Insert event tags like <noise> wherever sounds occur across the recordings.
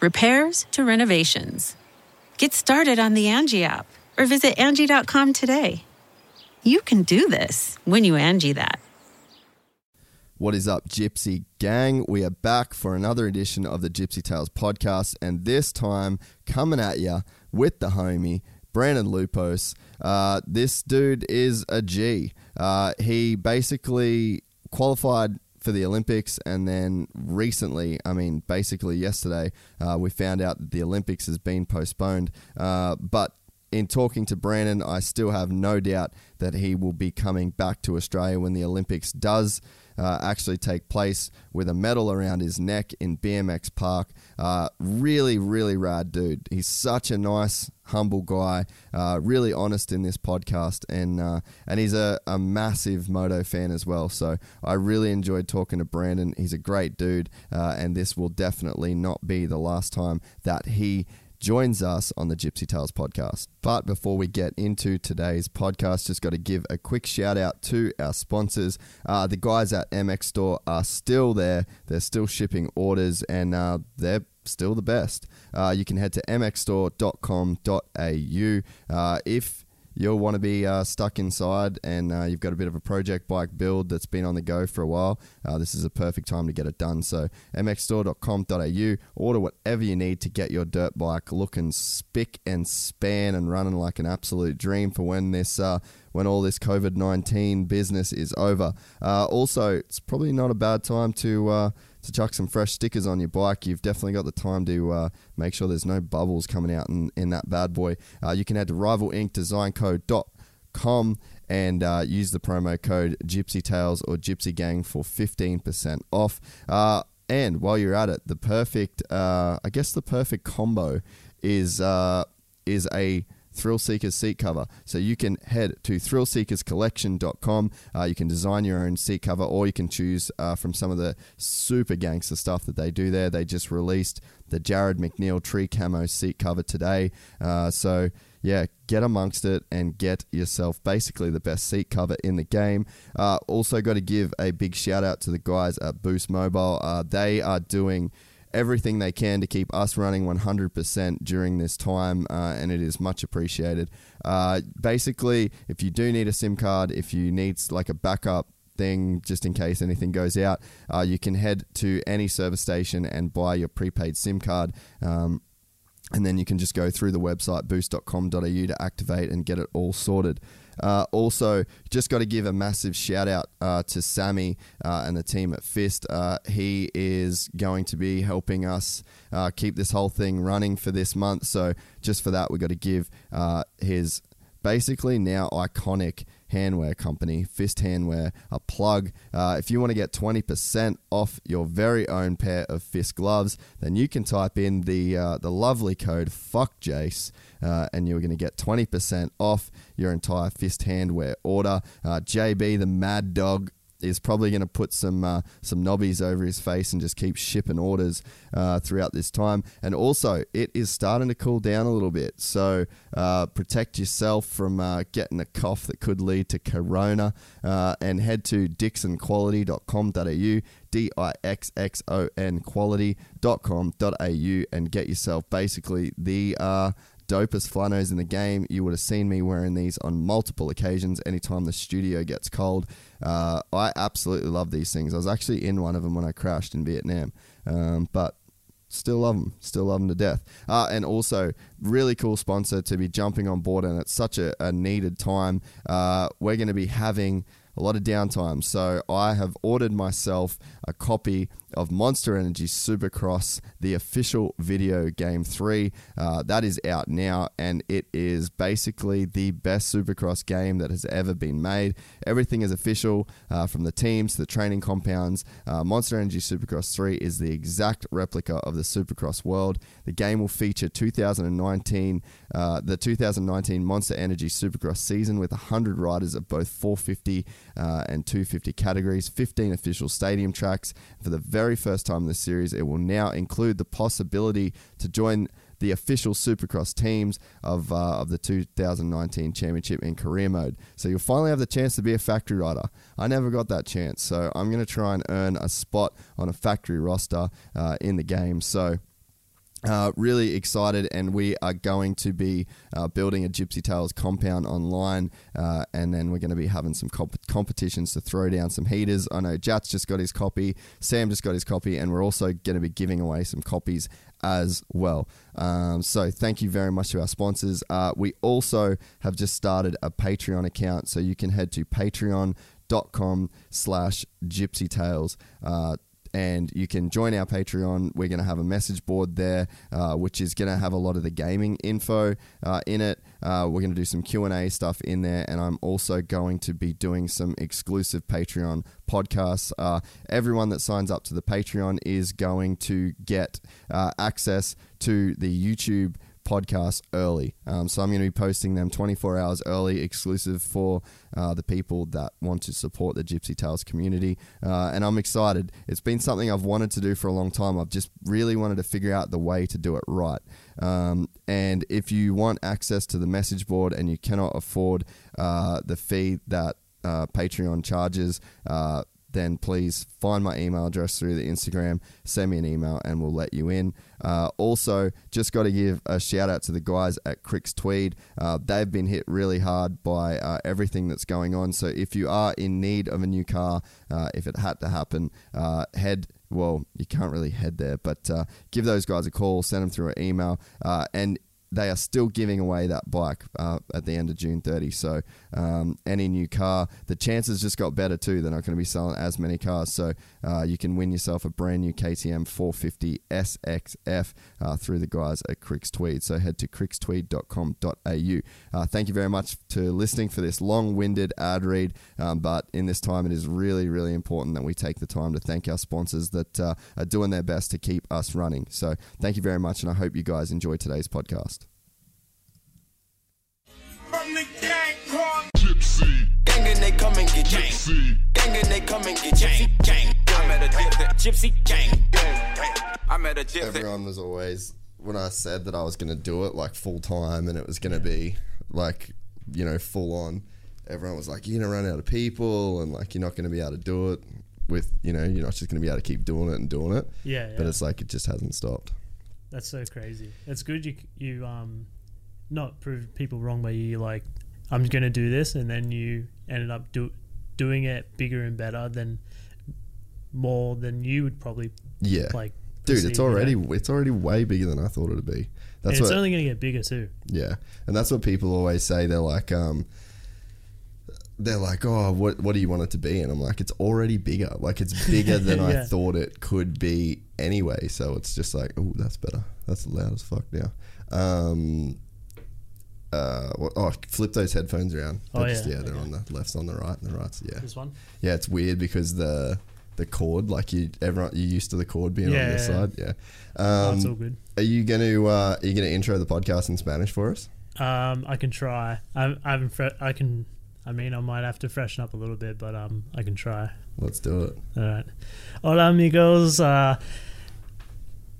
repairs to renovations. Get started on the Angie app or visit Angie.com today. You can do this when you Angie that. What is up, Gypsy Gang? We are back for another edition of the Gypsy Tales podcast, and this time coming at you with the homie, Brandon Lupos. Uh, this dude is a G. Uh, he basically qualified for the Olympics, and then recently, I mean, basically yesterday, uh, we found out that the Olympics has been postponed. Uh, but in talking to Brandon, I still have no doubt that he will be coming back to Australia when the Olympics does uh, actually take place with a medal around his neck in BMX Park. Uh, really, really rad dude. He's such a nice, humble guy, uh, really honest in this podcast, and uh, and he's a, a massive moto fan as well. So I really enjoyed talking to Brandon. He's a great dude, uh, and this will definitely not be the last time that he joins us on the Gypsy Tales podcast. But before we get into today's podcast, just got to give a quick shout out to our sponsors. Uh, the guys at MX Store are still there, they're still shipping orders, and uh, they're still the best. Uh, you can head to mxstore.com.au. Uh, if you'll want to be uh, stuck inside and uh, you've got a bit of a project bike build that's been on the go for a while, uh, this is a perfect time to get it done. So, mxstore.com.au, order whatever you need to get your dirt bike looking spick and span and running like an absolute dream for when this. Uh, when all this COVID 19 business is over. Uh, also, it's probably not a bad time to uh, to chuck some fresh stickers on your bike, you've definitely got the time to uh, make sure there's no bubbles coming out in, in that bad boy. Uh, you can head to rivalinkdesignco.com and uh, use the promo code Gypsy Tales or Gypsy Gang for 15% off. Uh, and while you're at it, the perfect, uh, I guess the perfect combo is uh, is a Thrill Seekers seat cover. So you can head to thrillseekerscollection.com. Uh, you can design your own seat cover, or you can choose uh, from some of the super gangster stuff that they do there. They just released the Jared McNeil tree camo seat cover today. Uh, so yeah, get amongst it and get yourself basically the best seat cover in the game. Uh, also, got to give a big shout out to the guys at Boost Mobile. Uh, they are doing everything they can to keep us running 100% during this time, uh, and it is much appreciated. Uh, basically, if you do need a SIM card, if you need like a backup thing just in case anything goes out, uh, you can head to any service station and buy your prepaid SIM card. Um, and then you can just go through the website boost.com.au to activate and get it all sorted. Uh, also, just got to give a massive shout out uh, to Sammy uh, and the team at Fist. Uh, he is going to be helping us uh, keep this whole thing running for this month. So, just for that, we got to give uh, his basically now iconic handwear company, Fist Handwear, a plug. Uh, if you want to get 20% off your very own pair of Fist gloves, then you can type in the uh, the lovely code Fuck Jace, uh, and you're going to get 20% off your entire Fist Handwear order. Uh, JB, the Mad Dog, is probably going to put some uh, some knobbies over his face and just keep shipping orders uh, throughout this time. And also, it is starting to cool down a little bit, so uh, protect yourself from uh, getting a cough that could lead to corona. Uh, and head to dixxonquality.com.au, D I X X O N quality.com.au, and get yourself basically the uh, dopest flannels in the game. You would have seen me wearing these on multiple occasions anytime the studio gets cold. Uh, I absolutely love these things. I was actually in one of them when I crashed in Vietnam. Um, but still love them, still love them to death. Uh, and also, really cool sponsor to be jumping on board, and it's such a, a needed time. Uh, we're going to be having a lot of downtime. So I have ordered myself a copy of Monster Energy Supercross, the official video game 3. Uh, that is out now, and it is basically the best Supercross game that has ever been made. Everything is official uh, from the teams to the training compounds. Uh, Monster Energy Supercross 3 is the exact replica of the Supercross world. The game will feature 2019, uh, the 2019 Monster Energy Supercross season with 100 riders of both 450 uh, and 250 categories, 15 official stadium tracks. For the very first time in the series, it will now include the possibility to join the official Supercross teams of, uh, of the 2019 championship in career mode. So you'll finally have the chance to be a factory rider. I never got that chance, so I'm going to try and earn a spot on a factory roster uh, in the game. So uh, really excited, and we are going to be uh, building a Gypsy Tales compound online, uh, and then we're going to be having some comp- competitions to throw down some heaters. I know Jats just got his copy, Sam just got his copy, and we're also going to be giving away some copies as well. Um, so thank you very much to our sponsors. Uh, we also have just started a Patreon account, so you can head to patreon.com slash gypsy tales uh, and you can join our Patreon. We're going to have a message board there, uh, which is going to have a lot of the gaming info uh, in it. Uh, we're going to do some Q and A stuff in there, and I'm also going to be doing some exclusive Patreon podcasts. Uh, everyone that signs up to the Patreon is going to get uh, access to the YouTube podcasts early. Um, so I'm going to be posting them 24 hours early, exclusive for uh, the people that want to support the Gypsy Tales community. Uh, and I'm excited. It's been something I've wanted to do for a long time. I've just really wanted to figure out the way to do it right. Um, and if you want access to the message board and you cannot afford uh, the fee that uh, Patreon charges, uh, then please find my email address through the Instagram, send me an email, and we'll let you in. Uh, also, just got to give a shout out to the guys at Cricks Tweed. Uh, they've been hit really hard by uh, everything that's going on. So if you are in need of a new car, uh, if it had to happen, uh, head well, you can't really head there, but uh, give those guys a call, send them through an email. Uh, and they are still giving away that bike uh, at the end of June 30. So um, any new car, the chances just got better too. They're not going to be selling as many cars. So uh, you can win yourself a brand new KTM 450 SXF uh, through the guys at Cricks Tweed. So head to crickstweed.com.au. Uh, thank you very much to listening for this long-winded ad read. Um, but in this time, it is really, really important that we take the time to thank our sponsors that uh, are doing their best to keep us running. So thank you very much, and I hope you guys enjoy today's podcast. From the gang called Gypsy. Gang and they come and get Gypsy. Gang and they come and get gypsy. Gang. I met a gypsy. Gypsy gang. I met a gypsy. Everyone was always when I said that I was going to do it like full time and it was going to be like you know full on. Everyone was like, "You're going to run out of people, and like you're not going to be able to do it with you know you're not just going to be able to keep doing it and doing it." Yeah, But it's like it just hasn't stopped. That's so crazy. It's good you you um not prove people wrong by you like I'm going to do this and then you ended up do, doing it bigger and better than more than you would probably Yeah, like. dude, it's you know? already it's already way bigger than I thought it'd be. That's and it's what only going to get bigger too. Yeah, and that's what people always say. They're like, um, they're like, oh, what what do you want it to be? And I'm like, it's already bigger. Like it's <laughs> bigger than I thought it could be anyway. So it's just like, oh, that's better. That's loud as fuck now. Um, uh, what, oh, flip those headphones around. Oh, just- yeah, yeah, they're okay. on the lefts on the right, and the right's yeah, This one. yeah. It's weird because the the cord, like you, everyone, you're used to the cord being Yeah, on your yeah, side. Yeah. Um, it's all good. are you gonna uh, are you gonna intro the podcast in Spanish for us? Um, I can try. I, I haven't. Fre- I can. I mean, I might have to freshen up a little bit, but um, I can try. Let's do it. All right. Hola, amigos. Uh,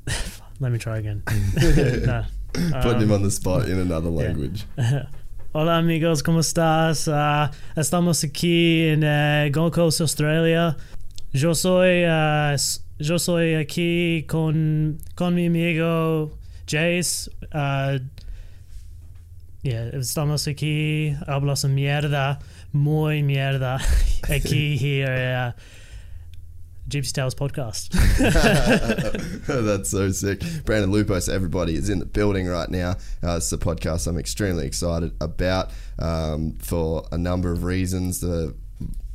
<laughs> let me try again. <laughs> <laughs> Nah. <coughs> Putting him on the spot in another yeah. language. <laughs> Hola amigos, ¿cómo estás? Ah, estamos aquí en eh, Gold Coast, Australia. Yo soy, s- yo soy aquí con, con mi amigo Jace. Ah, yeah, estamos aquí, hablas mierda, muy mierda, <laughs> aquí, here. Gypsy Tales podcast. <laughs> <laughs> That's so sick. Brandon Lupos, everybody is in the building right now. Uh, it's a podcast I'm extremely excited about um, for a number of reasons. The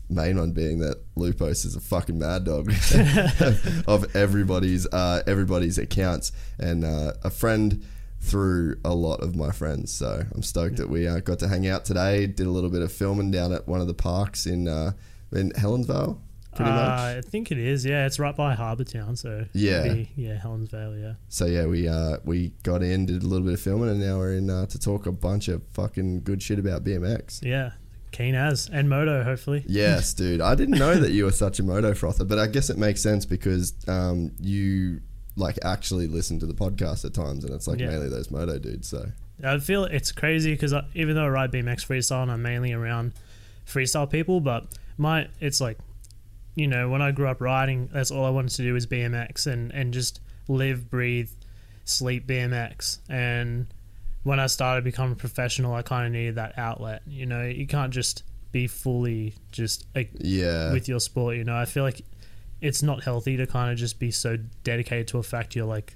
main one being that Lupos is a fucking mad dog <laughs> of everybody's uh, everybody's accounts and uh, a friend through a lot of my friends. So I'm stoked that we uh, got to hang out today. Did a little bit of filming down at one of the parks in uh, in Helensvale. Pretty Uh, much. I think it is. Yeah, it's right by Harbour Town. So Yeah. be- yeah, Helensvale. Yeah. So yeah, we uh, we got in, did a little bit of filming, and now we're in uh, to talk a bunch of fucking good shit about BMX. Yeah, keen as and moto. Hopefully. <laughs> Yes, dude. I didn't know that you were such a moto frother, but I guess it makes sense because um, you like actually listen to the podcast at times, and it's like Yeah. mainly those moto dudes. So I feel it's crazy because even though I ride BMX freestyle and I'm mainly around freestyle people, but my it's like, you know, when I grew up riding, that's all I wanted to do was BMX and and just live, breathe, sleep BMX. And when I started becoming a professional, I kind of needed that outlet. You know, you can't just be fully just like yeah, with your sport. You know, I feel like it's not healthy to kind of just be so dedicated to a fact you're like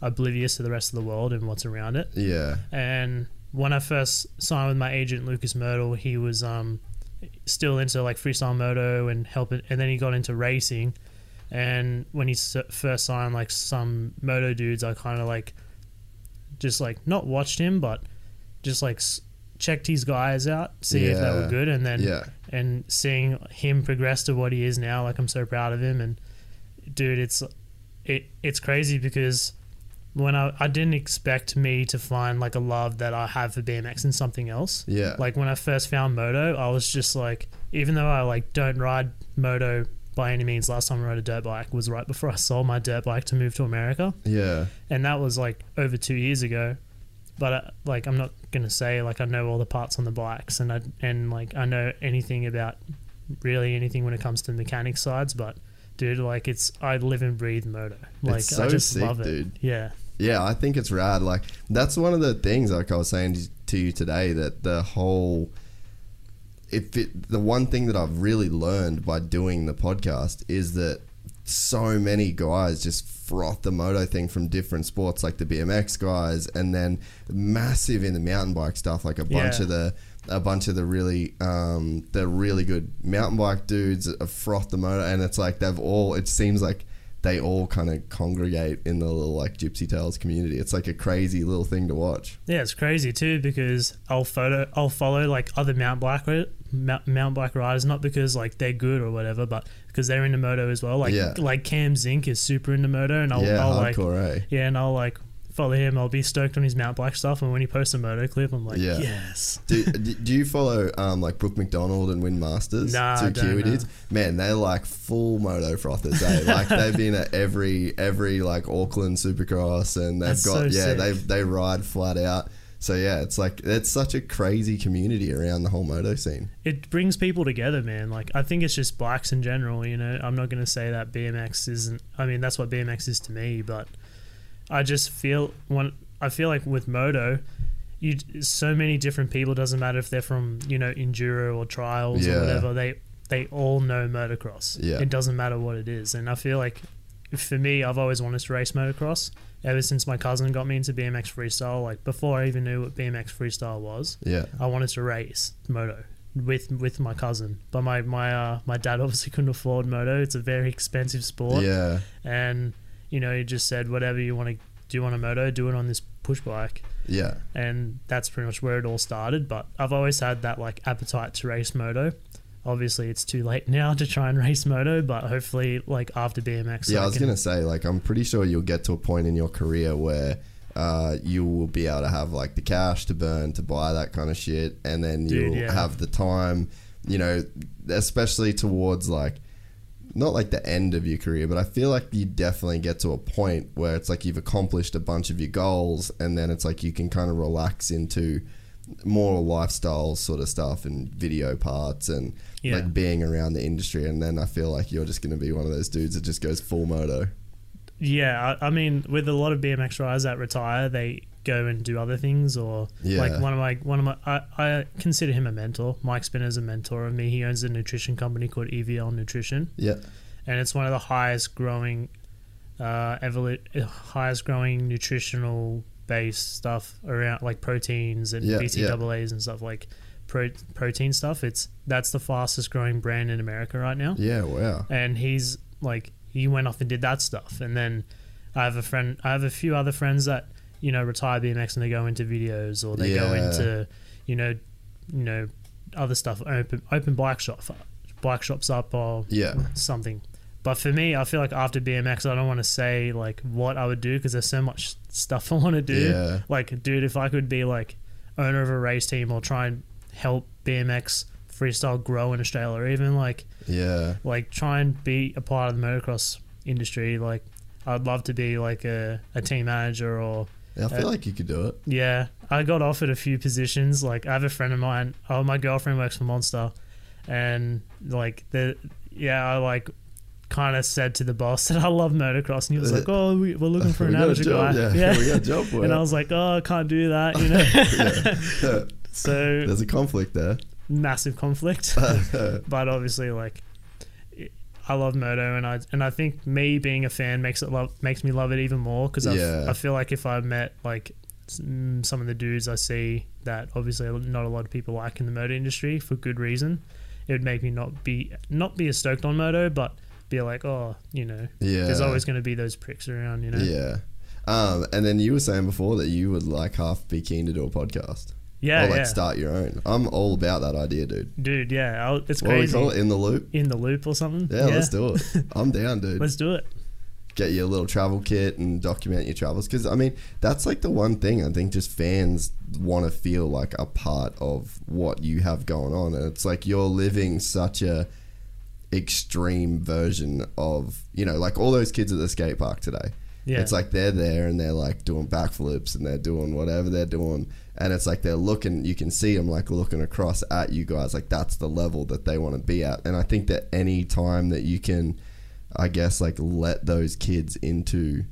oblivious to the rest of the world and what's around it. yeah, And when I first signed with my agent Lucas Myrtle, he was um, still into like freestyle moto and helping, and then he got into racing. And when he first signed like some moto dudes, I kind of like just like not watched him, but just like s- checked his guys out, see if they were good, and then yeah, and seeing him progress to what he is now, like I'm so proud of him. And dude, it's it it's crazy because when I I didn't expect me to find like a love that I have for BMX and something else. yeah, Like when I first found moto, I was just like, even though I like don't ride moto by any means. Last time I rode a dirt bike was right before I sold my dirt bike to move to America yeah, and that was like over two years ago. But uh, like, I'm not gonna say like I know all the parts on the bikes, and I and like I know anything about really anything when it comes to mechanic sides. But dude, like it's I live and breathe moto. Like so I just sick, love it. dude. Yeah, Yeah, I think it's rad. Like that's one of the things, like I was saying to you today, that the whole, if it, the one thing that I've really learned by doing the podcast is that so many guys just froth the moto thing from different sports, like the BMX guys, and then massive in the mountain bike stuff, like a bunch Yeah. of the a bunch of the really um, the really good mountain bike dudes froth the moto and it's like they've all. It seems like they all kind of congregate in the little like Gypsy Tales community. It's like a crazy little thing to watch. yeah, it's crazy too because I'll photo I'll follow like other mountain mount- mountain bike riders not because like they're good or whatever, but because they're into moto as well. Like Yeah. like Cam Zink is super into moto, and I'll, yeah, I'll like hardcore, eh? Yeah, and I'll like follow him. I'll be stoked on his Mount Black stuff, and when he posts a moto clip, I'm like, Yeah. yes. do, do you follow um, like Brook Macdonald and Wyn Masters? Nah, two I don't Kiwi know. dudes. Man, they're like full moto frothers. Eh? <laughs> like they've been at every every like Auckland Supercross, and they've That's got so yeah sick. they they ride flat out. So yeah, it's like it's such a crazy community around the whole moto scene. It brings people together, man. Like I think it's just bikes in general. You know, I'm not gonna say that BMX isn't. I mean, that's what BMX is to me, but I just feel when I feel like with moto. You so many different people. Doesn't matter if they're from you know enduro or trials Yeah. or whatever. They they all know motocross. Yeah. It doesn't matter what it is, and I feel like for me, I've always wanted to race motocross ever since my cousin got me into BMX freestyle. Like before I even knew what BMX freestyle was, Yeah, I wanted to race moto with with my cousin. But my my uh, my dad <laughs> obviously couldn't afford moto. It's a very expensive sport, yeah, and you know he just said whatever you want to do on a moto, do it on this push bike. yeah. And that's pretty much where it all started. But I've always had that like appetite to race moto. Obviously, it's too late <laughs> now to try and race moto, but hopefully, like after BMX, Yeah, I was can- gonna say, like, I'm pretty sure you'll get to a point in your career where uh, you will be able to have like the cash to burn to buy that kind of shit, and then Dude, you'll yeah. have the time, you know, especially towards like not like the end of your career, but I feel like you definitely get to a point where it's like you've accomplished a bunch of your goals, and then it's like you can kind of relax into more lifestyle sort of stuff and video parts and Yeah. like being around the industry and then I feel like you're just going to be one of those dudes that just goes full moto. Yeah, I, I mean, with a lot of BMX riders that retire, they go and do other things, or Yeah. like one of my one of my I, I consider him a mentor. Mike Spinner's a mentor of me. He owns a nutrition company called EVL Nutrition, Yeah. and it's one of the highest growing, uh, evolu- highest growing nutritional based stuff around like proteins and Yeah, BCAAs and stuff like pro- protein stuff. It's that's the fastest growing brand in America right now Yeah, wow. and he's like he went off and did that stuff and then i have a friend i have a few other friends that you know retire bmx and they go into videos or they go into you know you know other stuff open open bike shop bike shops up or Yeah. something but for me i feel like after bmx i don't want to say like what i would do because there's so much stuff <laughs> i want to do Yeah. like dude if i could be like owner of a race team or try and help bmx freestyle grow in australia or even like Yeah. like try and be a part of the motocross industry. Like I'd love to be like a, a team manager or I feel Uh, like you could do it. yeah. I got offered a few positions. Like I have a friend of mine. Oh, my girlfriend works for Monster, and like the yeah, I like kind of said to the boss <laughs> that I love motocross, and he was like, "Oh, we, we're looking <laughs> for an amateur job, guy." yeah. <laughs> We got a job for and. I was like, "Oh, I can't do that," you know. so There's a conflict there. massive conflict. but obviously, like, I love moto, and I and I think me being a fan makes it love makes me love it even more because Yeah. I feel like if I met like mm, some of the dudes I see that obviously not a lot of people like in the moto industry for good reason, it would make me not be not be as stoked on moto, but be like, oh, you know, Yeah. there's always going to be those pricks around, you know. Yeah. Um, and then you were saying before that you would like half be keen to do a podcast. Yeah, or like yeah. start your own. I'm all about that idea, dude. dude. Yeah, I'll, it's What do we call it? In the loop? In the loop or something. Yeah, let's do it. <laughs> I'm down, dude. Let's do it. Get your little travel kit and document your travels. Because, I mean, that's like the one thing I think just fans want to feel like a part of what you have going on. And it's like you're living such a extreme version of, you know, like all those kids at the skate park today. Yeah. It's like they're there and they're like doing backflips and they're doing whatever they're doing. And it's like they're looking, you can see them like looking across at you guys. Like that's the level that they want to be at. And I think that any time that you can, I guess, like let those kids into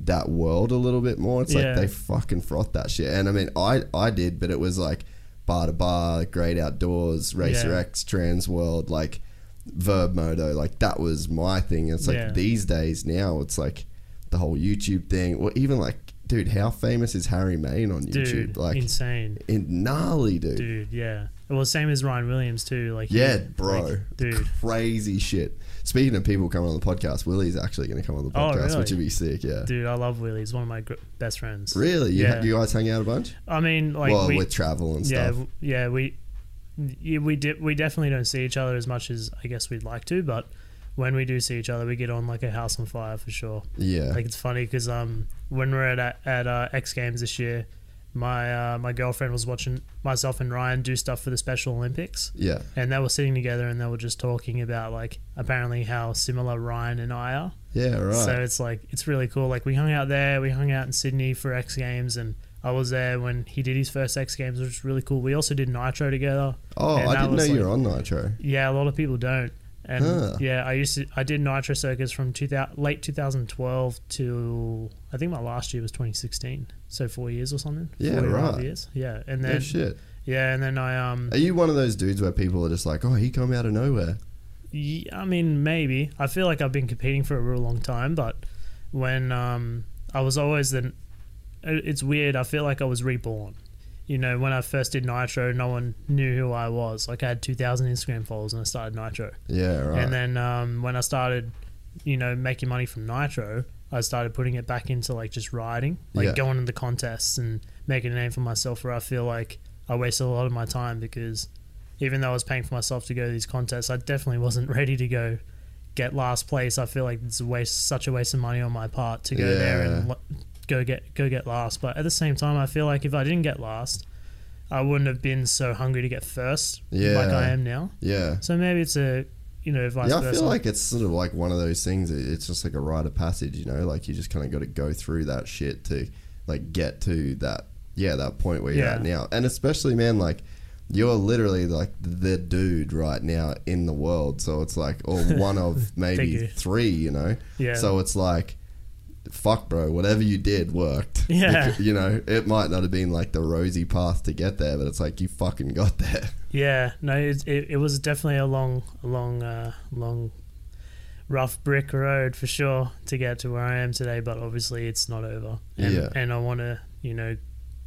that world a little bit more, it's Yeah. like they fucking froth that shit. And I mean, I, I did, but it was like bar to bar, great outdoors, Racer Yeah. X, Trans World, like Verb Moto. Like that was my thing. And it's like Yeah. these days now, it's like the whole YouTube thing, or even like, dude, how famous is Harry Main on YouTube? Dude, like, insane. in gnarly, dude. Dude, yeah. Well, same as Ryan Williams too. Like, Yeah, he- bro. like, dude. Crazy shit. Speaking of people coming on the podcast, Willie's actually going to come on the Oh, podcast, really? which would be sick. Yeah. Dude, I love Willie. He's one of my gr- best friends. Really? You, Yeah. you guys hang out a bunch? I mean, like, well, we, with travel and yeah, stuff. yeah, we, yeah, we di- we definitely don't see each other as much as I guess we'd like to, but when we do see each other, we get on like a house on fire for sure. Yeah. Like it's funny because um when we're at at uh, X Games this year, my uh, my girlfriend was watching myself and Ryan do stuff for the Special Olympics. yeah. And they were sitting together and they were just talking about like apparently how similar Ryan and I are. Yeah, right. So it's like it's really cool. Like we hung out there, we hung out in Sydney for X Games, and I was there when he did his first X Games, which was really cool. We also did Nitro together. oh, I didn't know was, you were on Nitro. Yeah, a lot of people don't. And Huh. yeah, I used to I did Nitro Circus from 2000, late 2012 to I think my last year was 2016. So four years or something. Yeah, Four and a half right. Years. Yeah, and then shit. yeah, and then I um Are you one of those dudes where people are just like, oh, he come out of nowhere? Ye- I mean, maybe. I feel like I've been competing for a real long time, but when um, I was always the. It's weird. I feel like I was reborn. You know, when I first did Nitro, no one knew who I was. Like, I had 2,000 Instagram followers and I started Nitro. Yeah, right. And then um, when I started, you know, making money from Nitro, I started putting it back into like just riding, like Yeah. going into contests and making a name for myself. Where I feel like I wasted a lot of my time because even though I was paying for myself to go to these contests, I definitely wasn't <laughs> ready to go get last place. I feel like it's a waste, such a waste of money on my part to go there and Yeah. Go get go get last. But at the same time, I feel like if I didn't get last, I wouldn't have been so hungry to get first yeah. like I am now. yeah. So maybe it's a you know vice Yeah, I versa. feel like it's sort of like one of those things. It's just like a rite of passage, you know. Like you just kind of got to go through that shit to like get to that, yeah, that point where you're Yeah. at now. And especially, man, like you're literally like the dude right now in the world. So it's like, or one of <laughs> maybe you. three, you know. Yeah. So it's like, fuck, bro. Whatever you did worked. <laughs> Yeah. You know, it might not have been like the rosy path to get there, but it's like you fucking got there. <laughs> Yeah, no, it, it, it was definitely a long, long, uh, long rough brick road for sure to get to where I am today, but obviously it's not over. And, Yeah. and I want to, you know,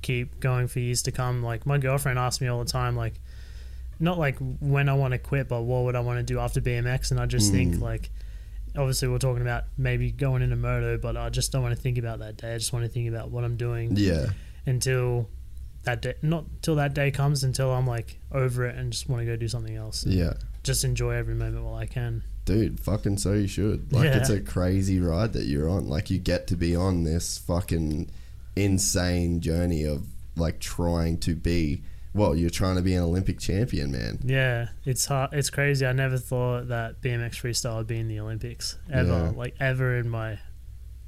keep going for years to come. Like my girlfriend asks me all the time, like, not like when I want to quit, but what would I want to do after BMX? And I just think like, obviously we're talking about maybe going into moto, but I just don't want to think about that day. I just want to think about what I'm doing Yeah. until that day, not till that day comes, until I'm like over it and just want to go do something else. Yeah. Just enjoy every moment while I can. Dude, fucking so you should. Like Yeah. it's a crazy ride that you're on. Like you get to be on this fucking insane journey of like trying to be well, you're trying to be an Olympic champion, man. Yeah, it's hard. It's crazy. I never thought that BMX freestyle would be in the Olympics ever, Yeah. like ever in my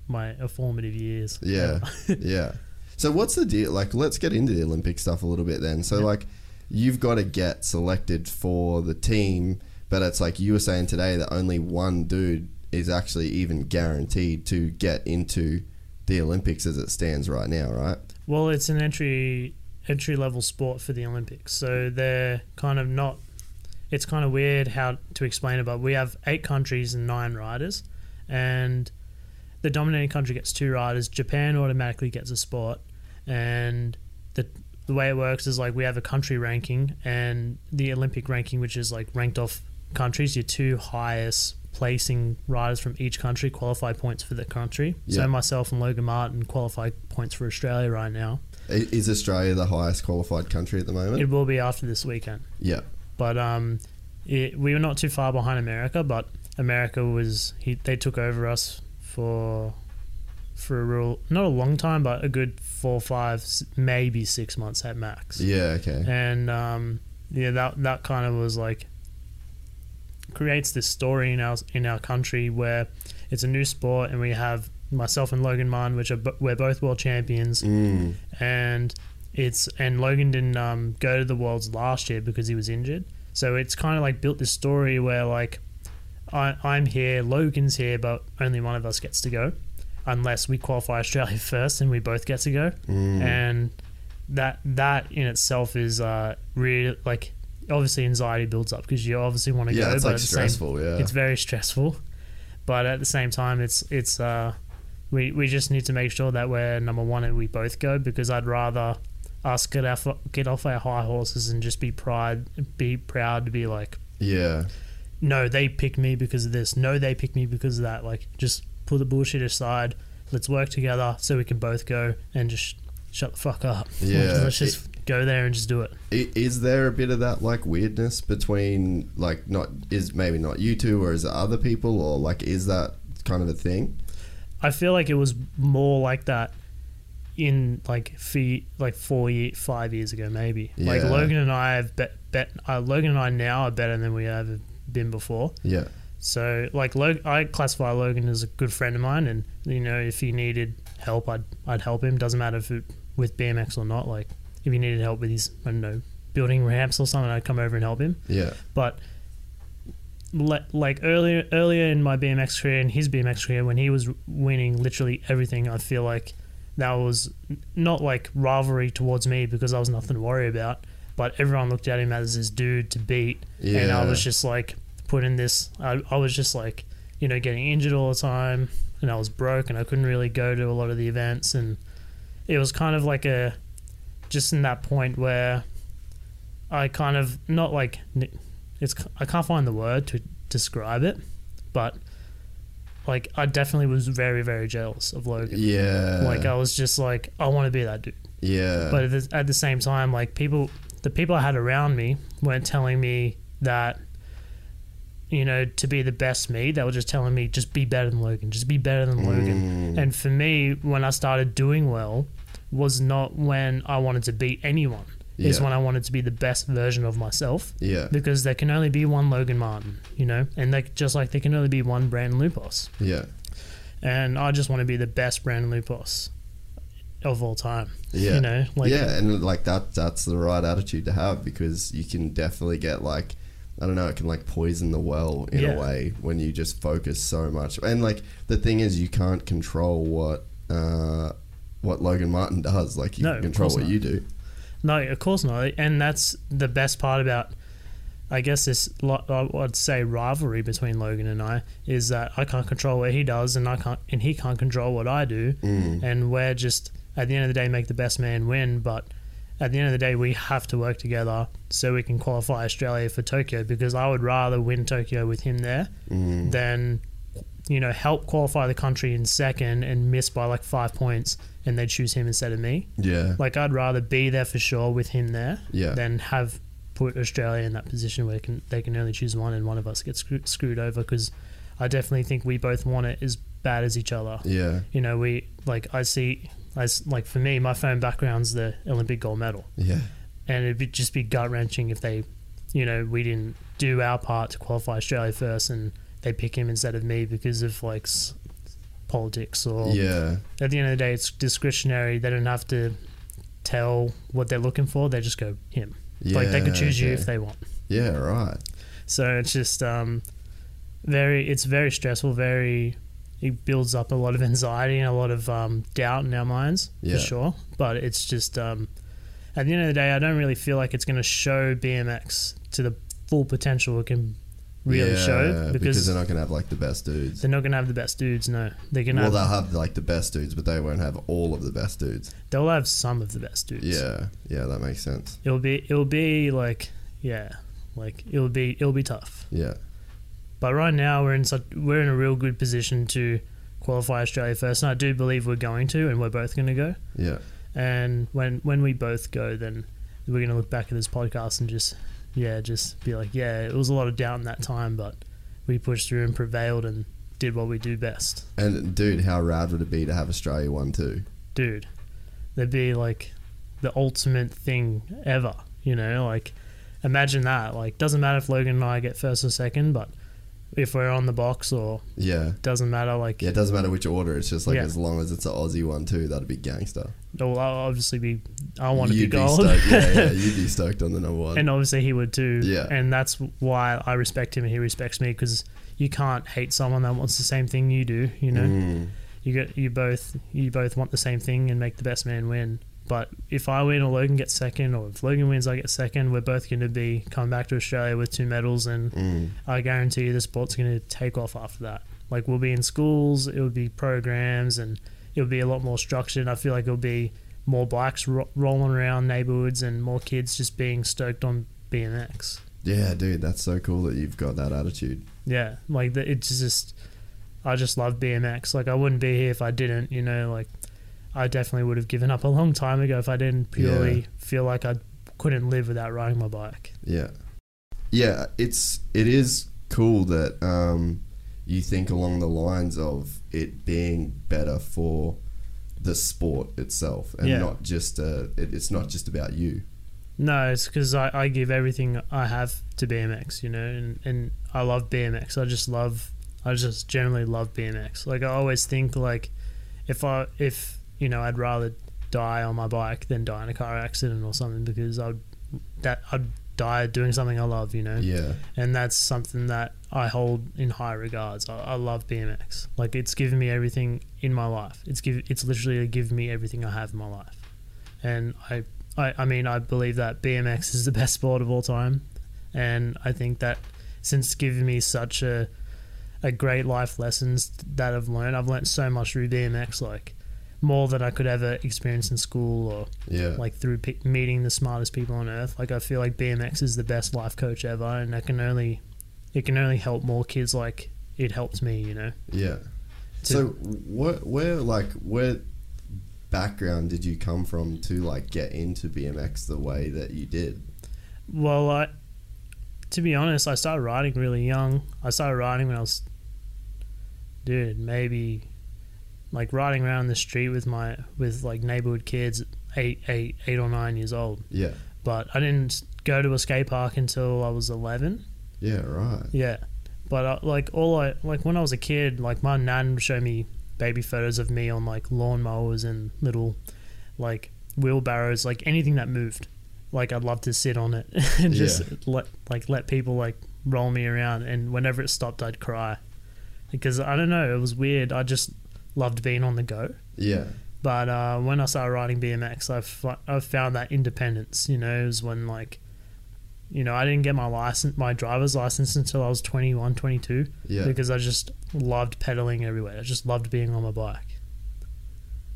my formative years. Yeah. <laughs> Yeah. So what's the deal? Like, let's get into the Olympic stuff a little bit then. So like, you've got to get selected for the team, but it's like you were saying today that only one dude is actually even guaranteed to get into the Olympics as it stands right now, right? Well, it's an entry entry level sport for the Olympics, so they're kind of not. It's kind of weird how to explain it, but we have eight countries and nine riders, and the dominating country gets two riders. Japan automatically gets a spot, and the the way it works is like we have a country ranking and the Olympic ranking, which is like ranked off countries. Your two highest placing riders from each country qualify points for the country. So myself and Logan Martin qualify points for Australia right now. Is Australia the highest qualified country at the moment? It will be after this weekend. yeah. But um, it, we were not too far behind America, but America was he, they took over us for for a real not a long time, but a good four, five, maybe six months at max. Yeah. Okay. And um, yeah, that that kind of was like creates this story in our in our country where it's a new sport, and we have myself and Logan Martin, which are we're both world champions, Mm. and it's and Logan didn't um, go to the worlds last year because he was injured. So it's kind of like built this story where like I, I'm here, Logan's here, but only one of us gets to go, unless we qualify Australia <laughs> first and we both get to go. Mm. And that that in itself is uh, really like obviously anxiety builds up because you obviously want to Yeah, go, it's but like the same- Yeah. it's very stressful, but at the same time, it's it's uh, we we just need to make sure that we're number one and we both go because I'd rather us get off get off our high horses and just be pride be proud to be like yeah. no they picked me because of this no they picked me because of that like just put the bullshit aside let's work together so we can both go and just shut the fuck up <laughs> Yeah. let's just go there and just do it is there a bit of that like weirdness between like not is maybe not you two or is it other people or like is that kind of a thing? I feel like it was more like that in like fee, like four year, five years ago maybe. Like Yeah. Logan and I have bet, bet uh, Logan and I now are better than we ever been before. Yeah. So like Log- I classify Logan as a good friend of mine, and you know if he needed help, I'd I'd help him. Doesn't matter if it, with BMX or not. Like if he needed help with his I don't know building ramps or something, I'd come over and help him Yeah. but le- like earlier earlier in my BMX career and his BMX career when he was winning literally everything I feel like that was not like rivalry towards me because I was nothing to worry about but everyone looked at him as this dude to beat. And I was just like put in this I, I was just like you know getting injured all the time and I was broke and I couldn't really go to a lot of the events. And it was kind of like a just in that point where I kind of not like it's I can't find the word to describe it, but like I definitely was very very jealous of Logan. Yeah. Like I was just like I want to be that dude. yeah. But at the, at the same time, like people, the people I had around me weren't telling me that. You know, to be the best me, they were just telling me just be better than Logan, just be better than Logan. Mm. And for me, when I started doing well, was not when I wanted to beat anyone. Is Yeah. when I wanted to be the best version of myself yeah. because there can only be one Logan Martin, you know, and they, just like there can only be one Brandon Lupos, Yeah. and I just want to be the best Brandon Lupos of all time. Yeah. you know, like yeah, and like that that's the right attitude to have because you can definitely get like I don't know, it can like poison the well in Yeah. a way when you just focus so much. And like the thing is you can't control what uh what Logan Martin does. Like you No, can control what not. you do. No, of course not. And that's the best part about I guess this I'd say rivalry between Logan and I is that I can't control what he does and I can't and he can't control what I do. Mm. And we're just at the end of the day make the best man win. But at the end of the day we have to work together so we can qualify Australia for Tokyo because I would rather win Tokyo with him there mm. than you know help qualify the country in second and miss by like 5 points and they choose him instead of me Yeah. like I'd rather be there for sure with him there Yeah. than have put Australia in that position where can, they can only choose one and one of us gets screw, screwed over because I definitely think we both want it as bad as each other. yeah. You know, we like I see as like for me, my phone background's the Olympic gold medal, Yeah. and it'd be, just be gut wrenching if they, you know, we didn't do our part to qualify Australia first and they pick him instead of me because of like s- politics or Yeah. at the end of the day, it's discretionary. They don't have to tell what they're looking for. They just go him. Yeah, like they could choose you if they want. Yeah, right. So it's just um, very. It's very stressful. Very. It builds up a lot of <laughs> anxiety and a lot of um, doubt in our minds Yeah. for sure. But it's just um, at the end of the day, I don't really feel like it's going to show BMX to the full potential it can really yeah, show because, they're not going to have like the best dudes. they're not going to have the best dudes. No, they can Well, have. they'll have like the best dudes, but they won't have all of the best dudes. They'll have some of the best dudes. Yeah, yeah, that makes sense. it'll be it'll be like yeah like it'll be it'll be tough Yeah, but right now we're in such we're in a real good position to qualify australia first and i do believe we're going to and we're both going to go yeah, and when when we both go then we're going to look back at this podcast and just yeah just be like yeah it was a lot of doubt in that time but we pushed through and prevailed and did what we do best and dude, how rad would it be to have Australia one too? dude, that'd be like the ultimate thing ever. You know, like imagine that. Like, doesn't matter if Logan and I get first or second, but if we're on the box or Yeah, doesn't matter, like, yeah. It doesn't matter which order. It's just like Yeah. as long as it's an Aussie one too, that'd be gangster. well, I'll obviously be, I want to be You'd gold. stoked. Yeah, yeah, <laughs> you'd be stoked on the number one. and obviously he would too. Yeah. And that's why I respect him and he respects me because you can't hate someone that wants the same thing you do. You know, Mm, you get you both you both want the same thing and make the best man win. But if I win or Logan gets second, or if Logan wins, I get second, we're both going to be coming back to Australia with two medals, and mm, I guarantee you the sport's going to take off after that. Like we'll be in schools, it would be programs, and it'll be a lot more structured. I feel like it'll be more blacks ro- rolling around neighborhoods and more kids just being stoked on BMX. yeah, dude, that's so cool that you've got that attitude. Yeah, like the, it's just, I just love BMX. Like I wouldn't be here if I didn't. You know, like I definitely would have given up a long time ago if I didn't purely Yeah. feel like I couldn't live without riding my bike. Yeah, yeah. It's it is cool that um, you think along the lines of it being better for the sport itself, and Yeah. not just uh, it, it's not just about you. No, it's because I, I give everything I have to BMX, you know, and, and I love BMX. I just love, I just generally love BMX. Like I always think like, if I if you know I'd rather die on my bike than die in a car accident or something because I'd that I'd die doing something I love, you know. Yeah, and that's something that I hold in high regards. I, I love BMX. Like it's given me everything in my life. It's give it's literally given me everything I have in my life. And I, I I mean I believe that BMX is the <laughs> best sport of all time. And I think that since it's given me such a a great life lessons that I've learned, I've learned so much through BMX, like more than I could ever experience in school or yeah, like through pe- meeting the smartest people on earth. Like I feel like BMX is the best life coach ever, and I can only it can only help more kids like it helped me. You know, yeah. So, what, where, like, where background did you come from to like get into BMX the way that you did? well, I to be honest, I started riding really young. I started riding when I was, dude, maybe like riding around the street with my with like neighborhood kids, eight eight eight or nine years old. Yeah, But I didn't go to a skate park until I was eleven. yeah, right. Yeah, but uh, like all I like when I was a kid, like my nan would show me baby photos of me on like lawnmowers and little like wheelbarrows, like anything that moved. Like I'd love to sit on it <laughs> and just Yeah. let like let people like roll me around. And whenever it stopped, I'd cry because I don't know, it was weird. I just loved being on the go. Yeah, But uh, when I started riding BMX, I f- I found that independence. You know, it was when like you know, I didn't get my license, my driver's license until I was 21, 22 Yeah. because I just loved pedaling everywhere. I just loved being on my bike.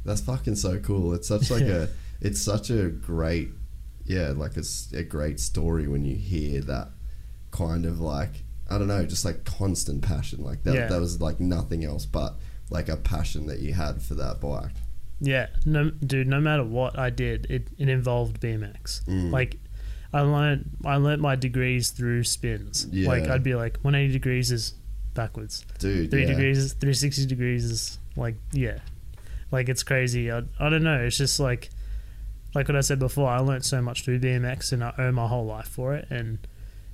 That's fucking so cool. It's such <laughs> like a it's such a great yeah, like it's a great story when you hear that kind of like I don't know, just like constant passion. Like that Yeah. that was like nothing else but like a passion that you had for that bike. Yeah, no, dude. No matter what I did, it, it involved BMX. Mm. Like, I learned I learned my degrees through spins. Like I'd be like, 180 degrees is backwards. Dude, Three yeah. degrees is 360 degrees is like yeah, like it's crazy. I, I don't know. It's just like like what I said before. I learned so much through BMX, and I owe my whole life for it. And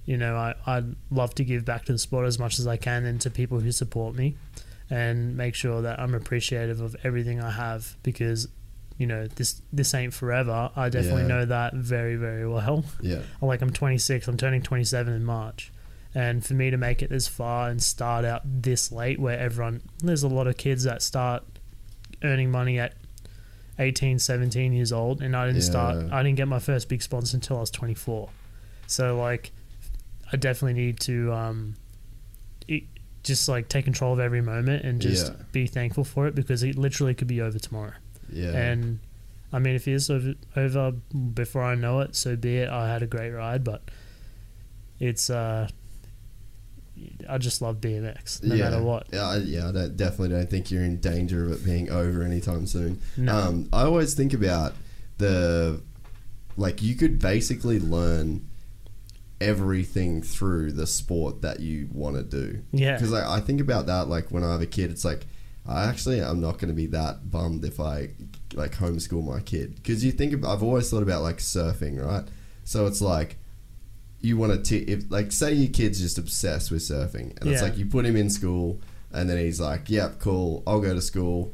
you know, I I'd love to give back to the sport as much as I can, and to people who support me, and make sure that I'm appreciative of everything I have because. You know this. This ain't forever. I definitely Yeah. know that very, very well. <laughs> Yeah. Like I'm 26. I'm turning 27 in March, and for me to make it this far and start out this late, where everyone there's a lot of kids that start earning money at 18, 17 years old, and I didn't start. I didn't get my first big sponsor until I was 24. So like, I definitely need to um, it, just like take control of every moment and just Yeah. be thankful for it because it literally could be over tomorrow. Yeah. And I mean, if it is over, over before I know it, so be it. I had a great ride, but it's uh, I just love BMX no yeah. matter what. Yeah, I, yeah, I don't, definitely don't think you're in danger of it being over anytime soon. No. Um, I always think about the like you could basically learn everything through the sport that you want to do. Yeah. Because I, I think about that like when I have a kid, it's like I actually I'm not going to be that bummed if I like homeschool my kid because you think about, I've always thought about like surfing, right? So it's like you want to if like say your kid's just obsessed with surfing and it's like you put him in school and then he's like yep cool i'll go to school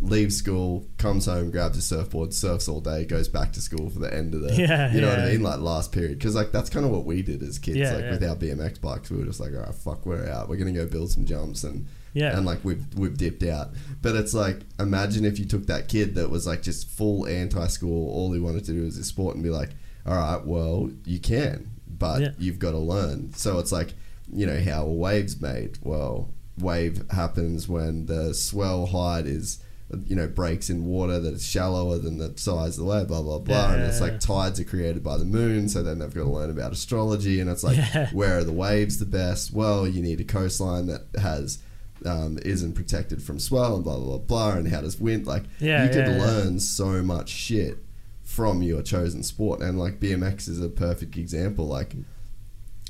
leaves school comes home grabs a surfboard surfs all day goes back to school for the end of the <laughs> Yeah, you know what i mean? Like last period. Because like that's kind of what we did as kids Yeah, like yeah. with our bmx bikes we were just like all right fuck we're out. We're gonna go build some jumps and Yeah. and like we've we've dipped out. But it's like imagine if you took that kid that was like just full anti-school all he wanted to do was his sport and be like all right well you can but Yeah. you've got to learn. So it's like you know how a wave's made? Well wave happens when the swell height is you know breaks in water that is shallower than the size of the wave blah blah blah. And it's like tides are created by the moon so then they've got to learn about astrology. And it's like Yeah. where are the waves the best? Well you need a coastline that has um, isn't protected from swell and blah blah blah blah. And how does wind like Yeah, you could yeah, yeah. learn so much shit from your chosen sport. And like BMX is a perfect example. Like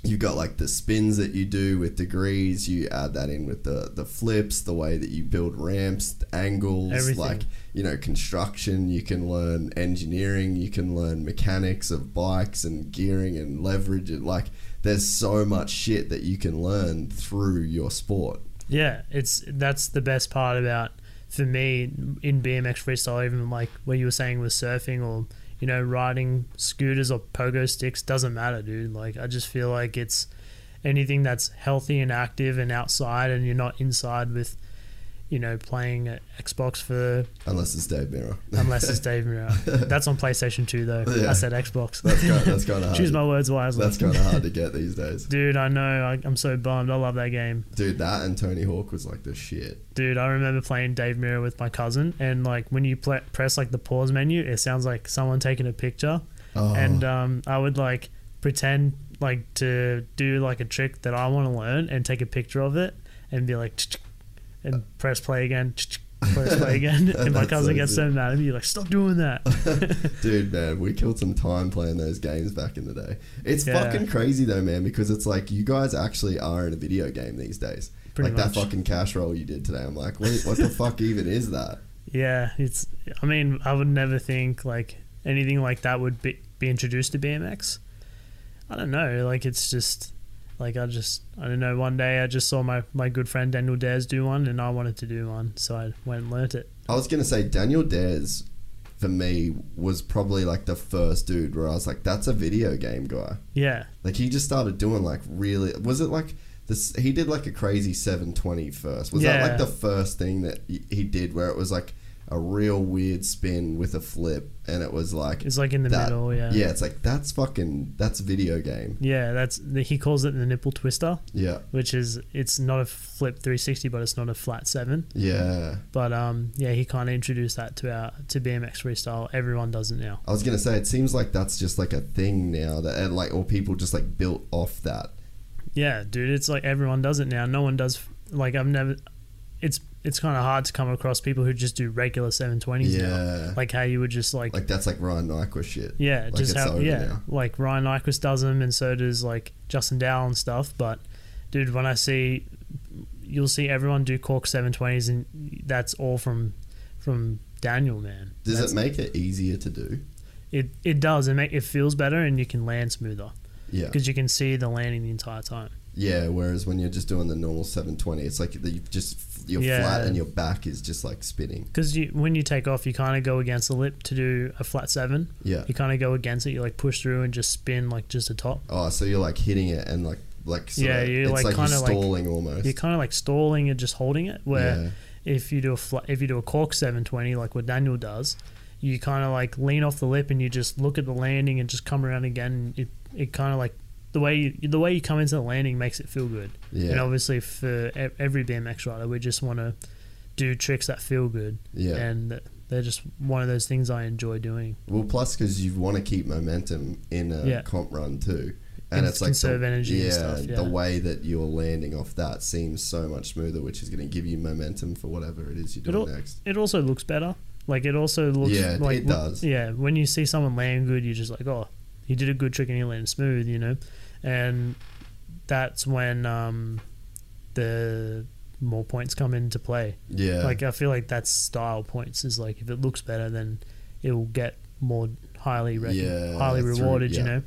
you've got like the spins that you do with degrees you add that in with the the flips the way that you build ramps angles Everything. like you know construction. You can learn engineering. You can learn mechanics of bikes and gearing and leverage and like there's so much shit that you can learn through your sport. Yeah, it's that's the best part about for me in BMX freestyle, even like what you were saying with surfing or you know riding scooters or pogo sticks doesn't matter, dude. Like I just feel like it's anything that's healthy and active and outside, and you're not inside with you know playing Xbox for unless it's Dave Mirra unless it's Dave Mirra. <laughs> That's on PlayStation Two though. Yeah. I said Xbox. that's kind that's kind of <laughs> hard Choose my words wisely. that's kind of hard to get these days <laughs> Dude, I know. I, I'm so bummed. I love that game. dude that and Tony Hawk was like the shit Dude, I remember playing Dave Mirra with my cousin, and like when you press like the pause menu, it sounds like someone taking a picture, oh and um, I would like pretend like to do like a trick that I want to learn and take a picture of it and be like, and press play again, <laughs> press play again, <laughs> and my cousin so gets so mad at me, like, stop doing that. <laughs> Dude, man, we killed some time playing those games back in the day. It's Yeah. fucking crazy though, man, because it's like you guys actually are in a video game these days. Pretty like much. that fucking cash roll you did today. I'm like, what, what the fuck even is that? Yeah, it's. I mean, I would never think like anything like that would be, be introduced to BMX. I don't know. Like it's just like I just I don't know. One day I just saw my my good friend Daniel Dhers do one, and I wanted to do one, so I went and learnt it. I was gonna say Daniel Dhers for me was probably like the first dude where I was like, that's a video game guy. Yeah, Like he just started doing like really. Was it like this? He did like a crazy 720 first. Was that like the first thing that he did where it was like a real weird spin with a flip, and it was like It's like in the that- middle, yeah. yeah. It's like that's fucking that's video game. Yeah, that's the, he calls it the nipple twister, Yeah, which is it's not a flip 360, but it's not a flat seven. yeah. But um, yeah, he kind of introduced that to our to BMX freestyle. Everyone does it now. I was gonna say it seems like that's just like a thing now that and like or people just like built off that. Yeah, dude, it's like everyone does it now. No one does like I've never. It's it's kind of hard to come across people who just do regular 720s Yeah. now. Like how you would just like, Like that's like Ryan Nyquist shit. yeah, like just how yeah, now. like Ryan Nyquist does them, and so does like Justin Dow and stuff. But dude, when I see, you'll see everyone do cork 720s, and that's all from from Daniel, man. Does That's- it make it easier to do? It it does. It make it feels better, and you can land smoother Yeah. because you can see the landing the entire time. Yeah, whereas when you're just doing the normal 720, it's like you just you're Yeah. flat and your back is just like spinning. Because you, when you take off, you kind of go against the lip to do a flat seven. Yeah. You kind of go against it. You like push through and just spin like just a top. Oh, so you're like hitting it and like like Yeah, of- you're it's like like, kinda like- stalling almost. You're kind of like stalling and just holding it. Where Yeah. if you do a flat, if you do a cork 720 like what Daniel does, you kind of like lean off the lip and you just look at the landing and just come around again. It it kind of like the way you, the way you come into the landing makes it feel good. Yeah. And obviously for every BMX rider, we just want to do tricks that feel good. Yeah. And they're just one of those things I enjoy doing. Well, plus because you want to keep momentum in a Yeah. comp run too, and And it's like conserve the, energy and yeah, stuff, yeah. the way that you're landing off that seems so much smoother, which is going to give you momentum for whatever it is you're It, doing al- next. it also looks better. Like it also looks Yeah, like it does. Yeah, when you see someone land good, you're just like, oh, he did a good trick and he landed smooth, you know, and that's when um, the more points come into play. Yeah, Like I feel like that's style points. Is like if it looks better, then it will get more highly rec- Yeah, highly through- rewarded. You know,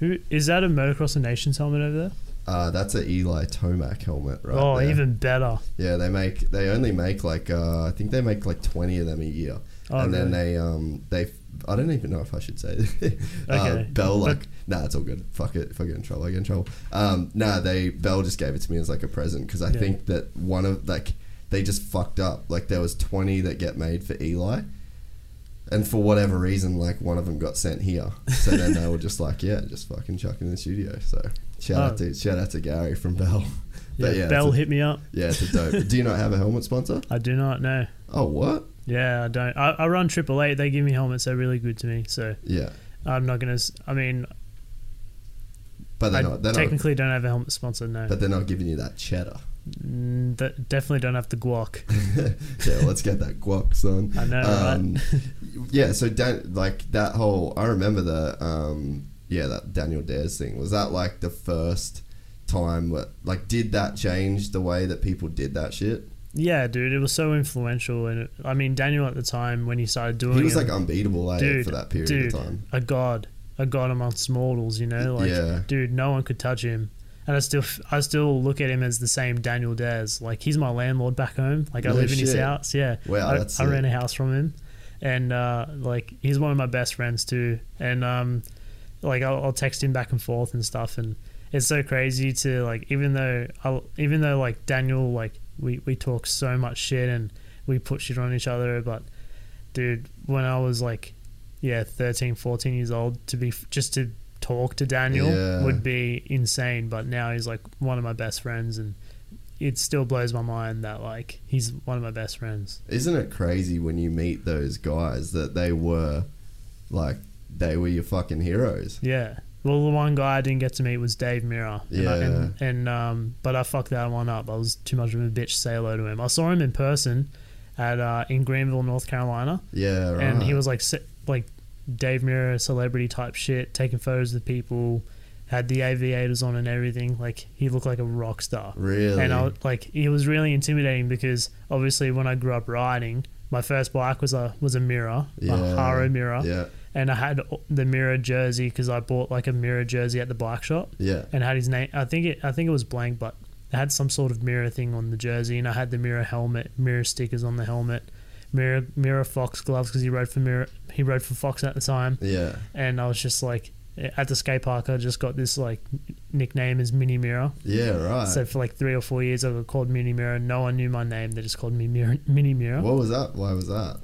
who is that? A Motocross of Nations helmet over there? uh, that's a Eli Tomac helmet, right? oh, there. even better. Yeah, they make they only make like uh, I think they make like twenty of them a year, Oh, and then they um they I don't even know if I should say <laughs> uh, Bell like nah it's all good fuck it if I get in trouble I get in trouble um nah they Bell just gave it to me as like a present because I Yeah. think that one of like they just fucked up like there was twenty that get made for Eli. And for whatever reason, like one of them got sent here, so then they were just like, "Yeah, just fucking chuck in the studio." So shout out Oh. to shout out to Gary from Bell. Yeah, <laughs> yeah, Bell a- hit me up. yeah, it's a dope. Do you not have a helmet sponsor? <laughs> I do not know. Oh, what? Yeah, I don't. I, I run Triple Eight. They give me helmets. They're really good to me. So Yeah, I'm not gonna. I mean, but they're I not. They're not. technically don't have a helmet sponsor. No, But they're not giving you that cheddar. Mm, de- definitely don't have the guac. <laughs> yeah, let's get that guac, son. I know, Um, yeah, so Dan, like that whole. I remember the. Um, yeah, that Daniel Dhers thing. Was that like the first time? What, like, did that change the way that people did that shit? Yeah, dude, it was so influential, and it, I mean, Daniel at the time when he started doing He was it, like unbeatable, eh, dude, for that period dude, of time. a god, a god amongst mortals. You know, like, Yeah. dude, no one could touch him. And I still, I still look at him as the same Daniel Dhers. Like he's my landlord back home. Like I No live in his house. Yeah, Wow, I, that's I a house from him, and uh, like he's one of my best friends too. And um, like I'll, I'll text him back and forth and stuff, and it's so crazy to like even though I, even though like Daniel like we we talk so much shit and we put shit on each other, but dude, when I was like yeah 13, 14 years old to be just to talk to Daniel Yeah. would be insane. But now he's like one of my best friends, and it still blows my mind that like he's one of my best friends. Isn't it crazy when you meet those guys that they were like they were your fucking heroes? Yeah. Well, the one guy I didn't get to meet was Dave Mirra. And, I, and, and um, but I fucked that one up. I was too much of a bitch to say hello to him. I saw him in person at uh, in Greenville, North Carolina, Yeah, right. and he was like like Dave Mirra celebrity type shit, taking photos of people, had the aviators on and everything. Like he looked like a rock star. really And I was- like he was really intimidating because obviously when I grew up riding, my first bike was a was a Mirra, yeah, a Haro Mirra, Yeah, and I had the Mirra jersey because I bought like a Mirra jersey at the bike shop yeah, and had his name. I think it I think it was blank, but it had some sort of Mirra thing on the jersey, and I had the Mirra helmet, Mirra stickers on the helmet, Mirra Mirra Fox gloves because he rode for Mirra he rode for Fox at the time, yeah. and I was just like at the skate park I just got this like nickname is Mini Mirra. Yeah, right. So for like three or four years, I got called Mini Mirra. No one knew my name. They just called me Mirra, Mini Mirra. what was that? Why was that?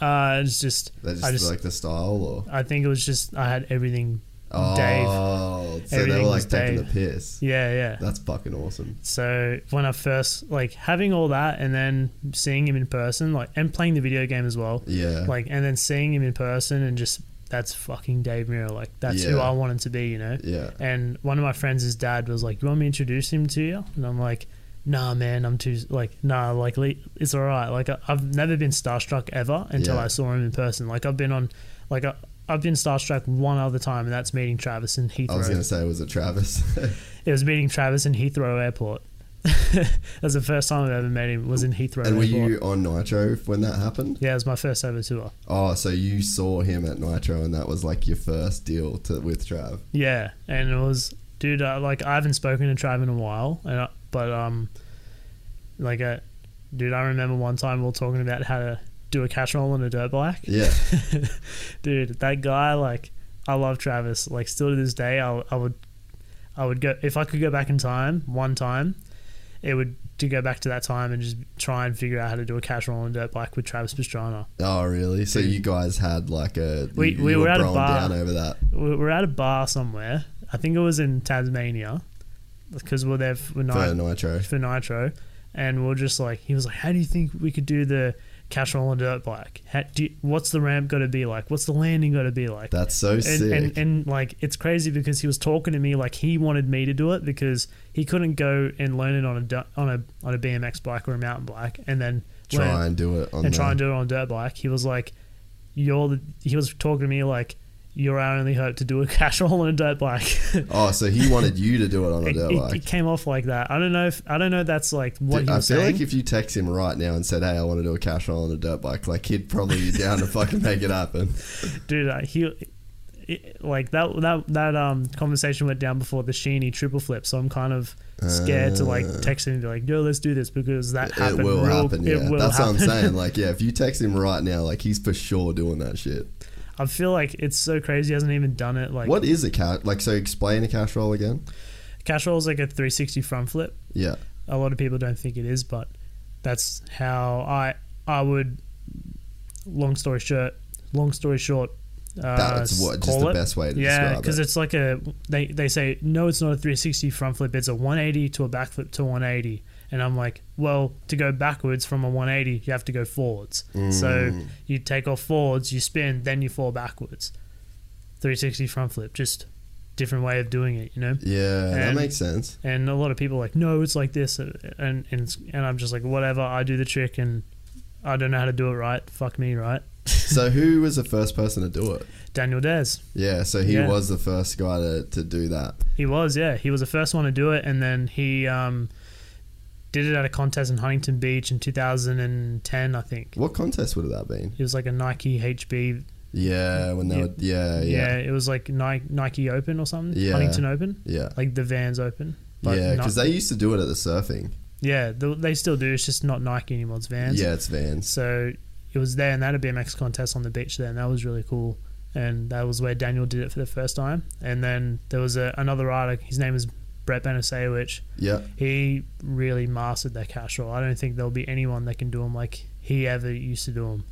Uh, it's just, just, I just, like the style, or I think it was just I had everything. oh, Dave. so they were like taking Dave. the piss. Yeah, yeah. That's fucking awesome. So when I first like having all that and then seeing him in person, like and playing the video game as well, Yeah, like and then seeing him in person and just that's fucking Dave Mirra. Like that's who I wanted to be, you know. yeah. And one of my friends' dad was like, "You want me to introduce him to you?" And I'm like, "Nah, man, I'm too like nah, like it's all right." Like I, I've never been starstruck ever until Yeah. I saw him in person. Like I've been on, like I, I've been starstruck one other time, and that's meeting Travis in Heathrow. I was gonna say, it was it Travis? <laughs> It was meeting Travis in Heathrow Airport. <laughs> That's the first time I've ever met him. Was in Heathrow and were Airport. you on Nitro when that happened? Yeah, it was my first ever tour. Oh, so you saw him at Nitro, and that was like your first deal to with Trav. Yeah, and it was, dude. Uh, like I haven't spoken to Trav in a while, and I, but um, like uh, dude, I remember one time we were talking about how to do a cash roll on a dirt bike. Yeah, <laughs> dude, that guy, like, I love Travis. Like, still to this day, I, I would, I would go if I could go back in time one time, it would to go back to that time and just try and figure out how to do a cash roll on a dirt bike with Travis Pastrana. Oh, really? So you guys had like a We- you, we you were at a bar. down over that. We we're at a bar somewhere. I think it was in Tasmania, because we're there for, For Nitro. for Nitro, and we're just like, he was like, "How do you think we could do the cash roll on dirt bike? How, do you, what's the ramp got to be like? What's the landing got to be like?" That's so and, sick. and and like it's crazy because he was talking to me like he wanted me to do it because he couldn't go and learn it on a on a on a BMX bike or a mountain bike and then try learn- and do it on and the, try and do it on dirt bike. He was like, "You're the." He was talking to me like, "You're our only hope to do a <laughs> cash roll on a dirt bike." <laughs> Oh, so he wanted you to do it on a dirt it- bike. it came off like that. I don't know if I don't know. If that's like what Dude, I feel saying. like if you text him right now and said, "Hey, I want to do a cash roll on a dirt bike," like he'd probably be down to <laughs> fucking make it happen. dude. Uh, he, it, like that that that um conversation went down before the Sheeny triple flip, so I'm kind of scared to like text him and be like, "Yo, let's do this," because that It happened. will real, happen. Yeah, It will that's happen. what I'm saying. Like, yeah, if you text him right now, like he's for sure doing that shit. I feel like it's so crazy. He hasn't even done it. Like What is a cash? Like, so explain a cash roll again. cash roll is like a 360 front flip. Yeah, A lot of people don't think it is, but that's how I I would. Long story short, long story short. Uh, that's what just the it. best way to Yeah, describe because it. it's like a they they say no, it's not a 360 front flip. It's a 180 to a backflip to 180, and I'm like, well, to go backwards from a 180, you have to go forwards. So Mm. you take off forwards, you spin, then you fall backwards. 360 front flip, just different way of doing it, you know. Yeah, that makes sense. And a lot of people are like, no, it's like this, and and and, and I'm just like, whatever. I do the trick, and I don't know how to do it right. Fuck me, right? <laughs> so, who was the first person to do it? Daniel Dhers. Yeah, so he Yeah. was the first guy to, to do that. He was, yeah. He was the first one to do it, and then he um, did it at a contest in Huntington Beach in 2010, I think. What contest would have that been? It was like a Nike HB. Yeah, when they Yeah. were. Yeah, Yeah, yeah, it was like Nike, Nike Open or something. Yeah. Huntington Open, yeah, like the Vans Open. yeah. Because they used to do it at the surfing. yeah, they, they still do. It's just not Nike anymore. It's Vans. Yeah, it's Vans. So it was there, and they had a BMX contest on the beach there, and that was really cool. And that was where Daniel did it for the first time. And then there was a, another rider. His name is Brett Banasiewicz. Yeah, he really mastered that cash roll. I don't think there'll be anyone that can do him like he ever used to do him.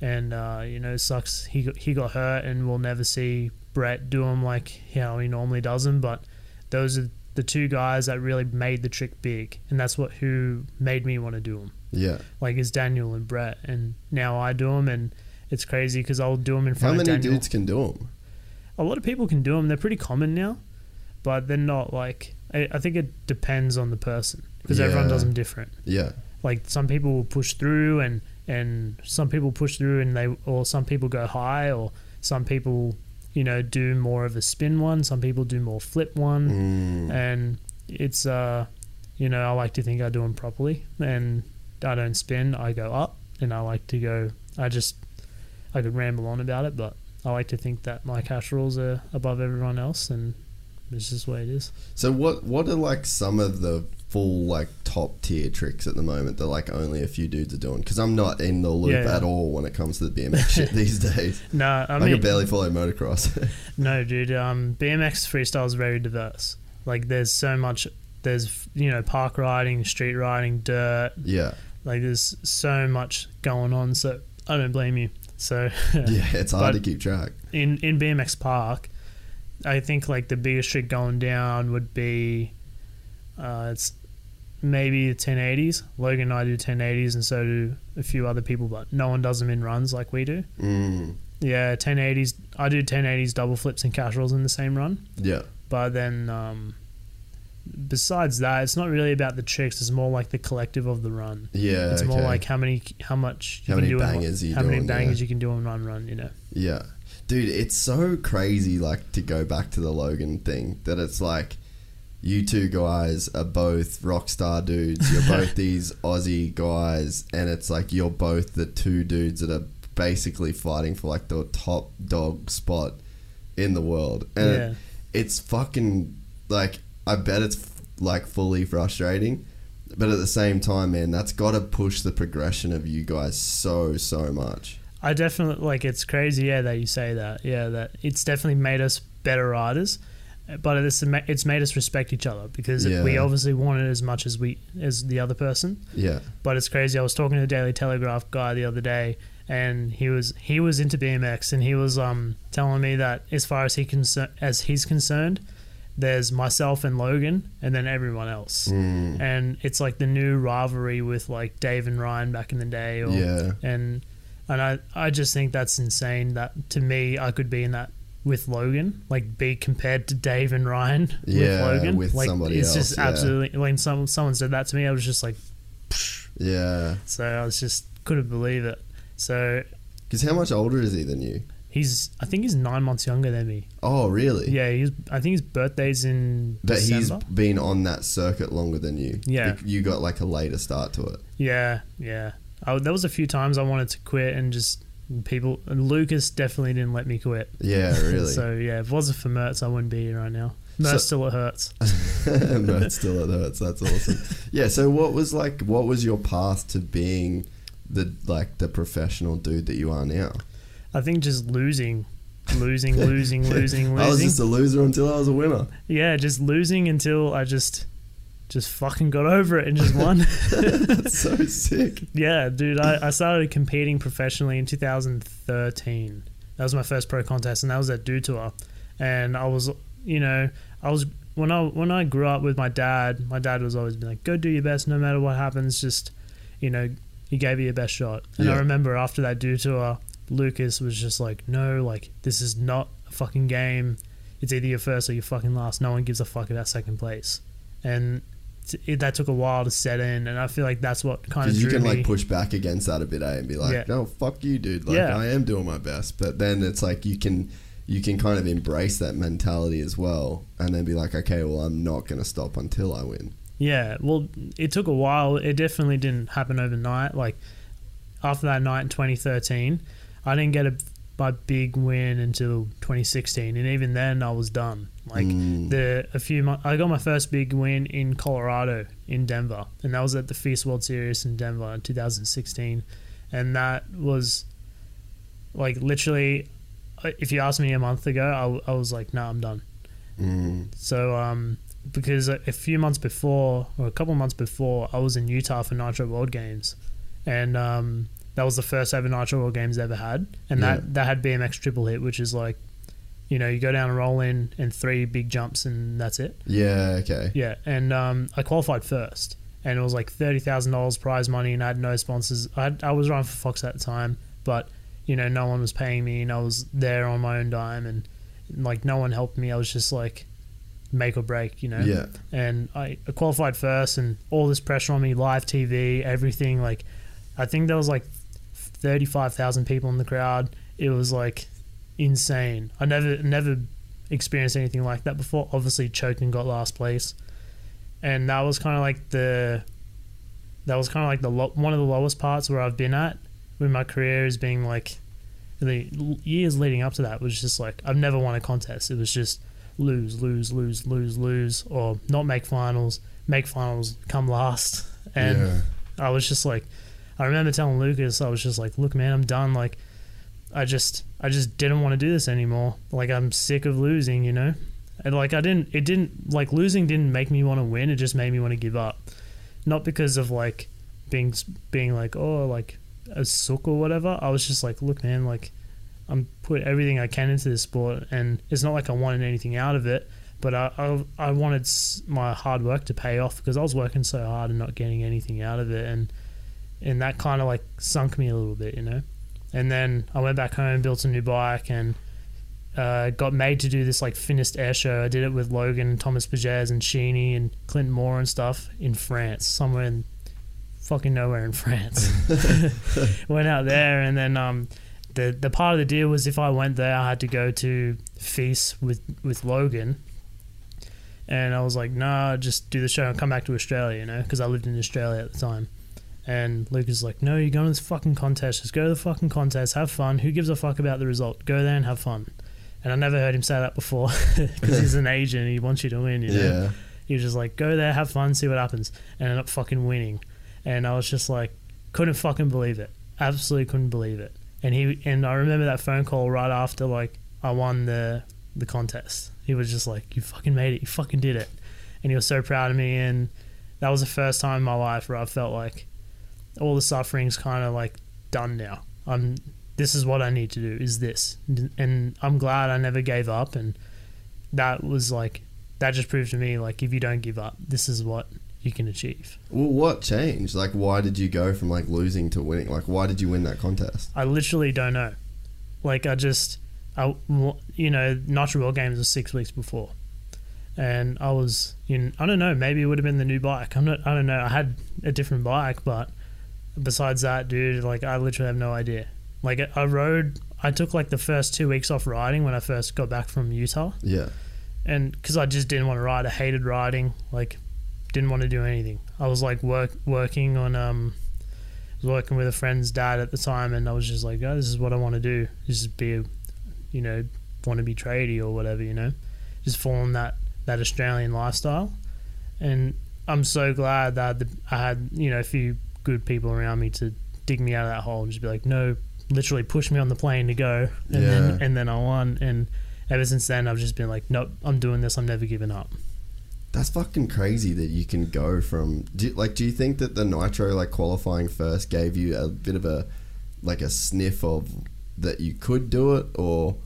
And uh, you know, it sucks he got, he got hurt, and we'll never see Brett do him like how he normally does him. But those are the two guys that really made the trick big, and that's what who made me want to do him. yeah. Like is Daniel and Brett, and now I do them, and it's crazy because I'll do them in front How many dudes can do them? A lot of people can do them. They're pretty common now, but they're not like. I, I think it depends on the person because everyone does them different. Yeah, Like some people will push through, and and some people push through, and they or some people go high, or some people you know do more of a spin one. Some people do more flip one, Mm. and it's uh you know I like to think I do them properly, and I don't spin. I go up, and I like to go. I just I could ramble on about it, but I like to think that my cash rolls are above everyone else, and it's just the way it is. So what what are like some of the full like top tier tricks at the moment that like only a few dudes are doing? Because I'm not in the loop Yeah, yeah. at all when it comes to the BMX <laughs> shit these days. No, I I, mean can barely follow motocross. <laughs> No, dude. Um, BMX freestyle is very diverse. Like there's so much. There's you know park riding, street riding, dirt. Yeah. Like there's so much going on. So I don't blame you. So <laughs> Yeah, it's hard to keep track. in in BMX Park, I think like the biggest trick going down would be, uh, it's maybe the 1080s. Logan and I do 1080s, and so do a few other people, but no one does them in runs like we do. Mm. Yeah, 1080s. I do 1080s double flips and cash rolls in the same run, Yeah. but then um, besides that, it's not really about the tricks. It's more like the collective of the run. Yeah. It's more like how many, how much, you How can many do in bangers are you how many doing, bangers yeah. you can do in one run. You know. Yeah. Dude, it's so crazy, like, to go back to the Logan thing, that it's like you two guys are both rock star dudes. You're <laughs> both these Aussie guys, and it's like you're both the two dudes that are basically fighting for, like, the top dog spot in the world. And Yeah. it, it's fucking, like, I bet it's, like, fully frustrating. But at the same time, man, that's got to push the progression of you guys so, so much. I definitely like it's crazy, yeah, that you say that. Yeah, that it's definitely made us better riders, but it's it's made us respect each other because we obviously want it as much as we as the other person. Yeah. But it's crazy. I was talking to the Daily Telegraph guy the other day, and he was he was into BMX, and he was um telling me that as far as he concern as he's concerned, there's myself and Logan, and then everyone else. Mm. And it's like the new rivalry with like Dave and Ryan back in the day, or Yeah. and and I I just think that's insane. That to me, I could be in that with Logan, like be compared to Dave and Ryan Yeah, with Logan. with like, somebody it's else, just yeah. absolutely when some someone said that to me, I was just like, Yeah. so I was just couldn't believe it. So Because how much older is he than you? he's I think he's nine months younger than me. Oh, really? Yeah, he's I think his birthday's in But he's been on that circuit longer than you. Yeah. You got like a later start to it. Yeah, yeah. I, there was a few times I wanted to quit and just people. And Lucas definitely didn't let me quit. Yeah, <laughs> really. so yeah, if it wasn't for Mertz, I wouldn't be here right now. Mertz So- still it hurts. but still it hurts. That's awesome. yeah. So what was like? What was your path to being the like the professional dude that you are now? I think just losing, losing, losing, losing, <laughs> losing. I was just a loser until I was a winner. yeah, just losing until I just, just fucking got over it and just won. <laughs> That's so sick. yeah, dude. I, I started competing professionally in 2013. That was my first pro contest, and that was at Dew Tour. And I was, you know, I was when I when I grew up with my dad. My dad was always been like, "Go do your best, no matter what happens. Just, you know, he gave you your best shot." And I remember after that Dew Tour, Lucas was just like, "No, like this is not a fucking game. It's either your first or your fucking last. No one gives a fuck about second place." And it, that took a while to set in, and I feel like that's what kind of you can me. like push back against that a bit, eh? And be like, Yeah. no, fuck you, dude. Like Yeah. I am doing my best. But then it's like you can you can kind of embrace that mentality as well, and then be like, okay, well, I'm not gonna stop until I win. Yeah, well, it took a while. It definitely didn't happen overnight. Like after that night in 2013, I didn't get a my big win until 2016, and even then I was done. Like Mm. the a few months, I got my first big win in Colorado in Denver, and that was at the FISE World Series in Denver in 2016, and that was like literally. uh, If you asked me a month ago, I was like, "No, I'm done." Mm. So, um, because a, a few months before, or a couple months before, I was in Utah for Nitro World Games, and um, that was the first ever Nitro World Games I ever had, and Yeah. that that had BMX triple hit, which is like, you know, you go down and roll in and three big jumps, and that's it. Yeah. Okay. Yeah, and um, I qualified first, and it was like thirty thousand dollars prize money, and I had no sponsors. I I was running for Fox at the time, but you know, no one was paying me, and I was there on my own dime, and like no one helped me. I was just like make or break, you know. Yeah. And I I qualified first, and all this pressure on me, live TV, everything. Like, I think there was like thirty five thousand people in the crowd. It was like insane. I never never experienced anything like that before. Obviously, choked and got last place, and that was kind of like the that was kind of like the lo- one of the lowest parts where I've been at with my career is being like the years leading up to that was just like I've never won a contest. It was just lose, lose, lose, lose, lose, or not make finals, make finals, come last, and yeah. I was just like, I remember telling Lucas, I was just like, look, man, I'm done. Like, I just, I just didn't want to do this anymore. Like, I'm sick of losing, you know. And like I didn't, it didn't like losing didn't make me want to win. It just made me want to give up, not because of like being being like oh like a sook or whatever. I was just like, look, man, like I'm put everything I can into this sport, and it's not like I wanted anything out of it, but I I, I wanted my hard work to pay off because I was working so hard and not getting anything out of it, and and that kind of like sunk me a little bit, you know. And then I went back home, built a new bike, and uh, got made to do this like finished air show. I did it with Logan, Thomas Pages, and Sheeny, and Clinton Moore and stuff in France, somewhere in fucking nowhere in France. <laughs> <laughs> went out there, and then um, the the part of the deal was if I went there, I had to go to FISE with with Logan. And I was like, nah, just do the show and come back to Australia, you know, because I lived in Australia at the time. And Lucas is like, no, you're going to this fucking contest. Just go to the fucking contest, have fun. Who gives a fuck about the result? Go there and have fun. And I never heard him say that before <laughs> because he's an <laughs> agent. He wants you to win, you know? Yeah. He was just like, go there, have fun, see what happens. And ended up fucking winning. And I was just like, couldn't fucking believe it. Absolutely couldn't believe it. And he and I remember that phone call right after like I won the the contest. He was just like, You fucking made it, you fucking did it. And he was so proud of me and that was the first time in my life where I felt like all the suffering's kind of like done now. I'm this is what I need to do is this. And I'm glad I never gave up and that was like that just proved to me like if you don't give up, this is what you can achieve. Well, what changed? Like, why did you go from like losing to winning? Like, why did you win that contest? I literally don't know. Like I just, I you know, Nitro World Games was six weeks before, and I was in. I don't know. Maybe it would have been the new bike. I'm not. I don't know. I had a different bike, but besides that, dude, like I literally have no idea. Like I rode. I took like the first two weeks off riding when I first got back from Utah, Yeah. and because I just didn't want to ride. I hated riding. Like didn't want to do anything. I was like work working on um working with a friend's dad at the time and I was just like, oh, this is what I want to do. Just be a you know, want to be tradie or whatever, you know. Just following that that Australian lifestyle. And I'm so glad that the, I had, you know, a few good people around me to dig me out of that hole and just be like, no, literally push me on the plane to go. And then and then I won and ever since then I've just been like, nope, I'm doing this. I'm never giving up. That's fucking crazy that you can go from. Do, like, do you think that the nitro like qualifying first gave you a bit of a like a sniff of that you could do it, or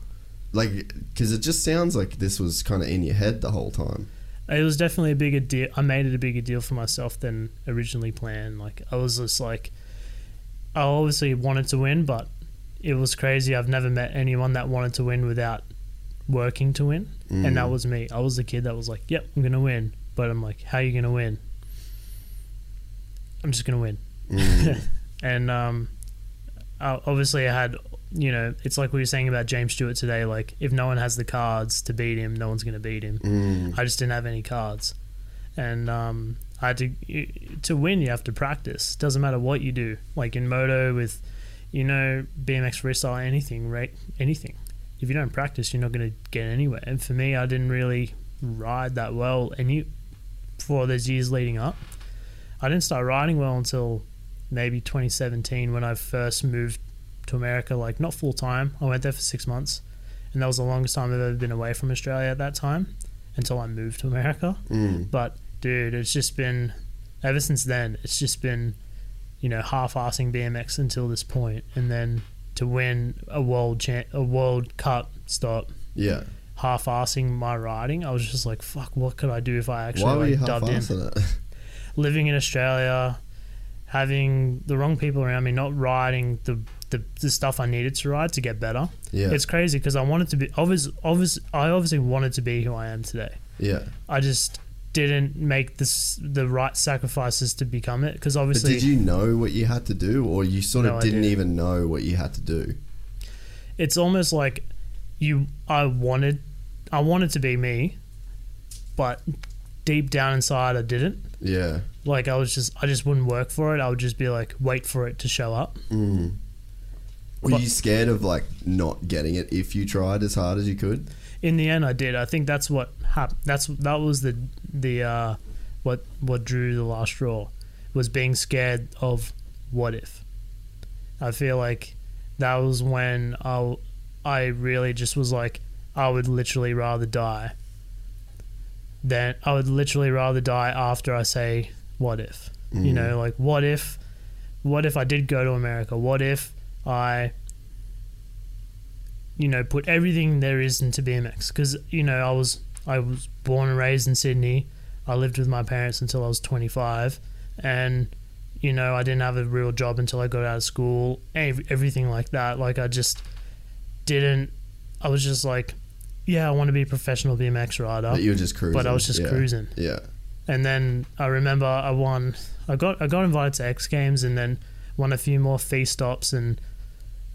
like because it just sounds like this was kind of in your head the whole time. It was definitely a bigger deal. I made it a bigger deal for myself than originally planned. Like I was just like, I obviously wanted to win, but it was crazy. I've never met anyone that wanted to win without working to win, and that was me. I was the kid that was like, "Yep, I'm gonna win," but I'm like, "How are you gonna win?" I'm just gonna win, <laughs> and um, I- obviously I had. You know, it's like we were saying about James Stewart today. Like, if no one has the cards to beat him, no one's going to beat him. Mm. I just didn't have any cards, and um, I had to to win. You have to practice. Doesn't matter what you do. Like in moto with, you know, BMX freestyle, anything, right? Anything. If you don't practice, you're not going to get anywhere. And for me, I didn't really ride that well. And you, for those years leading up, I didn't start riding well until maybe 2017 when I first moved to America. Like not full time. I went there for six months, and that was the longest time I've ever been away from Australia at that time until I moved to America. Mm. But dude, it's just been ever since then. It's just been you know half-assing BMX until this point, and then to win a world cha- a World Cup stop. Yeah. Half-assing my riding, I was just like, "Fuck! What could I do if I actually Why were you like, dubbed in?" it? living in Australia, having the wrong people around me, not riding the the, the stuff I needed to ride to get better. Yeah. It's crazy because I wanted to be obvious, obvious. I obviously wanted to be who I am today. yeah. I just didn't make this the right sacrifices to become it because But obviously did you know what you had to do, or you sort of didn't idea. even know what you had to do? it's almost like you I wanted I wanted to be me, but deep down inside I didn't. Yeah. Like I was just I just wouldn't work for it. I would just be like wait for it to show up. Mm. Were But- you scared of like not getting it if you tried as hard as you could? in the end I did. I think that's what happened. That's that was the the uh, what what drew the last straw was being scared of what if. I feel like that was when I I really just was like I would literally rather die then I would literally rather die after I say what if. You know, like what if what if I did go to America? What if I you know, put everything there is into BMX cuz you know, I was I was born and raised in Sydney. I lived with my parents until I was 25 and you know, I didn't have a real job until I got out of school. ev- Everything like that. Like I just didn't I was just like yeah, I want to be a professional BMX rider. But you were just cruising. But I was just yeah. cruising. Yeah. And then I remember I won. I got I got invited to X Games and then won a few more FISE stops and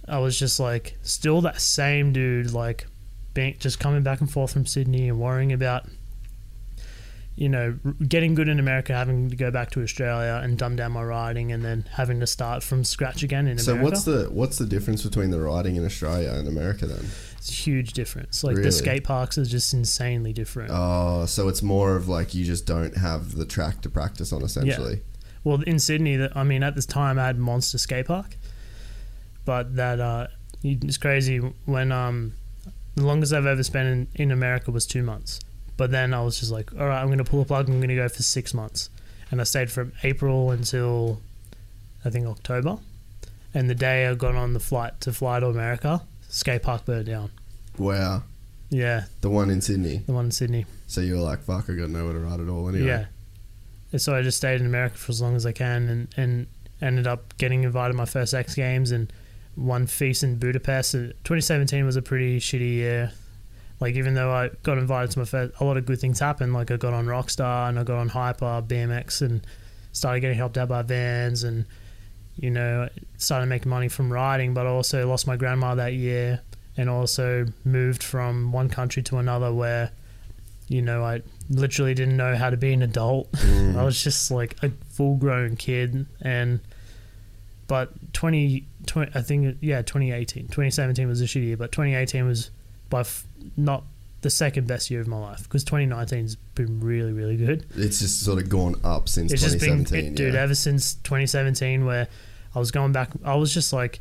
I was just like still that same dude like being just coming back and forth from Sydney and worrying about you know getting good in America having to go back to Australia and dumb down my riding and then having to start from scratch again in So America. So what's the what's the difference between the riding in Australia and America then? it's a huge difference. Like Really? the skate parks are just insanely different. Oh, so it's more of like you just don't have the track to practice on essentially. Well, in Sydney, that I mean, at this time, I had Monster Skate Park, but that uh, it's crazy. When um, the longest I've ever spent in, in America was two months. But then I was just like, all right, I'm going to pull a plug. And I'm going to go for six months, and I stayed from April until I think October. And the day I got on the flight to fly to America, skate park burned down. Wow. Yeah, The one in Sydney. the one in Sydney. So you were like, fuck, I got nowhere to ride at all anyway. Yeah. And so I just stayed in America for as long as I can and, and ended up getting invited to my first X Games and won FISE in Budapest. Uh, 2017 was a pretty shitty year. Like even though I got invited to my first, a lot of good things happened. Like I got on Rockstar and I got on Hyper BMX and started getting helped out by Vans and you know started making money from riding. But I also lost my grandma that year and also moved from one country to another where you know I literally didn't know how to be an adult. <laughs> I was just like a full grown kid and but 20, 20 I think yeah 2018 2017 was a shitty year but 2018 was by f- not the second best year of my life because 2019's been really really good. It's just sort of gone up since It's just been 2017. it, dude yeah. ever since 2017 where I was going back I was just like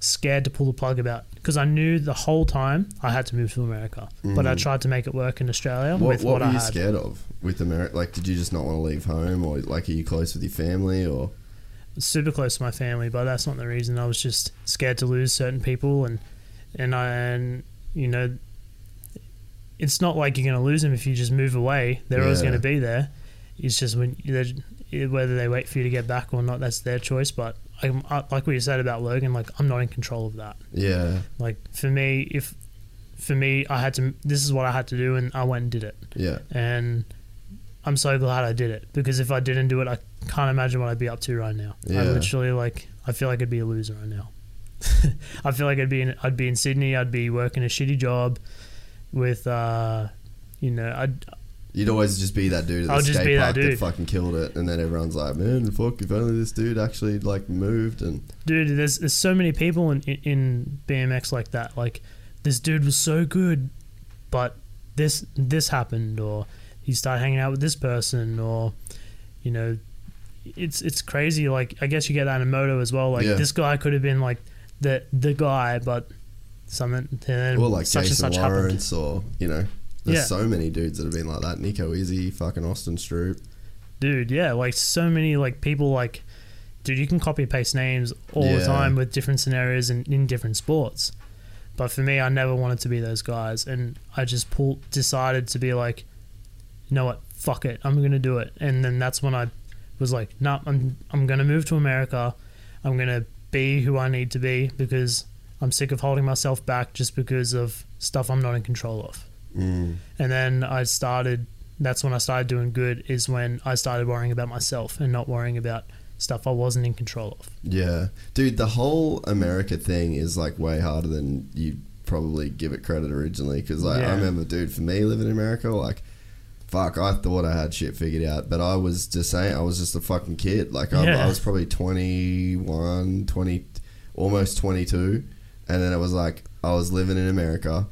scared to pull the plug about because I knew the whole time I had to move to America but I tried to make it work in Australia Mm. what with what what, were I you had. scared of with America? Like, did you just not want to leave home, or like, are you close with your family, or super close to my family, but that's not the reason. I was just scared to lose certain people, and and I and you know, it's not like you're going to lose them if you just move away. They're always going to be there. It's just when they're- whether they wait for you to get back or not, that's their choice. But I, I, like what you said about Logan, like I'm not in control of that. yeah, Like for me, if for me, I had to. This is what I had to do, and I went and did it yeah, and I'm so glad I did it because if I didn't do it, I can't imagine what I'd be up to right now. I literally like I feel like I'd be a loser right now. <laughs> I feel like I'd be in I'd be in Sydney. I'd be working a shitty job with uh, you know I'd You'd always just be that dude at the I'll just skate be that park that, dude. fucking killed it, and then everyone's like, "Man, fuck! If only this dude actually like moved." And dude. There's there's so many people in in, in BMX like that. Like this dude was so good, but this this happened, or he started hanging out with this person, or you know, it's it's crazy. Like I guess you get that in moto as well. Like Yeah. this guy could have been like the the guy, but something and or like such Jason and such happened. Lawrence, or you know, there's Yeah. so many dudes that have been like that. Nico Izzi, fucking Austin Stroupe. dude yeah like so many like people like dude you can copy and paste names all Yeah. the time with different scenarios and in different sports but for me i never wanted to be those guys and i just pulled decided to be like you know what fuck it i'm gonna do it and then that's when i was like no i'm i'm gonna move to america i'm gonna be who i need to be because i'm sick of holding myself back just because of stuff i'm not in control of Mm. and then I started. That's when I started doing good. Is when I started worrying about myself and not worrying about stuff I wasn't in control of. Yeah, dude, the whole America thing is like way harder than you probably give it credit originally. Because like I remember, dude, for me living in America, like. Fuck, I thought I had shit figured out, but I was just saying, I was just a fucking kid. Like, I, Yeah. I was probably 21, 20, almost 22. And then it was like, I was living in America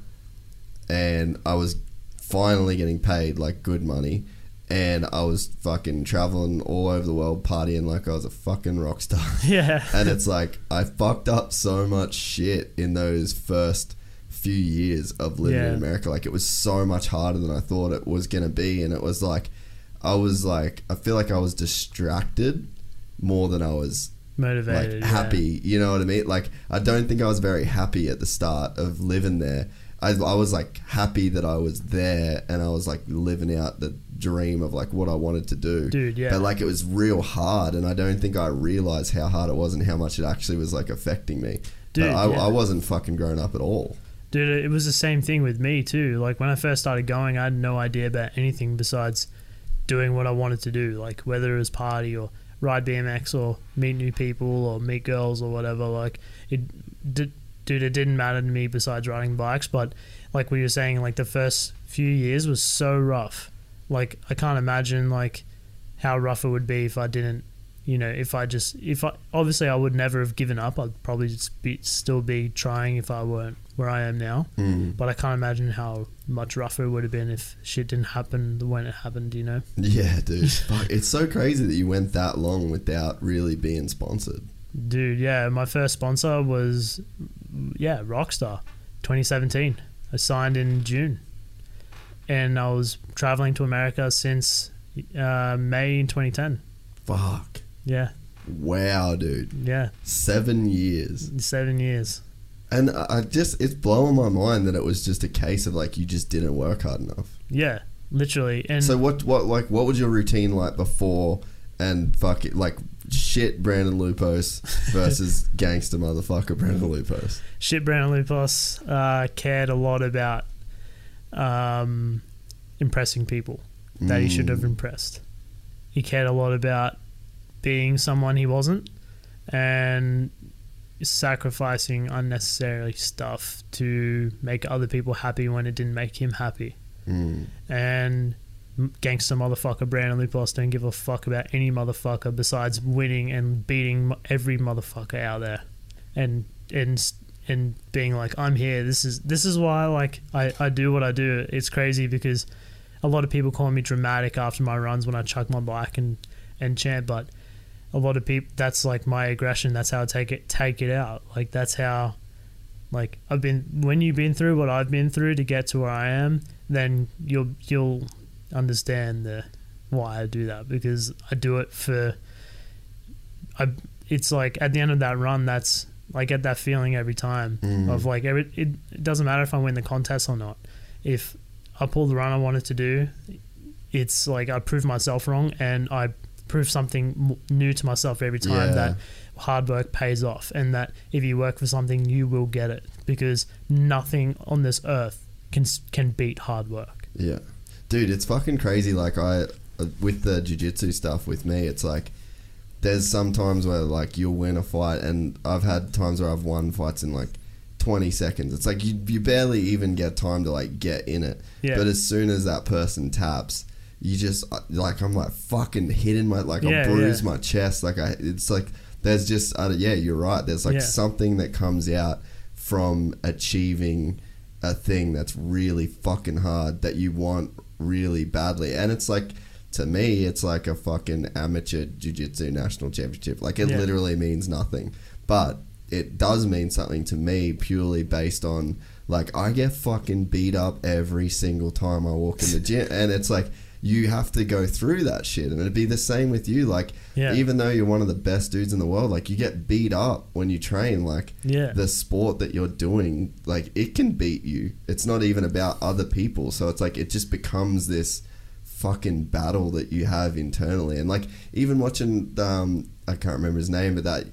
and I was finally getting paid like good money. And I was fucking traveling all over the world partying like I was a fucking rock star. <laughs> Yeah, and it's like I fucked up so much shit in those first few years of living in America. Like it was so much harder than I thought it was gonna be, and it was like I was like I feel like I was distracted more than I was Motivated. like yeah. happy. You know what I mean? Like I don't think I was very happy at the start of living there. I, I was like happy that I was there and I was like living out the dream of like what I wanted to do. Dude, yeah. But like it was real hard and I don't think I realized how hard it was and how much it actually was like affecting me. Dude, but I, yeah. I wasn't fucking grown up at all. Dude, it was the same thing with me too. Like when I first started going, I had no idea about anything besides doing what I wanted to do. Like whether it was party or ride BMX or meet new people or meet girls or whatever. Like it, did, dude, it didn't matter to me besides riding bikes. But like we were saying, like the first few years was so rough. Like I can't imagine like how rough it would be if I didn't. You know, if I just if I obviously I would never have given up. I'd probably just be still be trying if I weren't where I am now. Mm. But I can't imagine how much rougher it would have been if shit didn't happen when it happened. You know, <laughs> Yeah, dude. Fuck, it's so crazy that you went that long without really being sponsored. dude. Yeah, my first sponsor was yeah Rockstar, 2017. I signed in June, and I was traveling to America since uh, May 2010. Fuck. Yeah, Wow, dude. yeah, Seven years. seven years. And I just, it's blowing my mind that it was just a case of like you just didn't work hard enough. Yeah, literally. And So what, what, like, what was your routine like before and fuck it, like shit Brandon Lupos <laughs> versus gangster motherfucker Brandon Lupos? shit Brandon Lupos uh, cared a lot about um, impressing people that he should have impressed. He cared a lot about being someone he wasn't and sacrificing unnecessarily stuff to make other people happy when it didn't make him happy. Mm. And gangster motherfucker Brandon Lupos don't give a fuck about any motherfucker besides winning and beating every motherfucker out there, and and and being like I'm here. This is this is why like I I do what I do. It's crazy because a lot of people call me dramatic after my runs when I chuck my bike and and chant, but a lot of people that's like my aggression. That's how I take it take it out. Like that's how like I've been when you've been through what I've been through to get to where I am, then you'll you'll understand the why I do that because I do it for I it's like at the end of that run that's I get that feeling every time mm. of like every it, it doesn't matter if I win the contest or not. If I pull the run I wanted to do, it's like I prove myself wrong and I prove something new to myself every time Yeah. that hard work pays off and that if you work for something you will get it because nothing on this earth can can beat hard work. Yeah, dude, it's fucking crazy. Like I, uh, with the jujitsu stuff with me, it's like there's some times where like you'll win a fight, and I've had times where I've won fights in like 20 seconds. It's like you you barely even get time to like get in it. Yeah. But as soon as that person taps, you just uh, like I'm like fucking hitting my like Yeah, I bruise yeah. my chest. Like I, it's like there's just uh, yeah, you're right. There's like Yeah. something that comes out from achieving a thing that's really fucking hard that you want really badly. And it's like to me, it's like a fucking amateur jiu-jitsu national championship. Like it literally means nothing. But it does mean something to me purely based on like I get fucking beat up every single time I walk in the gym and it's like you have to go through that shit. And it'd be the same with you. Like Yeah. even though you're one of the best dudes in the world like you get beat up when you train. Like Yeah. the sport that you're doing like it can beat you. It's not even about other people. So it's like it just becomes this fucking battle that you have internally. And like even watching um i can't remember his name but that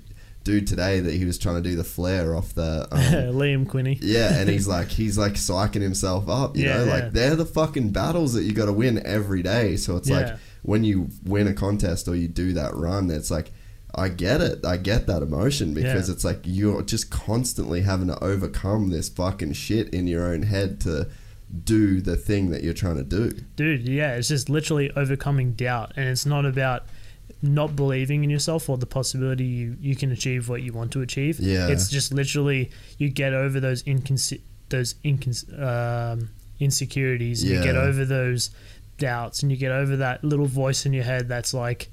dude today that he was trying to do the flare off the <laughs> um, Liam Quinney. yeah, and he's <laughs> like he's like psyching himself up, you Yeah, know, yeah. like they're the fucking battles that you got to win every day. So it's Yeah. like when you win a contest or you do that run, it's like I get it, I get that emotion because it's like you're just constantly having to overcome this fucking shit in your own head to do the thing that you're trying to do. Dude, yeah, it's just literally overcoming doubt and it's not about not believing in yourself or the possibility you, you can achieve what you want to achieve. Yeah. It's just literally you get over those inconsi- those incons- um, insecurities, and you get over those doubts and you get over that little voice in your head that's like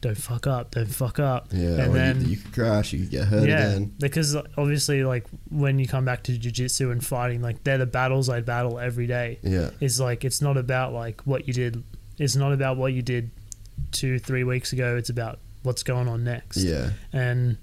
don't fuck up, don't fuck up. Yeah, and then you, you could crash, you could get hurt yeah, again. because obviously, like when you come back to jujitsu and fighting, like they're the battles I battle every day. Yeah, It's like it's not about like what you did. It's not about what you did two, three weeks ago. It's about what's going on next. yeah, And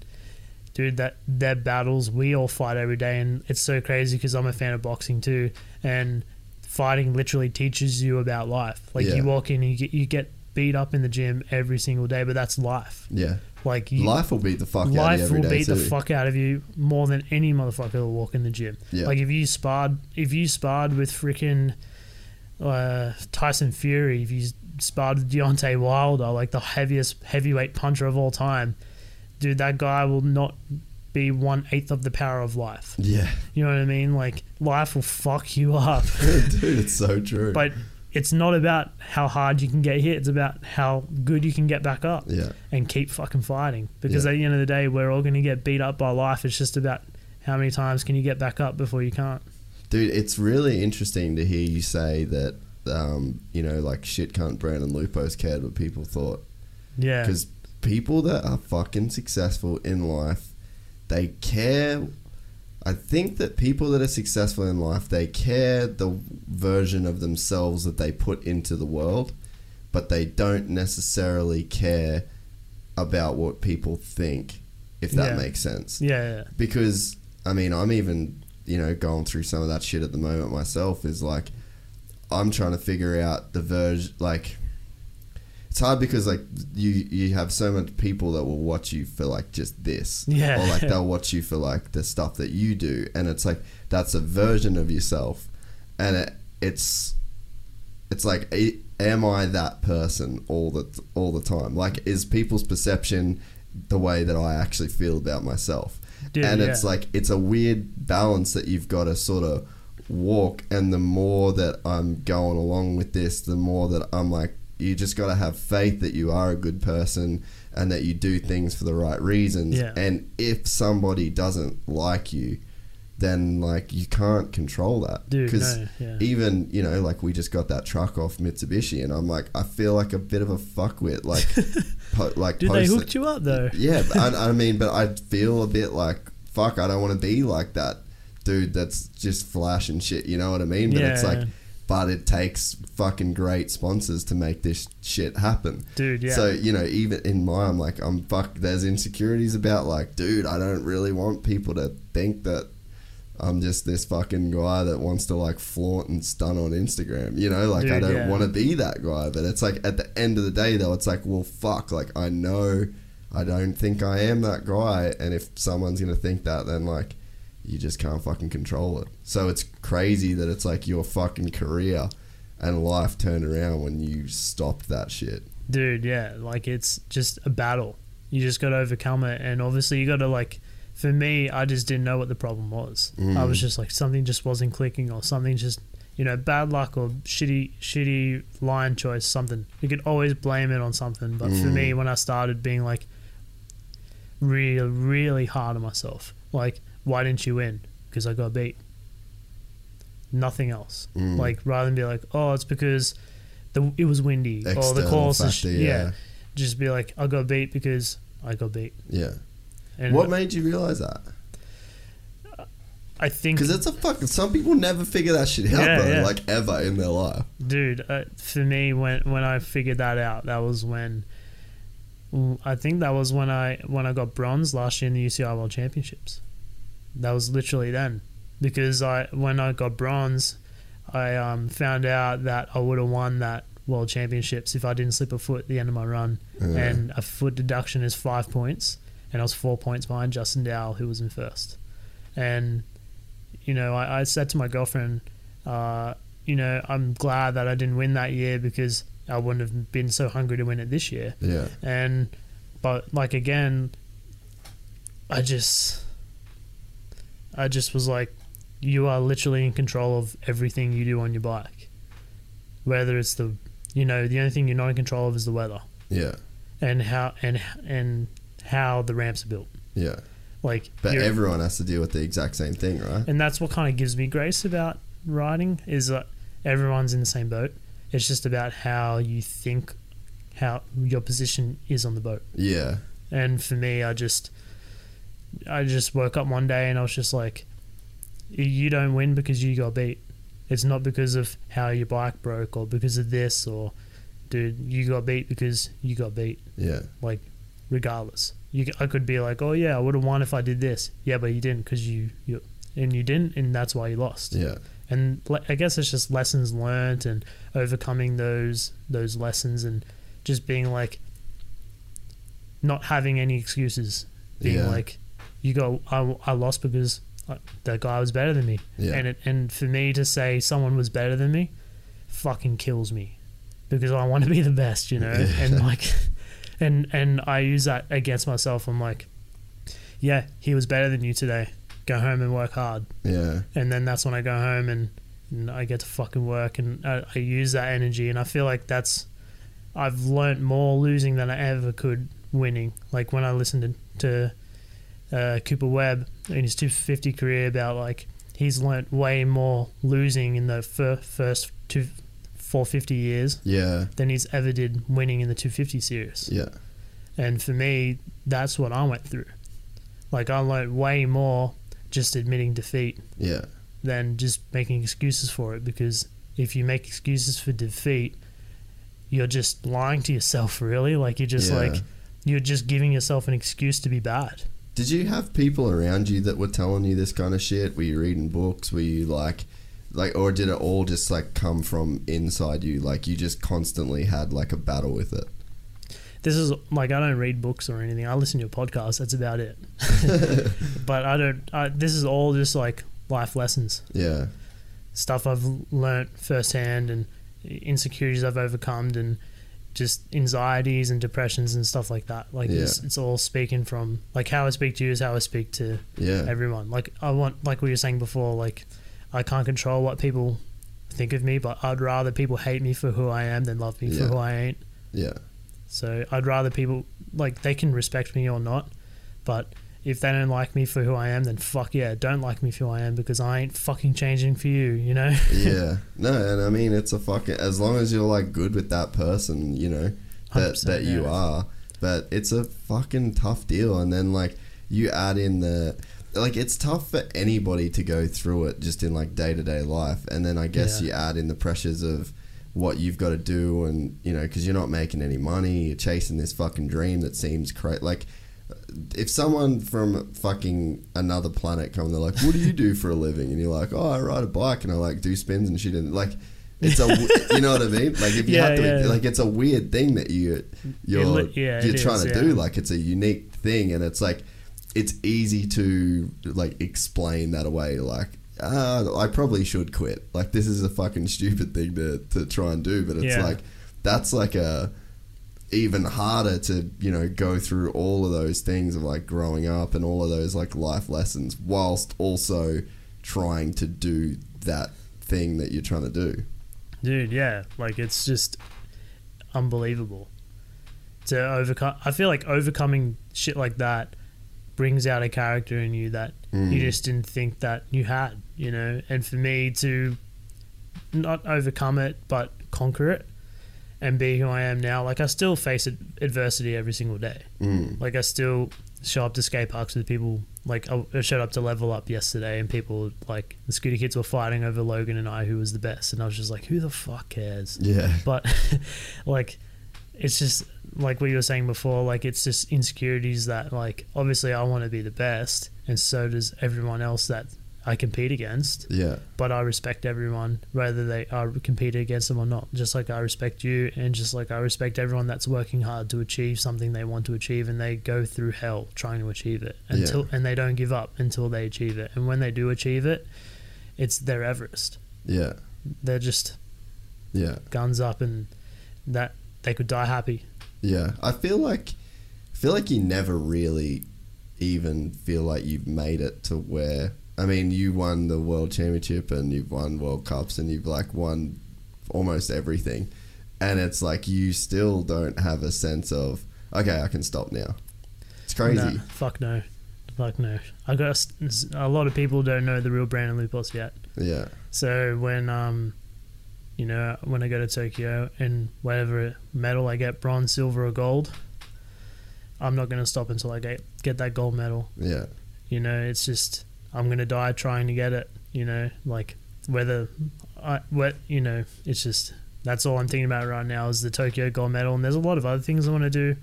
dude, that their battles we all fight every day, and it's so crazy because I'm a fan of boxing too, and fighting literally teaches you about life. Like Yeah. you walk in, and you get you get beat up in the gym every single day, but that's life. yeah. Like you, Life will beat the fuck out of you life every will beat too. the fuck out of you more than any motherfucker will walk in the gym. Yeah. Like if you sparred, if you sparred with freaking uh, Tyson Fury, if you sparred with Deontay Wilder, like the heaviest heavyweight puncher of all time, dude, that guy will not be one eighth of the power of life. yeah, You know what I mean? Like life will fuck you up, <laughs> dude, it's so true. but. It's not about how hard you can get hit. It's about how good you can get back up yeah, and keep fucking fighting. Because Yeah. at the end of the day, we're all going to get beat up by life. It's just about how many times can you get back up before you can't. dude, it's really interesting to hear you say that. Um, you know, like shit, cunt Brandon Lupos cared what people thought. Yeah. Because people that are fucking successful in life, they care. I think that people that are successful in life, they care the version of themselves that they put into the world, but they don't necessarily care about what people think, if that Yeah. makes sense. Yeah. yeah. Because, I mean, I'm even, you know, going through some of that shit at the moment myself, is like, I'm trying to figure out the verge, like, it's hard because like you you have so much people that will watch you for like just this. Yeah. or like <laughs> they'll watch you for like the stuff that you do. And it's like that's a version of yourself. And it, it's it's like am i that person all the all the time? Like is people's perception the way that i actually feel about myself? Dude, and it's like it's a weird balance that you've got to sort of walk and the more that i'm going along with this the more that i'm like you just got to have faith that you are a good person and that you do things for the right reasons Yeah. and if somebody doesn't like you then like you can't control that because no, yeah. even you know like we just got that truck off Mitsubishi and I'm like I feel like a bit of a fuckwit like <laughs> po- like Dude, they hooked you up though. yeah, I, I mean, but I feel a bit like fuck. I don't want to be like that dude. That's just flashing shit. You know what I mean? But it's like, but it takes fucking great sponsors to make this shit happen. Dude, yeah. So you know, even in my, I'm like, I'm fuck. There's insecurities about like, dude, I don't really want people to think that. I'm just this fucking guy that wants to like flaunt and stun on Instagram. You know, like I don't yeah. want to be that guy. But it's like at the end of the day, though, it's like, well, fuck. Like I know I don't think I am that guy, and if someone's gonna think that, then like you just can't fucking control it. So it's crazy that it's like your fucking career and life turned around when you stopped that shit. Dude, yeah. Like it's just a battle. You just got to overcome it. And obviously, you got to like, for me, I just didn't know what the problem was. I Mm. was just like, something just wasn't clicking or something just, you know, bad luck or shitty, shitty line choice, something. You could always blame it on something. But for Mm. me, when I started being like, really, really hard on myself, like, why didn't you win? Because I got beat. Nothing else. Mm. Like, rather than be like, oh, it's because the it was windy or the External course is factor, yeah. yeah. Just be like, I got beat because I got beat. Yeah. And what made you realize that? I think, Because it's a fucking. Some people never figure that shit out, Yeah, bro. yeah. Like ever in their life. dude, uh, for me, when when I figured that out, that was when I think that was when I when I got bronze last year in the UCI World Championships. That was literally then, because I when I got bronze, I um, found out that I would have won that World Championships if I didn't slip a foot at the end of my run, and a foot deduction is five points, and I was four points behind Justin Dowell, who was in first, and you know I, I said to my girlfriend. Uh, you know, I'm glad that I didn't win that year because I wouldn't have been so hungry to win it this year. Yeah. And, but like again, I just, I just was like, you are literally in control of everything you do on your bike. Whether it's the, you know, the only thing you're not in control of is the weather Yeah. and how and and how the ramps are built. Yeah. Like, But everyone has to deal with the exact same thing, right? and that's what kind of gives me grace about riding is that everyone's in the same boat. It's just about how you think, how your position is on the boat. Yeah. And for me, I just, I just woke up one day and I was just like, you don't win because you got beat. It's not because of how your bike broke or because of this or, dude, you got beat because you got beat. Yeah. Like, regardless, you, I could be like, oh yeah, I would have won if I did this. Yeah, but you didn't because you, you, and you didn't, and that's why you lost Yeah. and I guess it's just lessons learned and overcoming those those lessons and just being like not having any excuses being Yeah. like you go I, I lost because uh, that guy was better than me. Yeah. and it, and for me to say someone was better than me fucking kills me because I want to be the best you know? And like <laughs> and and I use that against myself. I'm like yeah he was better than you today. Go home and work hard. Yeah. and then that's when I go home and, and I get to fucking work. And I, I use that energy. And I feel like that's I've learnt more losing than I ever could winning. Like when I listened to, to uh, Cooper Webb in his 250 career about like he's learnt way more losing in the fir- first two 450 years Yeah. than he's ever did winning in the 250 series. Yeah. And for me, that's what I went through. Like I learnt way more just admitting defeat Yeah. than just making excuses for it because if you make excuses for defeat you're just lying to yourself <laughs> really like you're just Yeah. like you're just giving yourself an excuse to be bad Did you have people around you that were telling you this kind of shit? Were you reading books? Were you like, like, or did it all just like come from inside you? Like you just constantly had like a battle with it. this is like i don't read books or anything i listen to a podcast that's about it <laughs> but i don't I, this is all just like life lessons Yeah. stuff i've learnt firsthand and insecurities i've overcome and just anxieties and depressions and stuff like that like it's, Yeah. it's all speaking from like how i speak to you is how i speak to Yeah. everyone. Like I want, like we were saying before, like I can't control what people think of me, but I'd rather people hate me for who I am than love me for who I ain't. Yeah. So I'd rather people like they can respect me or not, but if they don't like me for who I am, then fuck yeah, don't like me for who I am because I ain't fucking changing for you, you know? yeah. <laughs> No, and I mean it's a fucking as long as you're like good with that person, you know, that that you yeah. are. But it's a fucking tough deal and then like you add in the like it's tough for anybody to go through it just in like day-to-day life and then I guess Yeah. you add in the pressures of what you've got to do and you know cuz you're not making any money, you're chasing this fucking dream that seems crazy like if someone from fucking another planet come, they're like, "What do you do for a living?" And you're like, "Oh, I ride a bike and I like do spins and shit." And like, it's a, <laughs> you know what I mean? Like, if you Yeah, have to, yeah. like, it's a weird thing that you you're yeah, you're trying is, to do. Like, it's a unique thing, and it's like, it's easy to like explain that away. Like, ah, I probably should quit. Like, this is a fucking stupid thing to to try and do, but it's like that's like a even harder to you know go through all of those things of like growing up and all of those like life lessons whilst also trying to do that thing that you're trying to do Dude, yeah, like it's just unbelievable to overcome. I feel like overcoming shit like that brings out a character in you that you mm. just didn't think that you had, you know. And for me to not overcome it but conquer it and be who I am now, like I still face adversity every single day. mm. Like I still show up to skate parks with people. Like I showed up to level up yesterday, and people like the scooter kids were fighting over Logan and I, who was the best, and I was just like, who the fuck cares? yeah <laughs> But <laughs> like, it's just like what you were saying before. Like it's just insecurities that like obviously I want to be the best, and so does everyone else that I compete against yeah but I respect everyone, whether they are competing against them or not. Just like I respect you, and just like I respect everyone that's working hard to achieve something they want to achieve, and they go through hell trying to achieve it until, and they don't give up until they achieve it. And when they do achieve it, it's their Everest. yeah They're just yeah guns up, and that they could die happy. yeah i feel like I feel like you never really even feel like you've made it to where I mean you won the world championship and you've won world cups and you've like won almost everything and it's like you still don't have a sense of okay I can stop now it's crazy No, fuck no, fuck no. I got a lot of people don't know the real Brandon Lupos yet. yeah So when um you know, when I go to Tokyo and whatever medal I get, bronze, silver, or gold, I'm not going to stop until I get get that gold medal. Yeah. You know, it's just I'm going to die trying to get it. You know, like whether I what you know, it's just that's all I'm thinking about right now is the Tokyo gold medal, and there's a lot of other things I want to do.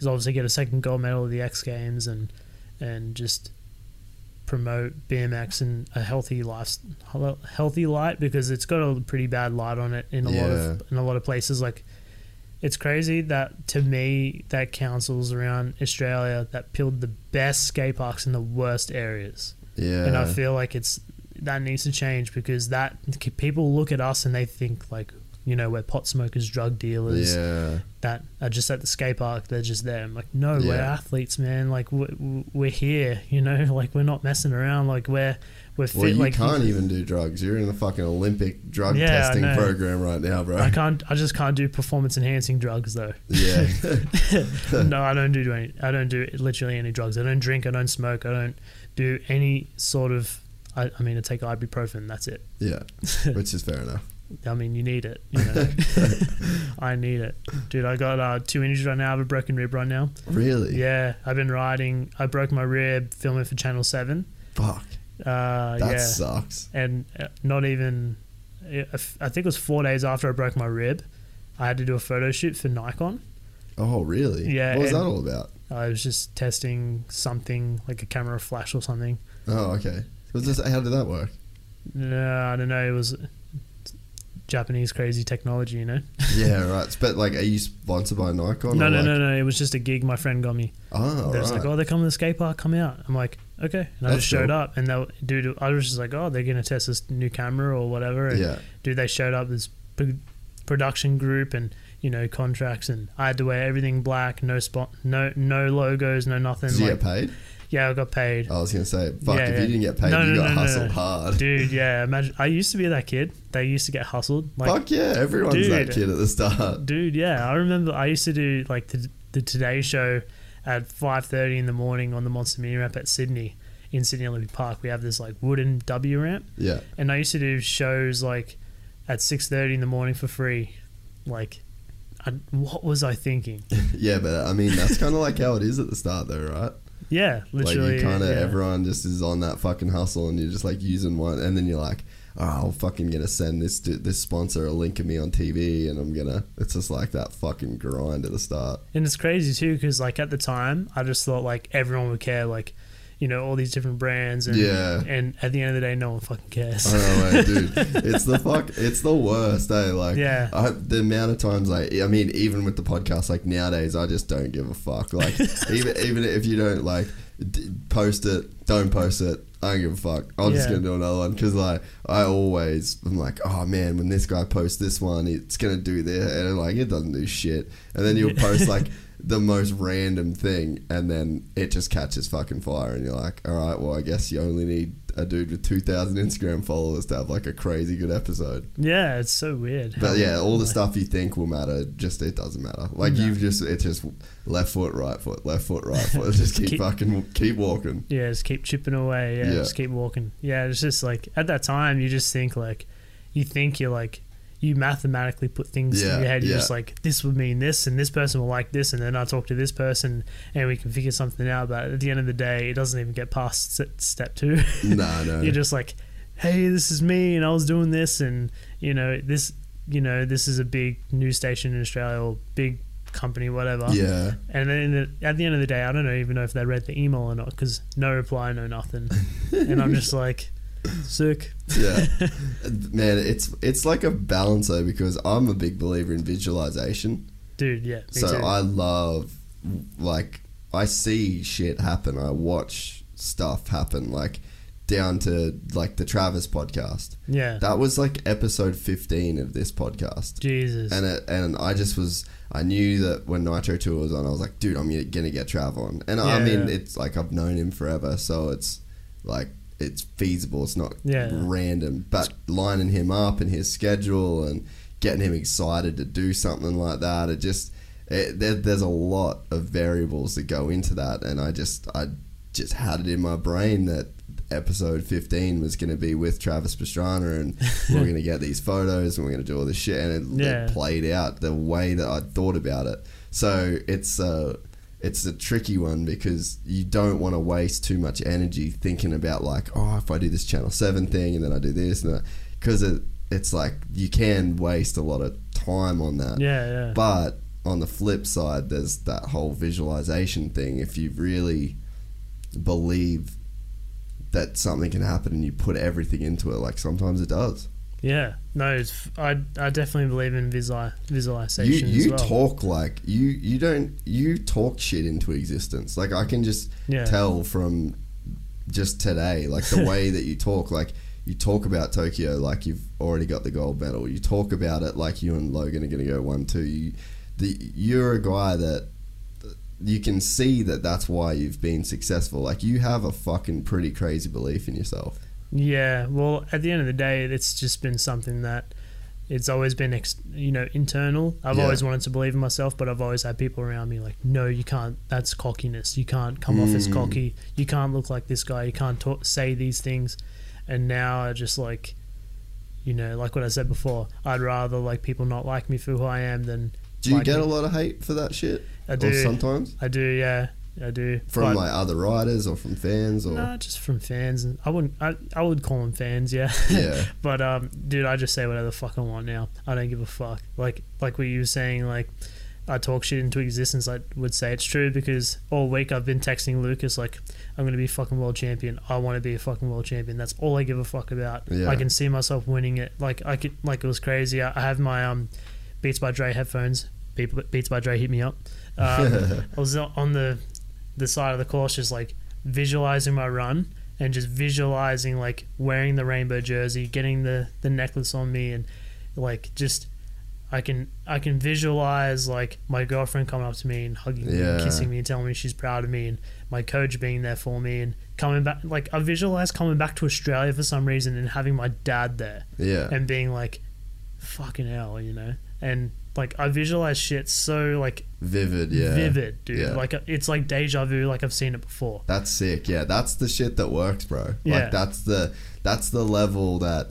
Is obviously get a second gold medal at the X Games and and just promote BMX and a healthy life, healthy light because it's got a pretty bad light on it in a lot of in a lot of places. Like it's crazy that to me that councils around Australia that build the best skate parks in the worst areas, Yeah. and I feel like it's that needs to change because that people look at us and they think like you know we're pot smokers, drug dealers yeah. that are just at the skate park. They're just there. I'm like, no, we're athletes, man. Like we're, we're here, you know. <laughs> Like we're not messing around. Like we're we're fit. Well, you like can't even do drugs. You're in the fucking Olympic drug Yeah, testing program right now, bro. I can't. I just can't do performance enhancing drugs though. Yeah. <laughs> <laughs> no, I don't do any. I don't do literally any drugs. I don't drink. I don't smoke. I don't do any sort of. I, I mean, I take ibuprofen. That's it. yeah. <laughs> Which is fair enough. I mean, you need it. You know, <laughs> <laughs> I need it, dude. I got uh, two injuries right now. I have a broken rib right now. Really? Yeah, I've been riding. I broke my rib filming for Channel Seven. Fuck. Uh, That yeah, sucks. and uh, not even. I think it was four days after I broke my rib. I had to do a photo shoot for Nikon. Oh, really? Yeah, What was that all about? Uh, I was just testing something like a camera flash or something. Oh, okay. Was this, how did that work? No, I don't know. It was Japanese crazy technology, you know. Yeah, <laughs> right. But like, are you sponsored by Nikon? no, no, like, no, no. It was just a gig my friend got me. Oh, They was right. like, "Oh, they're coming to the skate park. Come out." I'm like, "Okay," and I That's just showed cool. up, and they, dude, I was just like, "Oh, they're gonna test this new camera or whatever." And yeah. dude, they showed up this pro- production group and you know contracts, and I had to wear everything black, no spot, no no logos, no nothing. Did you get paid? yeah, I got paid. I was gonna say, fuck. Yeah, if yeah. you didn't get paid, No, you no, got no, hustled hard. Dude, yeah, imagine. I used to be that kid. They used to get hustled. Like, fuck yeah, everyone's that Dude. kid at the start. dude, yeah, I remember. I used to do like the, the Today Show at five thirty in the morning on the Monster Mini Ramp at Sydney in Sydney Olympic Park. We have this like wooden W ramp, Yeah. and I used to do shows like at six thirty in the morning for free. Like, What was I thinking? <laughs> Yeah, but I mean, that's kind of like how it is at the start, though, right? Yeah, literally. like you kind of yeah. everyone just is on that fucking hustle, and you're just like using one, and then you're like, oh, I'm fucking gonna send this this sponsor a link of me on TV, and I'm gonna. It's just like that fucking grind at the start. And it's crazy too, because like at the time, I just thought like everyone would care, like you know all these different brands, and Yeah. and at the end of the day, no one fucking cares. I know, dude. <laughs> It's the fuck. It's the worst, eh? Like, Yeah. I, the amount of times, like, I mean, even with the podcast, like nowadays, I just don't give a fuck. Like, <laughs> even even if you don't like d- post it, don't post it. I don't give a fuck. I'm just gonna do another one because like I always I'm like, oh man, when this guy posts this one, it's gonna do this, and like it doesn't do shit. And then you'll post like <laughs> the most random thing, and then it just catches fucking fire, and you're like, all right, well, I guess you only need a dude with two thousand Instagram followers to have like a crazy good episode. yeah, it's so weird. But yeah, all the stuff you think will matter, just it doesn't matter. Like No. you've just it's just left foot, right foot, left foot, right <laughs> foot. Just keep, Keep- fucking keep walking. Yeah, just keep chipping away. Yeah, Yeah. just keep walking. Yeah, it's just like at that time, you just think like, you think you're like, you mathematically put things Yeah, in your head. You're yeah. just like, this would mean this, and this person will like this, and then I talk to this person, and we can figure something out. But at the end of the day, it doesn't even get past step two. No, no. <laughs> you're just like, hey, this is me, and I was doing this, and you know this, you know this is a big news station in Australia or big company, whatever. yeah. And then the, at the end of the day, I don't know, even know if they read the email or not because no reply, no nothing. <laughs> and I'm just like, sick. yeah <laughs> man it's it's like a balance though because i'm a big believer in visualization Dude, yeah. So too. i love like i see shit happen i watch stuff happen like down to like the travis podcast yeah. that was like episode 15 of this podcast Jesus. and it, and I just was I knew that when Nitro Tour was on, I was like, dude, I'm gonna get Trav on, and I mean, yeah. it's like I've known him forever, so it's like it's feasible. It's not Yeah. random, but lining him up and his schedule and getting him excited to do something like that, it just it, there, there's a lot of variables that go into that, and I just I just had it in my brain that episode 15 was going to be with Travis Pastrana and <laughs> we're going to get these photos and we're going to do all this shit and it, Yeah. it played out the way that I thought about it. So it's uh it's a tricky one because you don't want to waste too much energy thinking about like oh if I do this channel 7 thing and then I do this and because it it's like you can waste a lot of time on that. Yeah, yeah. But on the flip side, there's that whole visualization thing. If you really believe that something can happen and you put everything into it, like sometimes it does. Yeah. No, it's, I I definitely believe in visual You visualization you as well. talk like you you don't you talk shit into existence. Like I can just Yeah. tell from just today, like the <laughs> way that you talk, like you talk about Tokyo like you've already got the gold medal. You talk about it like you and Logan are going to go one two. You, the, you're a guy that you can see that that's why you've been successful. Like you have a fucking pretty crazy belief in yourself. Yeah, well, at the end of the day, it's just been something that it's always been, ex- you know, internal. I've Yeah. always wanted to believe in myself, but I've always had people around me like, no, you can't. That's cockiness. You can't come off Mm. as cocky. You can't look like this guy. You can't talk, say these things. And now I just like, you know, like what I said before, I'd rather like people not like me for who I am than. Do you like get me. a lot of hate for that shit? I Or do. sometimes I do, yeah, I do. from But- like other writers or from fans or Nah, just from fans, and I wouldn't. I, I would call them fans, yeah. Yeah. <laughs> but um, dude, I just say whatever the fuck I want now. I don't give a fuck. Like like what you were saying, like I talk shit into existence. I would say it's true because all week I've been texting Lucas like I'm gonna be fucking world champion. I want to be a fucking world champion. That's all I give a fuck about. Yeah. I can see myself winning it. Like I could like it was crazy. I, I have my um Beats by Dre headphones. Beat- Beats by Dre hit me up. Um, <laughs> I was on the the side of the course just like visualizing my run and just visualizing like wearing the rainbow jersey, getting the the necklace on me, and like just I can I can visualize like my girlfriend coming up to me and hugging me, and Yeah. kissing me, and telling me she's proud of me, and my coach being there for me, and coming back. Like I visualize coming back to Australia for some reason and having my dad there yeah. and being like, fucking hell, you know, and like I visualize shit so like Vivid, yeah. vivid, dude. Yeah. Like it's like deja vu, like I've seen it before. That's sick. Yeah, that's the shit that works, bro. Yeah. Like that's the that's the level that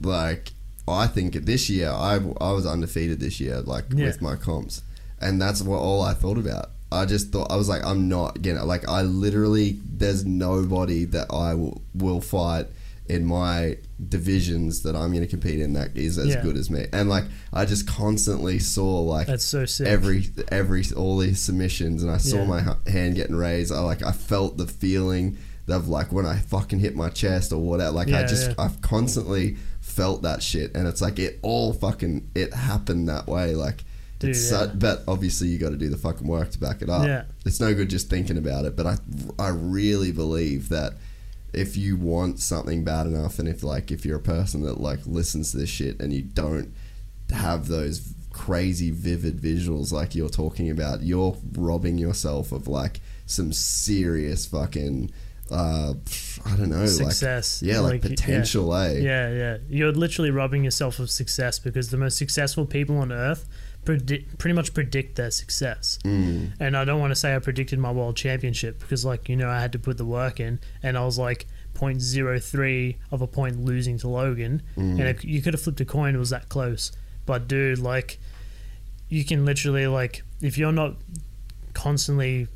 like I think this year I I was undefeated this year like Yeah. with my comps. And that's what all I thought about. I just thought I was like I'm not gonna like I literally there's nobody that I will, will fight in my divisions that I'm going to compete in that is as Yeah. good as me. And like I just constantly saw like That's so sick. every every all these submissions and I saw Yeah. my hand getting raised I like I felt the feeling of like when I fucking hit my chest or whatever like I just yeah. I've constantly felt that shit and it's like it all fucking it happened that way like Dude, it's yeah. but obviously you got to do the fucking work to back it up Yeah. it's no good just thinking about it but I I really believe that if you want something bad enough and if like if you're a person that like listens to this shit and you don't have those crazy vivid visuals like you're talking about you're robbing yourself of like some serious fucking uh i don't know Success. like yeah like, Like, yeah. potential eh Yeah, yeah. You're literally robbing yourself of success because the most successful people on earth predict, pretty much predict their success. Mm. And I don't want to say I predicted my world championship because, like, you know, I had to put the work in and I was like 0.03 of a point losing to Logan. Mm. And it, you could have flipped a coin, it was that close. But, dude, like, you can literally, like, if you're not constantly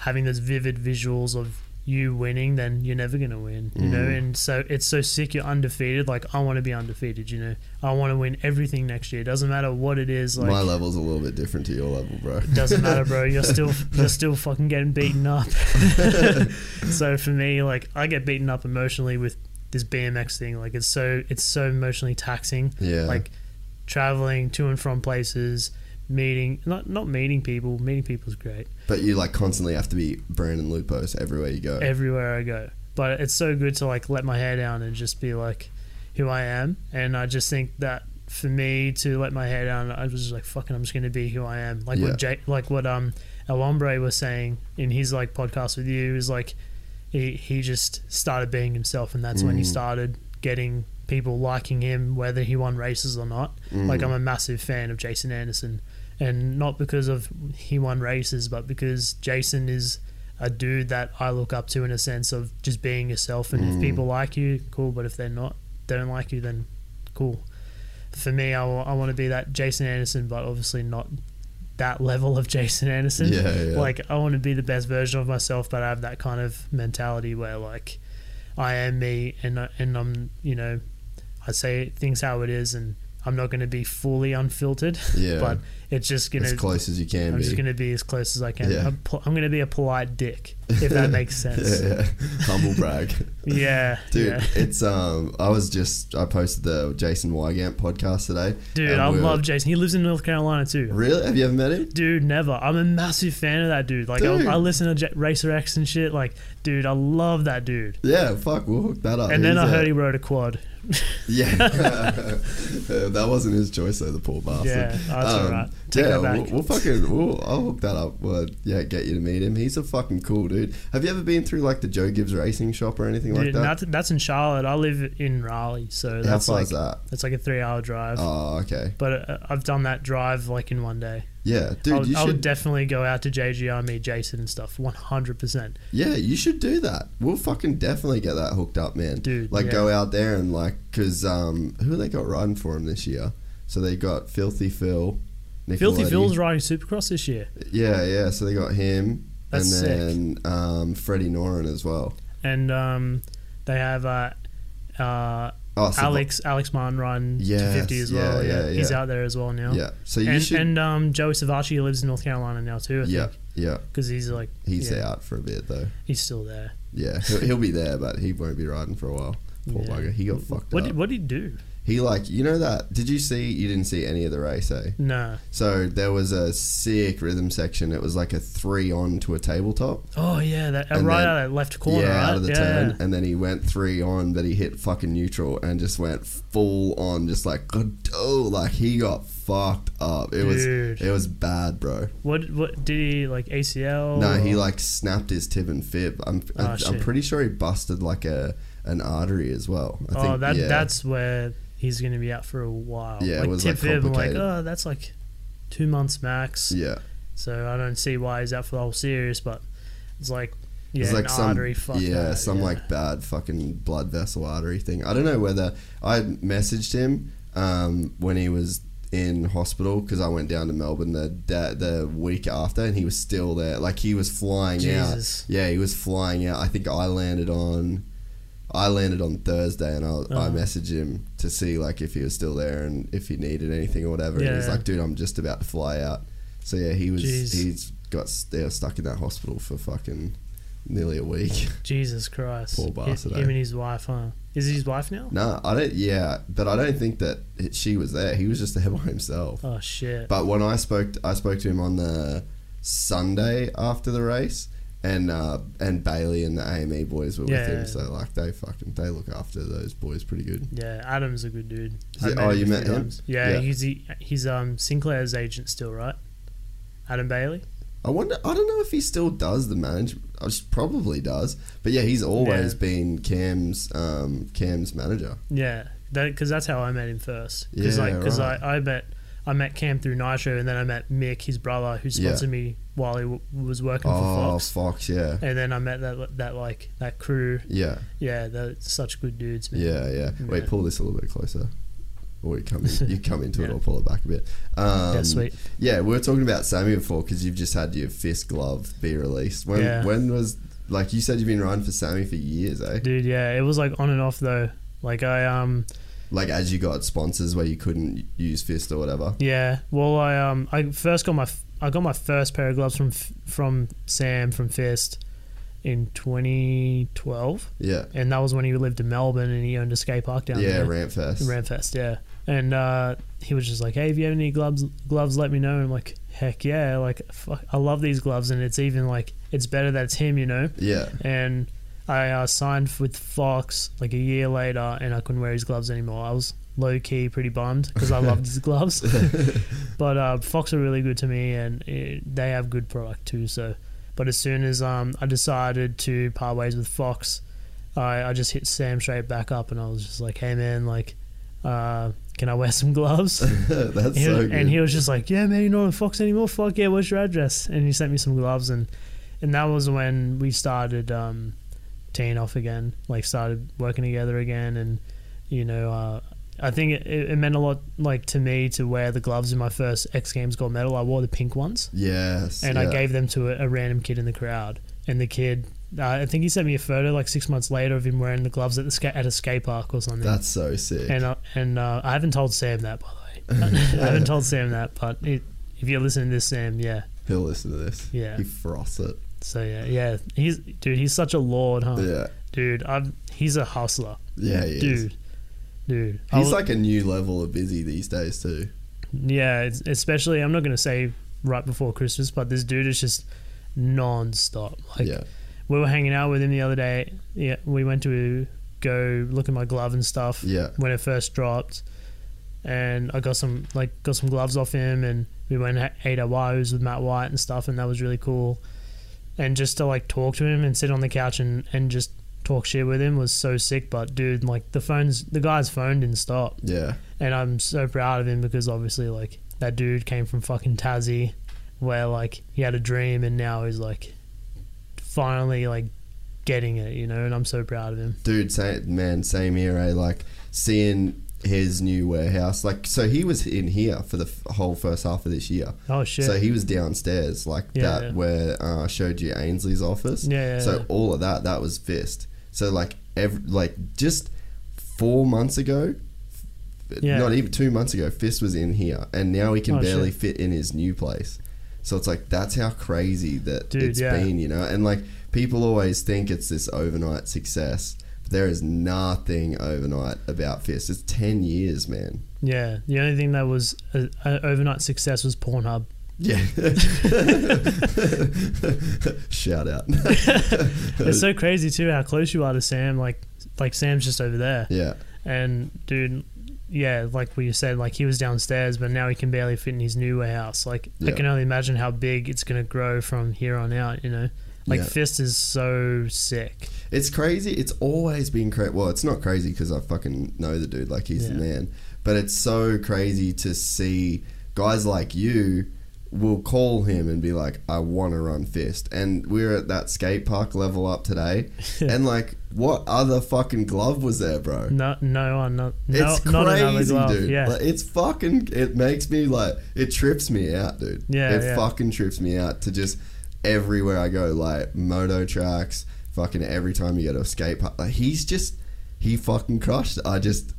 having those vivid visuals of you winning, then you're never gonna win. You know, Mm. and so it's so sick you're undefeated. Like I want to be undefeated. You know, I want to win everything next year. Doesn't matter what it is. Like my level's a little bit different to your level bro doesn't matter, bro. You're <laughs> still you're still fucking getting beaten up. <laughs> so for me, like I get beaten up emotionally with this BMX thing. Like it's so it's so emotionally taxing. yeah Like traveling to and from places, meeting not not meeting people. Meeting people is great. but you like constantly have to be brandon lupos everywhere you go everywhere I go. But it's so good to like let my hair down and just be like who I am. And I just think that for me to let my hair down, I was just like, fucking, I'm just gonna be who I am. Like Yeah. what Jay, like what um El Hombre was saying in his like podcast with you is like he he just started being himself, and that's when he Mm. started getting people liking him, whether he won races or not. Mm. Like I'm a massive fan of Jason Anderson, and not because of he won races, but because Jason is a dude that I look up to in a sense of just being yourself. And Mm. if people like you, cool. But if they're not, they don't like you, then cool. For me, I want to be that Jason Anderson, but obviously not that level of Jason Anderson. Yeah, yeah. Like I want to be the best version of myself, but I have that kind of mentality where like I am me, and and I'm you know I say things how it is, and I'm not going to be fully unfiltered. Yeah. but it's just gonna be as close as you can I'm be. just going to be as close as I can. Yeah. I'm, pol- I'm going to be a polite dick, if that makes <laughs> sense. yeah, yeah. Humble brag. Yeah, <laughs> Dude, yeah. it's um. I was just I posted the Jason Weigandt podcast today. Dude, I we were- love Jason. He lives in North Carolina too. Really? Have you ever met him? Dude, never. I'm a massive fan of that dude. Like, Dude. I, I listen to J- Racer X and shit. Like, dude, I love that dude. Yeah, fuck, we'll hook that up. And then I a- heard he rode a quad. <laughs> Yeah, <laughs> that wasn't his choice though. The poor bastard. Yeah, that's um, alright. Take yeah. We'll, we'll fucking, we'll, I'll hook that up. Well, yeah, get you to meet him. He's a fucking cool dude. Have you ever been through like the Joe Gibbs Racing Shop or anything Dude, like that? that's, that's in Charlotte. I live in Raleigh, so How that's far like is that? that's like a three-hour drive. Oh, okay. But uh, I've done that drive like in one day. Yeah, dude, I, would, I would definitely go out to JGR, meet Jason and stuff. One hundred percent. yeah, you should do that. We'll fucking definitely get that hooked up, man. Dude, like yeah. go out there and like, cause um, who they got riding for him this year? So they got Filthy Phil. Filthy. Phil's riding Supercross this year, Yeah, yeah. So they got him, That's and then um, Freddie Noren as well. and um, they have uh, uh, Oh, so Alex Alex Martin riding Yes, 250 as well. yeah, Yeah, yeah, he's out there as well now. Yeah. So you and should. and um, Joey Savatgy lives in North Carolina now too. I yeah, think, yeah. because he's like He's yeah, out for a bit though. He's still there. Yeah, he'll, he'll be there, but he won't be riding for a while. Poor Yeah. bugger. He got fucked What up. did, what did he do? He like, you know that? Did you see? You didn't see any of the race, eh? No. So there was a sick rhythm section. It was like a three on to a tabletop. Oh yeah, that And right then- out of left corner. yeah, right? out of the yeah. turn, and then he went three on, but he hit fucking neutral and just went full on, just like oh, like he got fucked up. It Dude. was it was bad, bro. What what did he like ACL? No, he like snapped his tib and fib. I'm Oh, I, I'm pretty sure he busted like a an artery as well. I Oh, think, that yeah. that's where he's going to be out for a while. Yeah, it like tip like, fib, like, oh, that's like two months max. yeah. So I don't see why he's out for the whole series, but it's like yeah, It's like an some artery. Fuck yeah, some yeah. like bad fucking blood vessel artery thing. I don't know whether I messaged him um, when he was in hospital because I went down to Melbourne the da- the week after and he was still there. Like he was flying Jesus. out. Yeah, he was flying out. I think I landed on. I landed on Thursday and I, I Uh-huh. messaged him to see like if he was still there and if he needed anything or whatever. And he's like, "Dude, I'm just about to fly out." So yeah, he was Jeez. he's got they were stuck in that hospital for fucking nearly a week. <laughs> Jesus Christ. Poor bastard, Him eh? and his wife, huh? Is he his wife now? No, I don't. Yeah, but I don't think that it, she was there. He was just there <laughs> by himself. Oh shit. But when I spoke, I spoke to him on the Sunday after the race, and uh, and Bailey and the AME boys were Yeah. with him. So like they fucking they look after those boys pretty good. yeah, Adam's a good dude. It- oh, you met him? times. Yeah, Yeah. he's he, he's um Sinclair's agent still, right? Adam Bailey. I wonder. I don't know if he still does the management. I just probably does. But yeah, he's always Yeah. been Cam's um, Cam's manager. Yeah, that because that's how I met him first. Because Yeah, like, because right. I, I met I met Cam through Nitro, and then I met Mick, his brother, who Yeah. sponsored me while he w- was working for Fox. Oh, Fox. Fox. Yeah, And then I met that that like that crew. yeah, Yeah, they're such good dudes, man. yeah, yeah. Wait, Yeah. pull this a little bit closer. Or you come in, you <laughs> come into it. Yeah. I'll pull it back a bit. Um, Yeah, sweet. Yeah, we were talking about Sammy before because you've just had your fist glove be released. When Yeah. when was like you said you've been riding for Sammy for years, eh? Dude, yeah, it was like on and off though. Like I um Like as you got sponsors where you couldn't use fist or whatever. yeah, well I um I first got my f- I got my first pair of gloves from F- from Sam from Fist in 2012, Yeah, and that was when he lived in Melbourne and he owned a skate park down yeah, there. Ramp Fest. Ramfest, yeah. And uh, he was just like, "Hey, if you have any gloves, gloves, let me know." And I'm like, "Heck yeah!" Like, fuck, I love these gloves, and it's even like it's better that it's him, you know. Yeah, And I uh, signed with Fox like a year later, and I couldn't wear his gloves anymore. I was low key pretty bummed because I <laughs> loved his gloves. <laughs> but uh, Fox are really good to me, and it, they have good product too. So, but as soon as um, I decided to part ways with Fox, I, I just hit Sam straight back up, and I was just like, "Hey man, like, uh, can I wear some gloves?" <laughs> that's He so good. and he was just like, "Yeah, man, you're not on Fox anymore. Fuck yeah, what's your address?" And he sent me some gloves, and and that was when we started um, teeing off again, like started working together again, and you know, uh, I think it, it meant a lot, like to me, to wear the gloves in my first X Games gold medal. I wore the pink ones, Yes. and yeah. I gave them to a, a random kid in the crowd, and the kid. Uh, I think he sent me a photo like six months later of him wearing the gloves at the ska- at a skate park or something. That's so sick. and uh, and uh, I haven't told Sam that by the way. <laughs> <laughs> I haven't told Sam that, but it, if you're listening to this, Sam, yeah. He'll listen to this. Yeah. He froths it. So yeah, yeah. He's dude. He's such a lord, huh? Yeah. Dude, I'm. He's a hustler, Yeah, he is. dude. Dude, I He's like a new level of busy these days too. yeah. It's, especially, I'm not gonna say right before Christmas, but this dude is just non-stop. Like yeah. we were hanging out with him the other day. Yeah, we went to go look at my glove and stuff. Yeah. when it first dropped, and I got some like got some gloves off him, and we went and ate our wows with Matt White and stuff, and that was really cool. And just to like talk to him and sit on the couch and and just talk shit with him was so sick. But dude, like the phones, the guy's phone didn't stop, Yeah. and I'm so proud of him because obviously like that dude came from fucking Tassie, where like he had a dream and now he's like finally like getting it, you know, and I'm so proud of him. Dude, same, man, same here, eh? Like, seeing his new warehouse. Like, so he was in here for the f- whole first half of this year. Oh shit. So he was downstairs, like Yeah, that, yeah. where uh, I showed you Ainsley's office. Yeah, yeah, So all of that, that was Fist. So like, every, like just four months ago, Yeah. not even two months ago, Fist was in here, and now he can Oh, barely shit. fit in his new place. So it's like that's how crazy that Dude, it's been, you know. And like people always think it's this overnight success. There is nothing overnight about Fist. It's ten years, man. Yeah, the only thing that was an overnight success was Pornhub. Yeah. <laughs> Shout out. <laughs> It's so crazy too how close you are to Sam. Like, like Sam's just over there, yeah. and dude, yeah, like what you said, like he was downstairs, but now he can barely fit in his new warehouse. Like, I can only imagine how big it's gonna grow from here on out. You know, like Yeah. Fist is so sick. It's crazy. It's always been crazy. Well, it's not crazy because I fucking know the dude. Like he's the man. But it's so crazy to see guys like you will call him and be like, "I want to run fist." And we're at that skate park level up today, <laughs> and like, what other fucking glove was there, bro? No, no one, no, no It's not crazy, dude. Yeah, Like, it's fucking. It makes me like. It trips me out, dude. Yeah, It yeah. fucking trips me out to just everywhere I go, like moto tracks. Fucking every time you go to a skate park, like he's just he fucking crushed. it. I just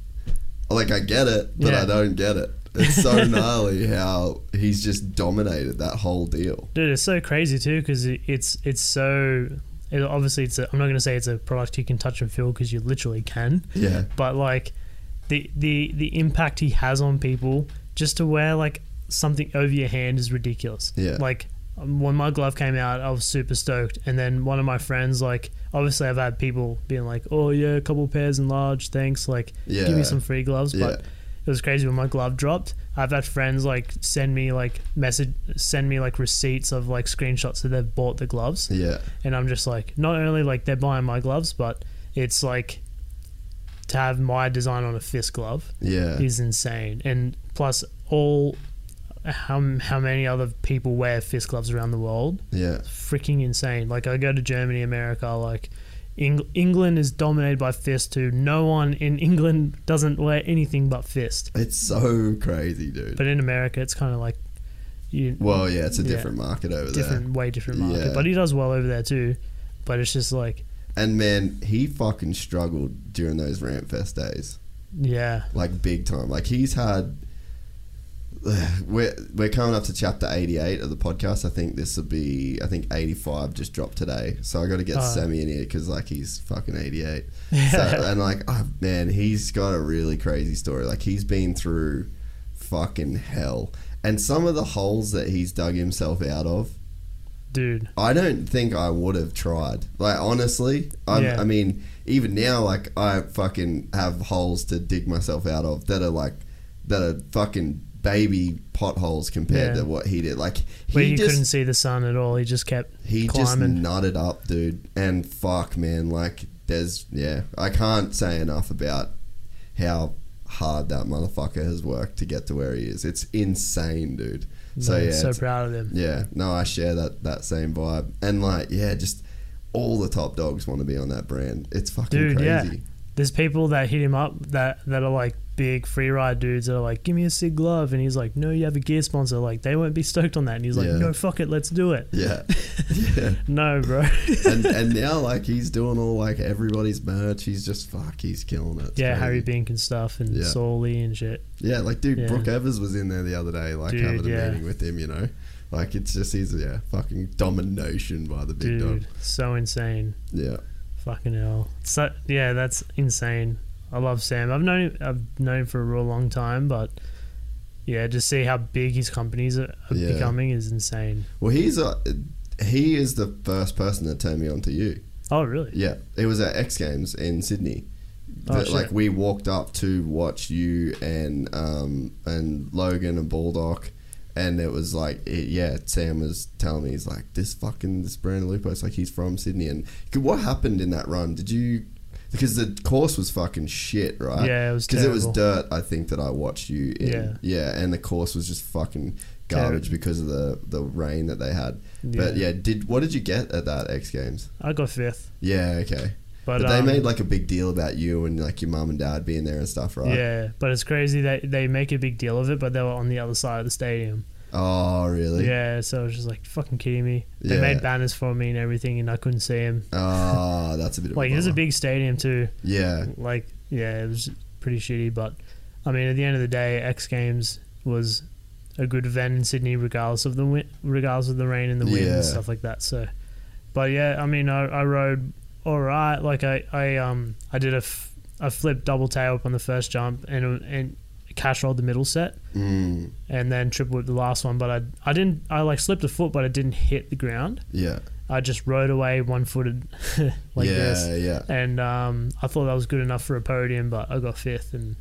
like I get it, but Yeah. I don't get it. It's so <laughs> gnarly how he's just dominated that whole deal. dude, it's so crazy too because it's it's so. It, obviously, it's. A, I'm not gonna say it's a product you can touch and feel because you literally can. Yeah, but like the the the impact he has on people just to wear like something over your hand is ridiculous. Yeah. Like when my glove came out, I was super stoked, and then one of my friends, like, obviously I've had people being like, "Oh yeah, a couple pairs in large, thanks." Like, give me some free gloves, Yeah. but. It was crazy when my glove dropped. I've had friends like send me like message, send me like receipts of like screenshots that they've bought the gloves yeah, and I'm just like, not only like they're buying my gloves, but it's like to have my design on a fist glove yeah. is insane. And plus, all how how many other people wear fist gloves around the world? Yeah, it's Freaking insane! Like I go to Germany, America, like. Eng- England is dominated by fist too. No one in England <laughs> doesn't wear anything but fist. it's so crazy, dude. But in America, it's kind of like you. well, yeah, it's a Yeah. different market over there. different, way different market. Yeah. But he does well over there too. But it's just like, And man, he fucking struggled during those Ramp Fest days, yeah, like big time. Like he's had. <sighs> We're we're coming up to chapter eighty eight of the podcast. I think this will be. I think eighty five just dropped today, so I got to get Oh. Sammy in here because like he's fucking eighty eight. <laughs> so, and like, oh, man, he's got a really crazy story. Like he's been through fucking hell, and some of the holes that he's dug himself out of. dude. I don't think I would have tried. Like honestly, I'm, Yeah. I mean, even now, like I fucking have holes to dig myself out of that are like that are fucking baby potholes compared Yeah. to what he did. Like Where he you couldn't see the sun at all. He just kept he climbing. just nutted up, dude. And fuck, man, like there's yeah, I can't say enough about how hard that motherfucker has worked to get to where he is. It's insane, dude. So yeah, so it's- proud of him. Yeah, no, I share that that same vibe, and like, yeah, just all the top dogs want to be on that brand. It's fucking Dude, crazy. yeah. There's people that hit him up that that are like big free ride dudes that are like, "Give me a Sig glove," and he's like, "No, you have a gear sponsor." Like they won't be stoked on that, and he's like, Yeah. "No, fuck it, let's do it." Yeah, <laughs> yeah. No, bro. and and now like he's doing all like everybody's merch. He's just fuck. He's killing it. It's yeah, crazy. Harry Bink and stuff, and Yeah. Sawley and shit. Yeah, like dude, Yeah. Brooke Evers was in there the other day, like Dude, having a yeah. meeting with him. You know, like it's just he's yeah, fucking domination by the big Dude, dog. so insane. Yeah, Fucking hell. So yeah, that's insane. I love Sam. I've known him, I've known him for a real long time, but yeah, just see how big his companies are, Yeah. becoming is insane. well, he's a he is the first person that turned me on to you. Oh, really? Yeah, it was at X Games in Sydney. Oh, That, shit. like we walked up to watch you and um and Logan and Baldock, and it was like it, yeah, Sam was telling me he's like this fucking this Brandon Lupos like he's from Sydney and what happened in that run? Did you? Because the course was fucking shit, right? Yeah, it was because it was dirt. I think that I watched you in. Yeah. yeah, and the course was just fucking garbage Terrible. because of the the rain that they had. But Yeah. yeah, did what did you get at that X Games? I got fifth. Yeah, okay. But, But, they um, made like a big deal about you and like your mum and dad being there and stuff, right? Yeah, but it's crazy that they make a big deal of it, but they were on the other side of the stadium. Oh, really? Yeah, so it was just like fucking kidding me. They Yeah. made banners for me and everything, and I couldn't see him. Oh, <laughs> that's a bit of Like it was a bummer. big stadium too. Yeah, Like yeah, it was pretty shitty. But I mean, at the end of the day, X Games was a good event in Sydney, regardless of the win- regardless of the rain and the wind Yeah. and stuff like that. So, but yeah, I mean, I, I rode all right. Like I, I um I did a, f- a flip double tail up on the first jump and and cash rolled the middle set mm, and then triple whipped the last one. But I I didn't I like slipped a foot, but I didn't hit the ground. yeah, I just rode away one footed <laughs> like yeah, this yeah. and um, I thought that was good enough for a podium, but I got fifth, and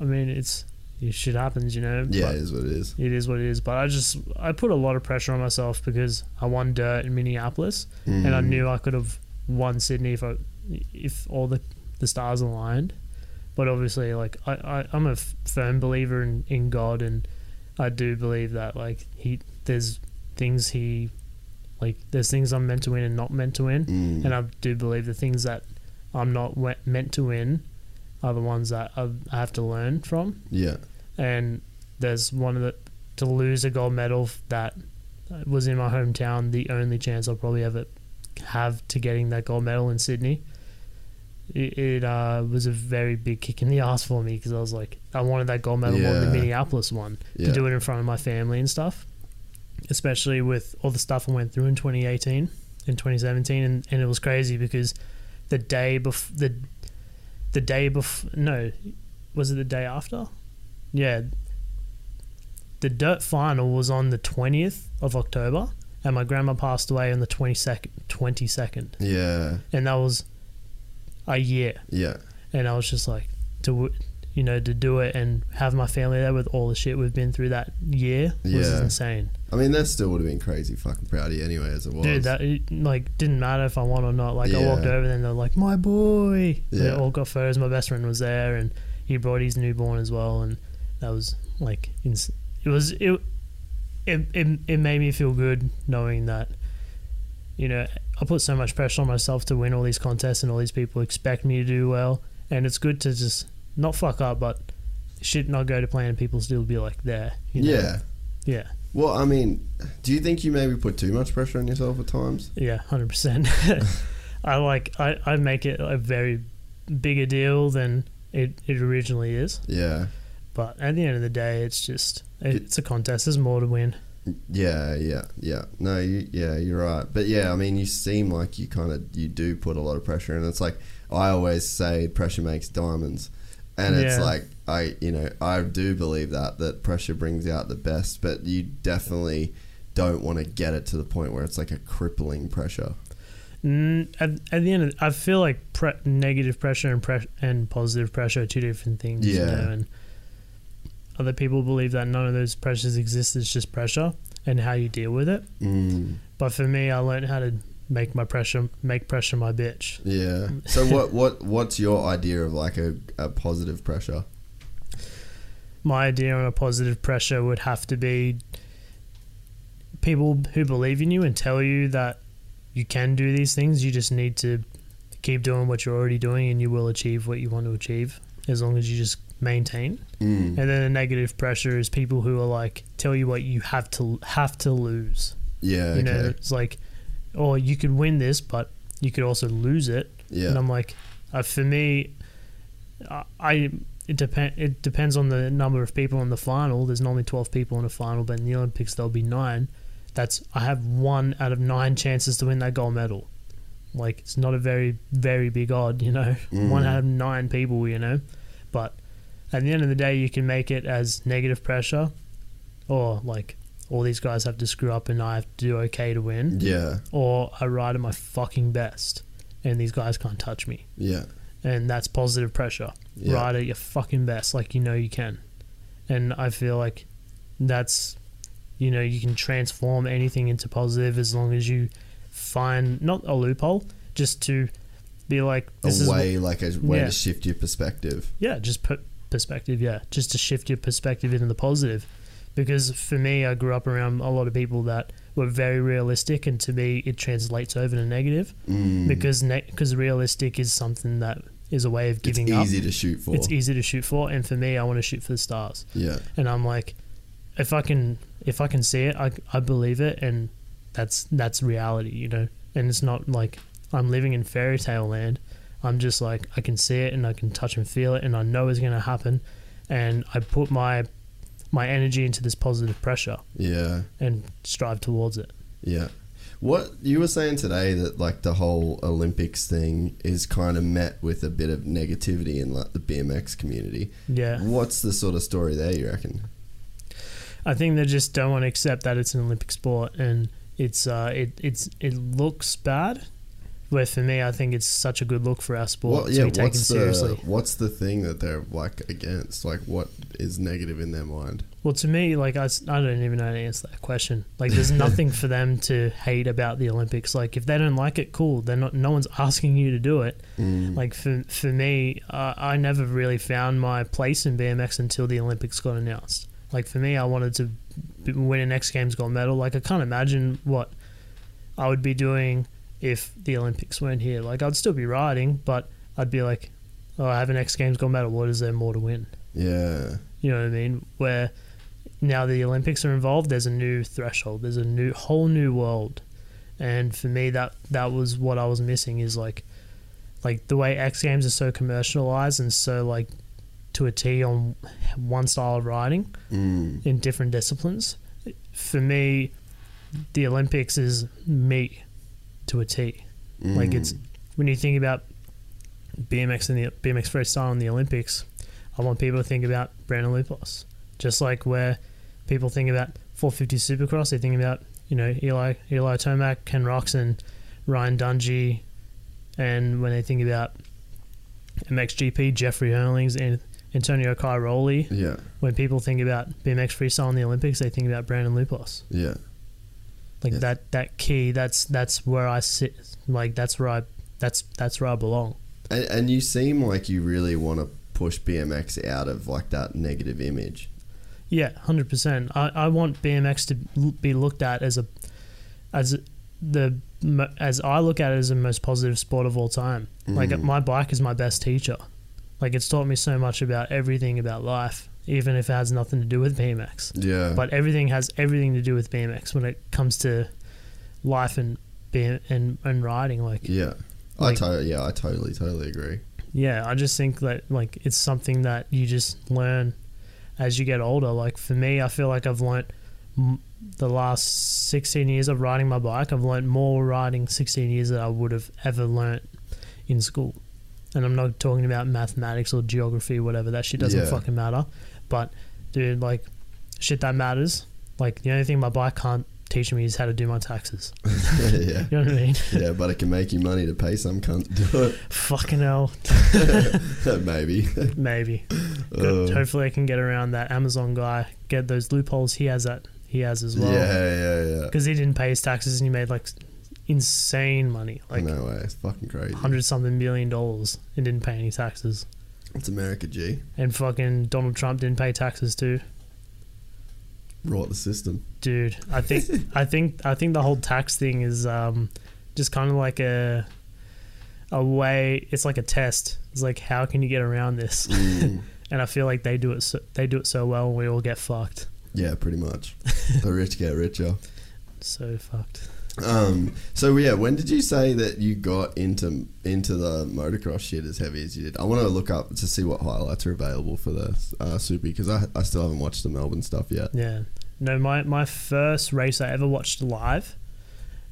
I mean it's it shit happens, you know. Yeah, but it is what it is. it is what it is. But I just I put a lot of pressure on myself because I won dirt in Minneapolis, and I Mm. knew I could have won Sydney if I, if all the the stars aligned. But obviously, like I, I I'm a firm believer in, in God, and I do believe that like he there's things he like there's things I'm meant to win and not meant to win. Mm. And I do believe the things that I'm not we- meant to win are the ones that I I have to learn from. Yeah, And there's one of the to lose a gold medal that was in my hometown, the only chance I'll probably ever have to getting that gold medal in Sydney. It, it uh, was a very big kick in the ass for me because I was like, I wanted that gold medal more than the Minneapolis one yeah, to do it in front of my family and stuff, especially with all the stuff I went through in 2018 and 2017, and, and it was crazy because the day before the the day before no, was it the day after? Yeah, the dirt final was on the 20th of October, and my grandma passed away on the 22nd, 22nd, yeah, and that was a year yeah, and I was just like to you know to do it and have my family there with all the shit we've been through that year was Yeah. insane. I mean, that still would have been crazy fucking proud of you anyway, as it was. Dude, that it, like didn't matter if I won or not. Like I walked over and they're like, "My boy." They Yeah. all got photos. My best friend was there and he brought his newborn as well, and that was like ins- it was it it it, it made me feel good knowing that you know I put so much pressure on myself to win all these contests and all these people expect me to do well, and it's good to just not fuck up, but shit not go to plan and people still be like there. You know? yeah. yeah, Well, I mean, do you think you maybe put too much pressure on yourself at times? yeah, hundred percent. <laughs> I like I, I make it a very bigger deal than it, it originally is, Yeah, but at the end of the day, it's just it's a contest. There's more to win. Yeah, yeah, yeah. No, you, yeah, you're right. But yeah, I mean, you seem like you kind of you do put a lot of pressure, and it's like I always say, pressure makes diamonds, and it's Yeah. like I, you know, I do believe that that pressure brings out the best, but you definitely don't want to get it to the point where it's like a crippling pressure. Mm, at, at the end, of, I feel like pre- negative pressure and pre- and positive pressure are two different things. You Yeah. know, and other people believe that none of those pressures exist. It's just pressure and how you deal with it. Mm, But for me, I learned how to make my pressure make pressure my bitch. yeah. So <laughs> what what what's your idea of like a, a positive pressure? My idea on a positive pressure would have to be people who believe in you and tell you that you can do these things. You just need to keep doing what you're already doing, and you will achieve what you want to achieve as long as you just maintain. Mm. And then the negative pressure is people who are like tell you what you have to have to lose. Yeah. You know, it's like, or you could win this, but you could also lose it. Yeah. And I'm like, uh, for me, I- I it depend it depends on the number of people in the final. There's normally 12 people in a final, but in the Olympics there'll be nine. That's I have one out of nine chances to win that gold medal. Like it's not a very very big odd, you know. Mm. One out of nine people, you know. But at the end of the day, you can make it as negative pressure, or like all these guys have to screw up and I have to do okay to win, Yeah. or I ride at my fucking best and these guys can't touch me Yeah. and that's positive pressure. Yeah. Ride at your fucking best, like you know you can. And I feel like that's, you know, you can transform anything into positive as long as you find not a loophole, just to be like this a is way, like a way Yeah. to shift your perspective. yeah, just put perspective, yeah, just to shift your perspective into the positive. Because for me, I grew up around a lot of people that were very realistic, and to me, it translates over to negative. Mm. Because because realistic is something that is a way of it's giving up. It's easy to shoot for. It's easy to shoot for, and for me, I want to shoot for the stars. Yeah. And I'm like, if I can, if I can see it, I, I believe it, and that's that's reality, you know. And it's not like I'm living in fairy tale land. I'm just like I can see it and I can touch and feel it, and I know it's going to happen. And I put my my energy into this positive pressure Yeah. and strive towards it. Yeah. What you were saying today that like the whole Olympics thing is kind of met with a bit of negativity in like the BMX community. Yeah. What's the sort of story there? You reckon? I think they just don't want to accept that it's an Olympic sport and it's uh it it's it looks bad. Where for me, I think it's such a good look for our sport to yeah. be taken What's seriously. the what's the thing that they're like against? Like what is negative in their mind? Well, to me, like I, I don't even know how to answer that question. Like, there's <laughs> nothing for them to hate about the Olympics. Like, if they don't like it, cool. They're not. No one's <laughs> asking you to do it. Mm. Like for for me, uh, I never really found my place in BMX until the Olympics got announced. Like for me, I wanted to win an X Games gold medal. Like I can't imagine what I would be doing if the Olympics weren't here. Like I'd still be riding, but I'd be like, oh, I have an X Games gold medal. What is there more to win? Yeah. You know what I mean? Where now the Olympics are involved, there's a new threshold. There's a new whole new world. And for me that that was what I was missing is like like the way X Games are so commercialized and so like to a T on one style of riding Mm. in different disciplines. For me, the Olympics is me to a T. Like Mm. it's when you think about BMX and the BMX freestyle in the Olympics, I want people to think about Brandon Lupos. Just like where people think about 450 Supercross, they think about you know Eli Eli Tomac, Ken Roczen, Ryan Dungey, and when they think about MXGP, Jeffrey Herlings and Antonio Cairoli. Yeah. When people think about BMX freestyle in the Olympics, they think about Brandon Lupos. Yeah. Like that that key. That's that's where I sit. Like that's where I that's that's where I belong. And, and you seem like you really want to push BMX out of like that negative image. Yeah, hundred percent. I, I want BMX to be looked at as a as the as I look at it as the most positive sport of all time. Like Mhm. my bike is my best teacher. Like it's taught me so much about everything about life, even if it has nothing to do with BMX. Yeah. But everything has everything to do with BMX when it comes to life and BM, and and riding. Like yeah. like- I to- yeah, I totally totally agree. yeah, I just think that like it's something that you just learn as you get older. Like for me, I feel like I've learnt m- the last 16 years of riding my bike. I've learnt more riding 16 years than I would have ever learnt in school. And I'm not talking about mathematics or geography, or whatever. That shit doesn't Yeah. fucking matter. But dude, like shit that matters. Like the only thing my bike can't teach me is how to do my taxes. <laughs> <laughs> yeah. You know what I mean? Yeah, but it can make you money to pay some cunt to do it. Fucking hell. <laughs> Maybe. Maybe. Good. Uh, Hopefully, I can get around that Amazon guy. Get those loopholes he has that he has as well. yeah, yeah, yeah. Because he didn't pay his taxes and he made like insane money, like no way, it's fucking crazy. hundred something million dollars, and didn't pay any taxes. It's America, G. And fucking Donald Trump didn't pay taxes too. brought the system. dude. I think <laughs> I think I think the whole tax thing is um, just kind of like a a way. It's like a test. It's like how can you get around this? Mm. <laughs> and I feel like they do it. So, they do it so well, and we all get fucked. Yeah, pretty much. <laughs> the rich get richer. So fucked. Um, so yeah, when did you say that you got into into the motocross shit as heavy as you did? I want to look up to see what highlights are available for the uh, Soupy because I, I still haven't watched the Melbourne stuff yet. Yeah. No, my my first race I ever watched live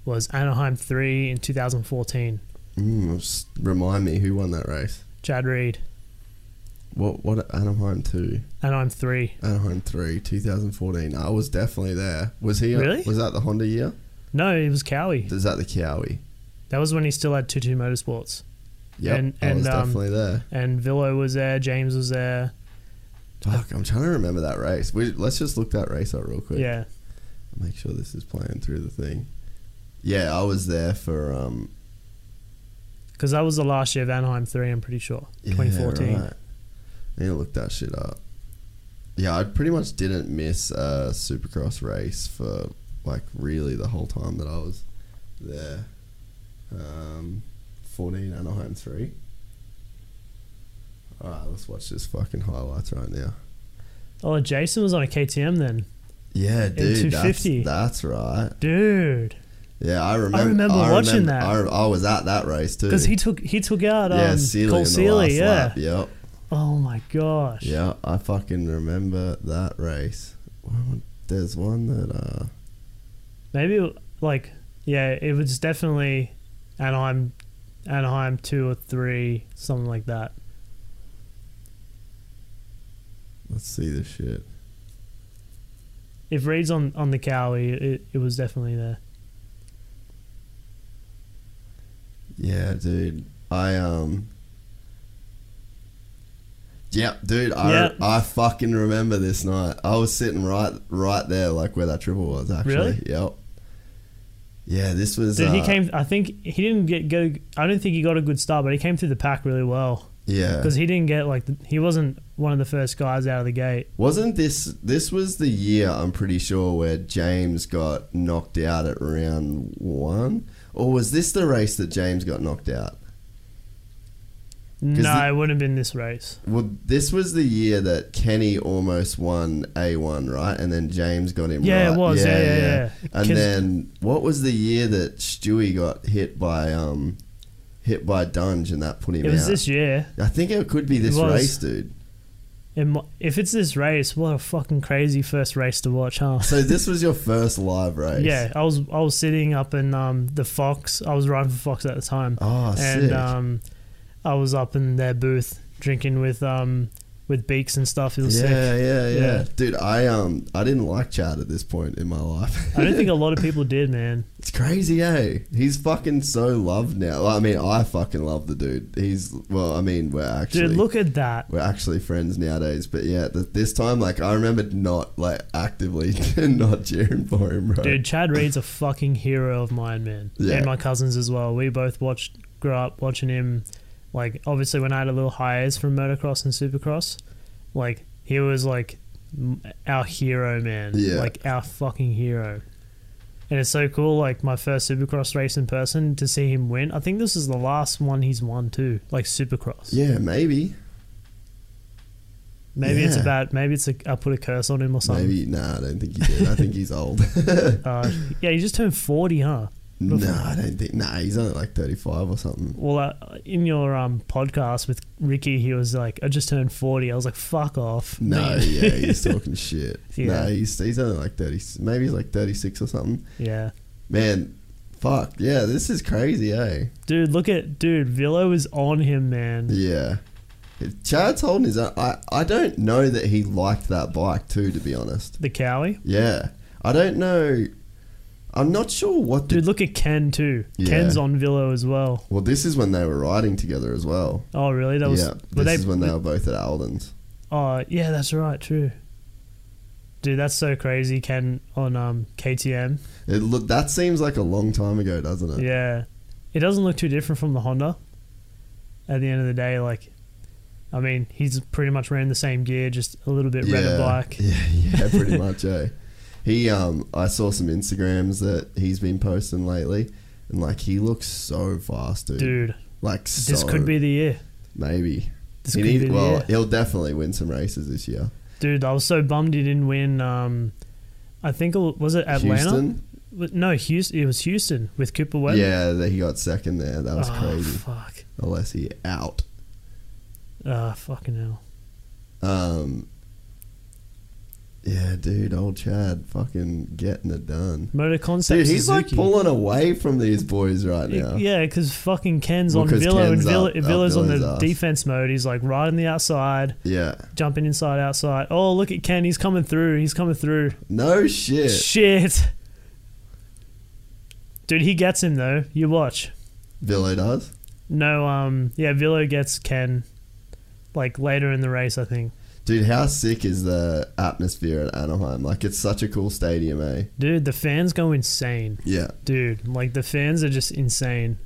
was Anaheim three in 2014. Mm, remind me who won that race. Chad Reed. What what Anaheim two, Anaheim three. Anaheim three, 2014. I was definitely there. Was he? Really? Was that the Honda year? No, it was Cowie. Is that the Cowie? That was when he still had TwoTwo Motorsports. Yep, And- I was um, definitely there. And Villo was there. James was there. Fuck, I'm trying to remember that race. We, let's just look that race up real quick. Yeah. Make sure this is playing through the thing. Yeah, I was there for um, Because that was the last year of Anaheim 3, I'm pretty sure. Yeah, right. I need to look that shit up. Yeah, I pretty much didn't miss a Supercross race for like really the whole time that I was there. Um, 14 Anaheim 3. Alright, let's watch this fucking highlights right now. Oh, Jason was on a KTM then. Yeah, dude, that's, 250. that's right. Dude. Yeah, I remember. I remember watching that. I, I was at that race too. Because he took he took out um, yeah, Seely Cole Seely, yeah. lap. Yep. Oh my gosh. Yeah, I fucking remember that race. There's one that uh Maybe like yeah, it was definitely Anaheim Anaheim two or three, something like that. let's see this shit. If Reed's on, on the Cowie, it, it was definitely there. Yeah, dude. I um Yeah, dude, I Yeah. I fucking remember this night. I was sitting right right there like where that triple was actually. Really? Yep. Yeah, this was Dude, he uh, came. I think he didn't get go. I don't think he got a good start, but he came through the pack really well Yeah. because he didn't get like the, he wasn't one of the first guys out of the gate. Wasn't this this was the year I'm pretty sure where James got knocked out at round 1 or was this the race that James got knocked out? No, the- it wouldn't have been this race. Well, this was the year that Kenny almost won A1, right? And then James got him Yeah, right. it was. Yeah, yeah, yeah. And 'Cause- then what was the year that Stewie got hit by um hit by Dunge and that put him It was out? this year. I think it could be this race, dude. It if it's this race, what a fucking crazy first race to watch, huh? So this was your first live race. Yeah, I was I was sitting up in um the Fox. I was riding for Fox at the time, Oh, and sick. um I was up in their booth drinking with um with beaks and stuff. It was yeah, sick. yeah, yeah, Yeah. Dude, I um I didn't like Chad at this point in my life. I don't think a lot of <laughs> people did, man. It's crazy, eh? He's fucking so loved now. Well, I mean, I fucking love the dude. He's well, I mean, we're actually Dude, look at that. we're actually friends nowadays. But yeah, th- this time, like, I remember not like actively <laughs> not cheering for him, bro. Dude, Chad Reed's a fucking hero of mine, man. Yeah. And my cousins as well. We both watched, grew up watching him. Like, obviously, when I had a little hiatus from motocross and supercross, like, he was like our hero, man. Yeah. Like, our fucking hero. And it's so cool, like, my first supercross race in person to see him win. I think this is the last one he's won, too. Like, supercross. Yeah, maybe, Maybe it's about, maybe it's a, I put a curse on him or something. maybe. Nah, I don't think he did. I think he's old. <laughs> Uh, yeah, he just turned 40, huh? Nah, I don't think. Nah, he's only like thirty-five or something. Well, uh, in your um, podcast with Ricky, he was like, "I just turned 40. I was like, "Fuck off." No, man." yeah, he's <laughs> talking shit. <laughs> Yeah. No, he's he's only like thirty. Maybe he's like thirty-six or something. yeah, Man, fuck. Yeah, this is crazy, eh? dude, look at dude. Villo is on him, man. Yeah. Chad's holding his own. I, I don't know that he liked that bike too, to be honest. The Cowie, Yeah. I don't know. I'm not sure what the. dude. Look at Ken too. Yeah. Ken's on Villo as well. well, this is when they were riding together as well. Oh, really? That was. yeah. This is when they were both at Aldon's. Oh, yeah, that's right. True. Dude, that's so crazy. Ken on um KTM. It look that seems like a long time ago, doesn't it? Yeah, it doesn't look too different from the Honda. At the end of the day, like, I mean, he's pretty much ran the same gear, just a little bit redder black. <laughs> Yeah, yeah, pretty much, eh? He um I saw some Instagrams that he's been posting lately and like he looks so fast, dude. Dude, Like so this could be the year. maybe. This He could need- be the well, year. he'll definitely win some races this year. Dude, I was so bummed he didn't win. Um, I think it was, it Atlanta? Houston? No, Houston. It was Houston with Cooper Webb. Yeah, that he got second there. That was oh, crazy. Fuck. Alessi out. Ah, fucking hell. Um Yeah, dude, old Chad fucking getting it done. Motor Concept. Dude, he's like pulling away from these boys right now. Yeah, because fucking Ken's Well, on Villo and Villo, up- up Villo's on the ass. defense mode. He's like riding the outside, Yeah. jumping inside, outside. Oh, look at Ken. He's coming through. He's coming through. No shit. Shit. Dude, he gets him though. You watch. Villo does? No, um, yeah, Villo gets Ken, like later in the race, I think. Dude, how sick is the atmosphere at Anaheim? Like, it's such a cool stadium, eh? Dude, the fans go insane. Yeah. Dude, like the fans are just insane.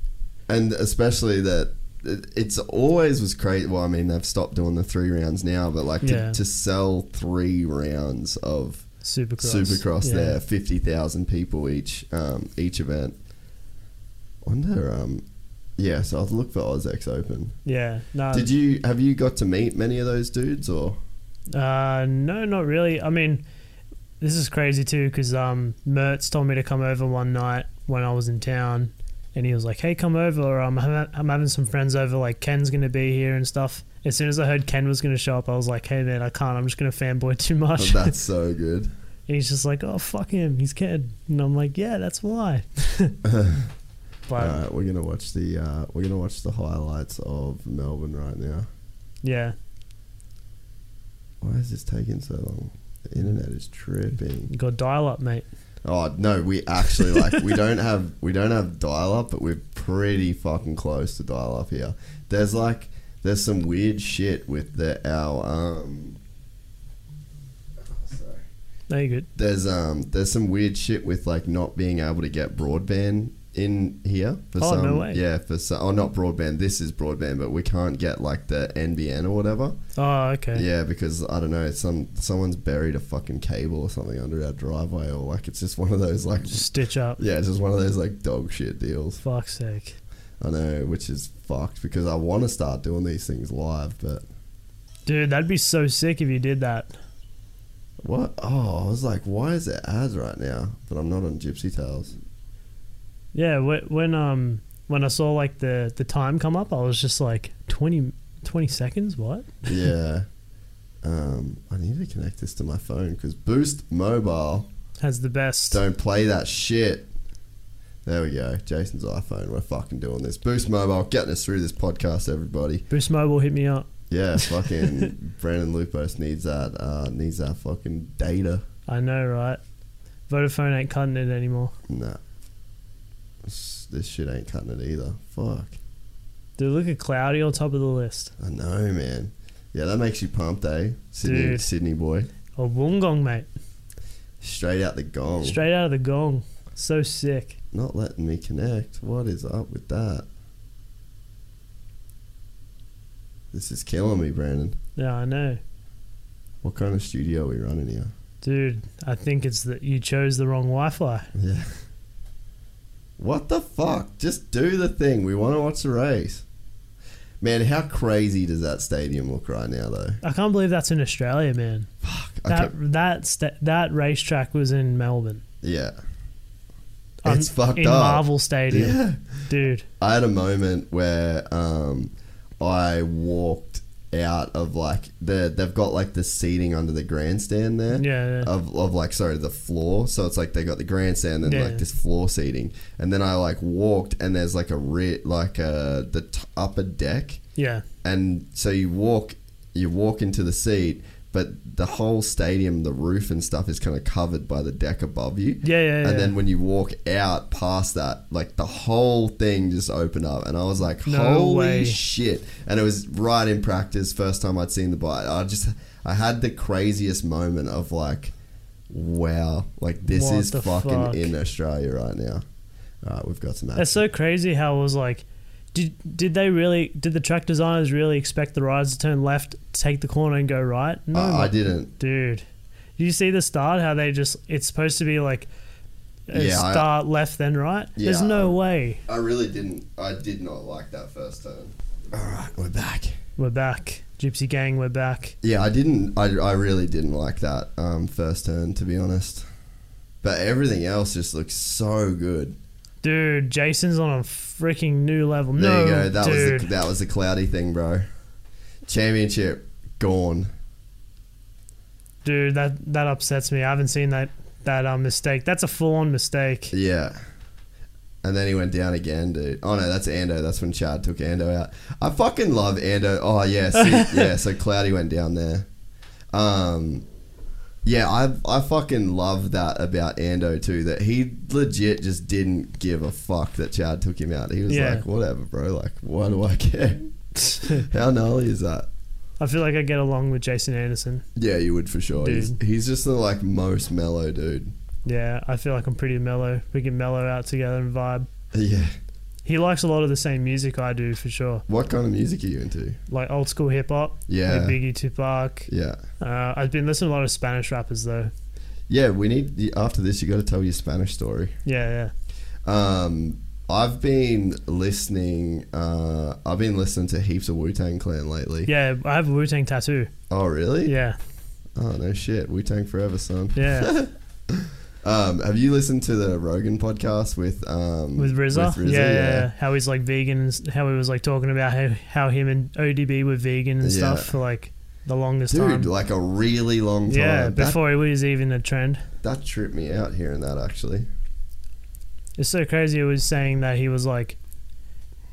And especially that it- it's always was crazy. Well, I mean, they've stopped doing the three rounds now, but like Yeah. to, to sell three rounds of Supercross. Supercross yeah. there, fifty thousand people each um, each event. Wonder, um, yeah. So I'll look for AUS-X Open. Yeah. No. Did you have you got to meet many of those dudes or? Uh, no, not really. I mean, this is crazy too because um, Mertz told me to come over one night when I was in town, and he was like, "Hey, come over. I'm, ha- I'm having some friends over. Like Ken's gonna be here and stuff." As soon as I heard Ken was gonna show up, I was like, "Hey, man, I can't. I'm just gonna fanboy <laughs> too much." Oh, that's so good. <laughs> and he's just like, "Oh, fuck him. He's Ken." And I'm like, "Yeah, that's why." <laughs> but All right, we're gonna watch the uh, we're gonna watch the highlights of Melbourne right now. yeah, Why is this taking so long? The internet is tripping. you got dial up, mate. Oh no, we actually like we don't have we don't have dial up, but we're pretty fucking close to dial up here. There's like there's some weird shit with the our um. Sorry. No, you good. There's um there's some weird shit with like not being able to get broadband in here for Oh, no some way. yeah for some oh not broadband this is broadband but we can't get like the NBN or whatever Oh, okay. yeah because I don't know some someone's buried a fucking cable or something under our driveway or like it's just one of those like Just stitch up. <laughs> yeah it's just one of those like dog shit deals Fuck's sake. I know which is fucked because I want to start doing these things live but Dude, that'd be so sick if you did that. what oh I was like why is there ads right now but I'm not on Gypsy Tales Yeah, wh- when um when I saw like the the time come up, I was just like 20, 20 seconds. What? <laughs> yeah. Um, I need to connect this to my phone because Boost Mobile Has the best. don't play that shit. There we go. Jason's iPhone. We're fucking doing this. Boost Mobile, getting us through this podcast, everybody. Boost Mobile hit me up. Yeah, <laughs> fucking Brandon Lupos needs that. Uh, needs that fucking data. I know, right? Vodafone ain't cutting it anymore. Nah, this, this shit ain't cutting it either. Fuck. Dude, look at Cloudy on top of the list. I know, man. Yeah, that makes you pumped, eh? Sydney, Dude. Sydney boy, Oh, Wollongong, mate. straight out the gong. Straight out of the gong. So sick. Not letting me connect. What is up with that? This is killing me, Brandon. Yeah, I know. What kind of studio are we running here? Dude, I think it's that you chose the wrong Wi Fi. Yeah. <laughs> What the fuck? Just do the thing. We want to watch the race. Man, how crazy does that stadium look right now, though? I can't believe that's in Australia, man. Fuck. That that sta- that racetrack was in Melbourne. Yeah. Um, It's fucked in up. Marvel Stadium, Yeah. dude. I had a moment where um, I walked out of like the they've got like the seating under the grandstand there. Yeah, yeah. Of, of like sorry the floor, so it's like they got the grandstand and Yeah. like this floor seating, and then I like walked and there's like a ri- like uh the t- upper deck, Yeah, and so you walk you walk into the seat, but the whole stadium, the roof and stuff is kind of covered by the deck above you. yeah, yeah. yeah. And then when you walk out past that, like the whole thing just opened up, and I was like, No "Holy way. shit!" And it was right in practice, first time I'd seen the bike. I just, I had the craziest moment of like, "Wow!" Like this What is fucking fuck? in Australia right now. All right, we've got some. That's action. so crazy how it was like did did they really did the track designers really expect the riders to turn left, take the corner and go right? No. I, I didn't. Dude. Did you see the start? How they just it's supposed to be like a Yeah, I- start left then right. There's no I- way. I really didn't. I did not like that first turn. All right, we're back. We're back, Gypsy Gang. We're back. Yeah, I didn't. I, I really didn't like that um, first turn, to be honest. But everything else just looks so good. Dude, Jason's on a freaking new level. There no, you go. That dude. was the, that was the cloudy thing, bro. Championship gone. dude, that that upsets me. I haven't seen that that um, mistake. That's a full on mistake. Yeah. And then he went down again, dude. Oh no, that's Ando. That's when Chad took Ando out. I fucking love Ando. Oh yeah, see, <laughs> yeah. So Cloudy went down there. Um, yeah, I I fucking love that about Ando too. That he legit just didn't give a fuck that Chad took him out. He was Yeah. like, whatever, bro. Like, why do I care? <laughs> How gnarly is that? I feel like I get along with Jason Anderson. Yeah, you would for sure. He's, Dude. he's just the like most mellow dude. Yeah, I feel like I'm pretty mellow. We can mellow out together and vibe. Yeah. He likes a lot of the same music I do for sure, What kind of music are you into? like old school hip hop, Yeah. like Biggie, Tupac. Yeah. Uh, I've been listening to a lot of Spanish rappers though. Yeah, we need after this. You got to tell your Spanish story. Yeah, yeah. Um, I've been listening. Uh, I've been listening to heaps of Wu Tang Clan lately. Yeah, I have a Wu Tang tattoo. Oh, really? Yeah, Oh no shit. Wu Tang forever, son. yeah. <laughs> <laughs> Um, have you listened to the Rogan podcast with um With RZA? with yeah, yeah, yeah. How he's like vegan and how he was like talking about how, how him and ODB were vegan and Yeah. stuff for like the longest Dude, time. like a really long time. yeah, that, before it was even a trend. that tripped me out hearing that actually. It's so crazy. It was saying that he was like,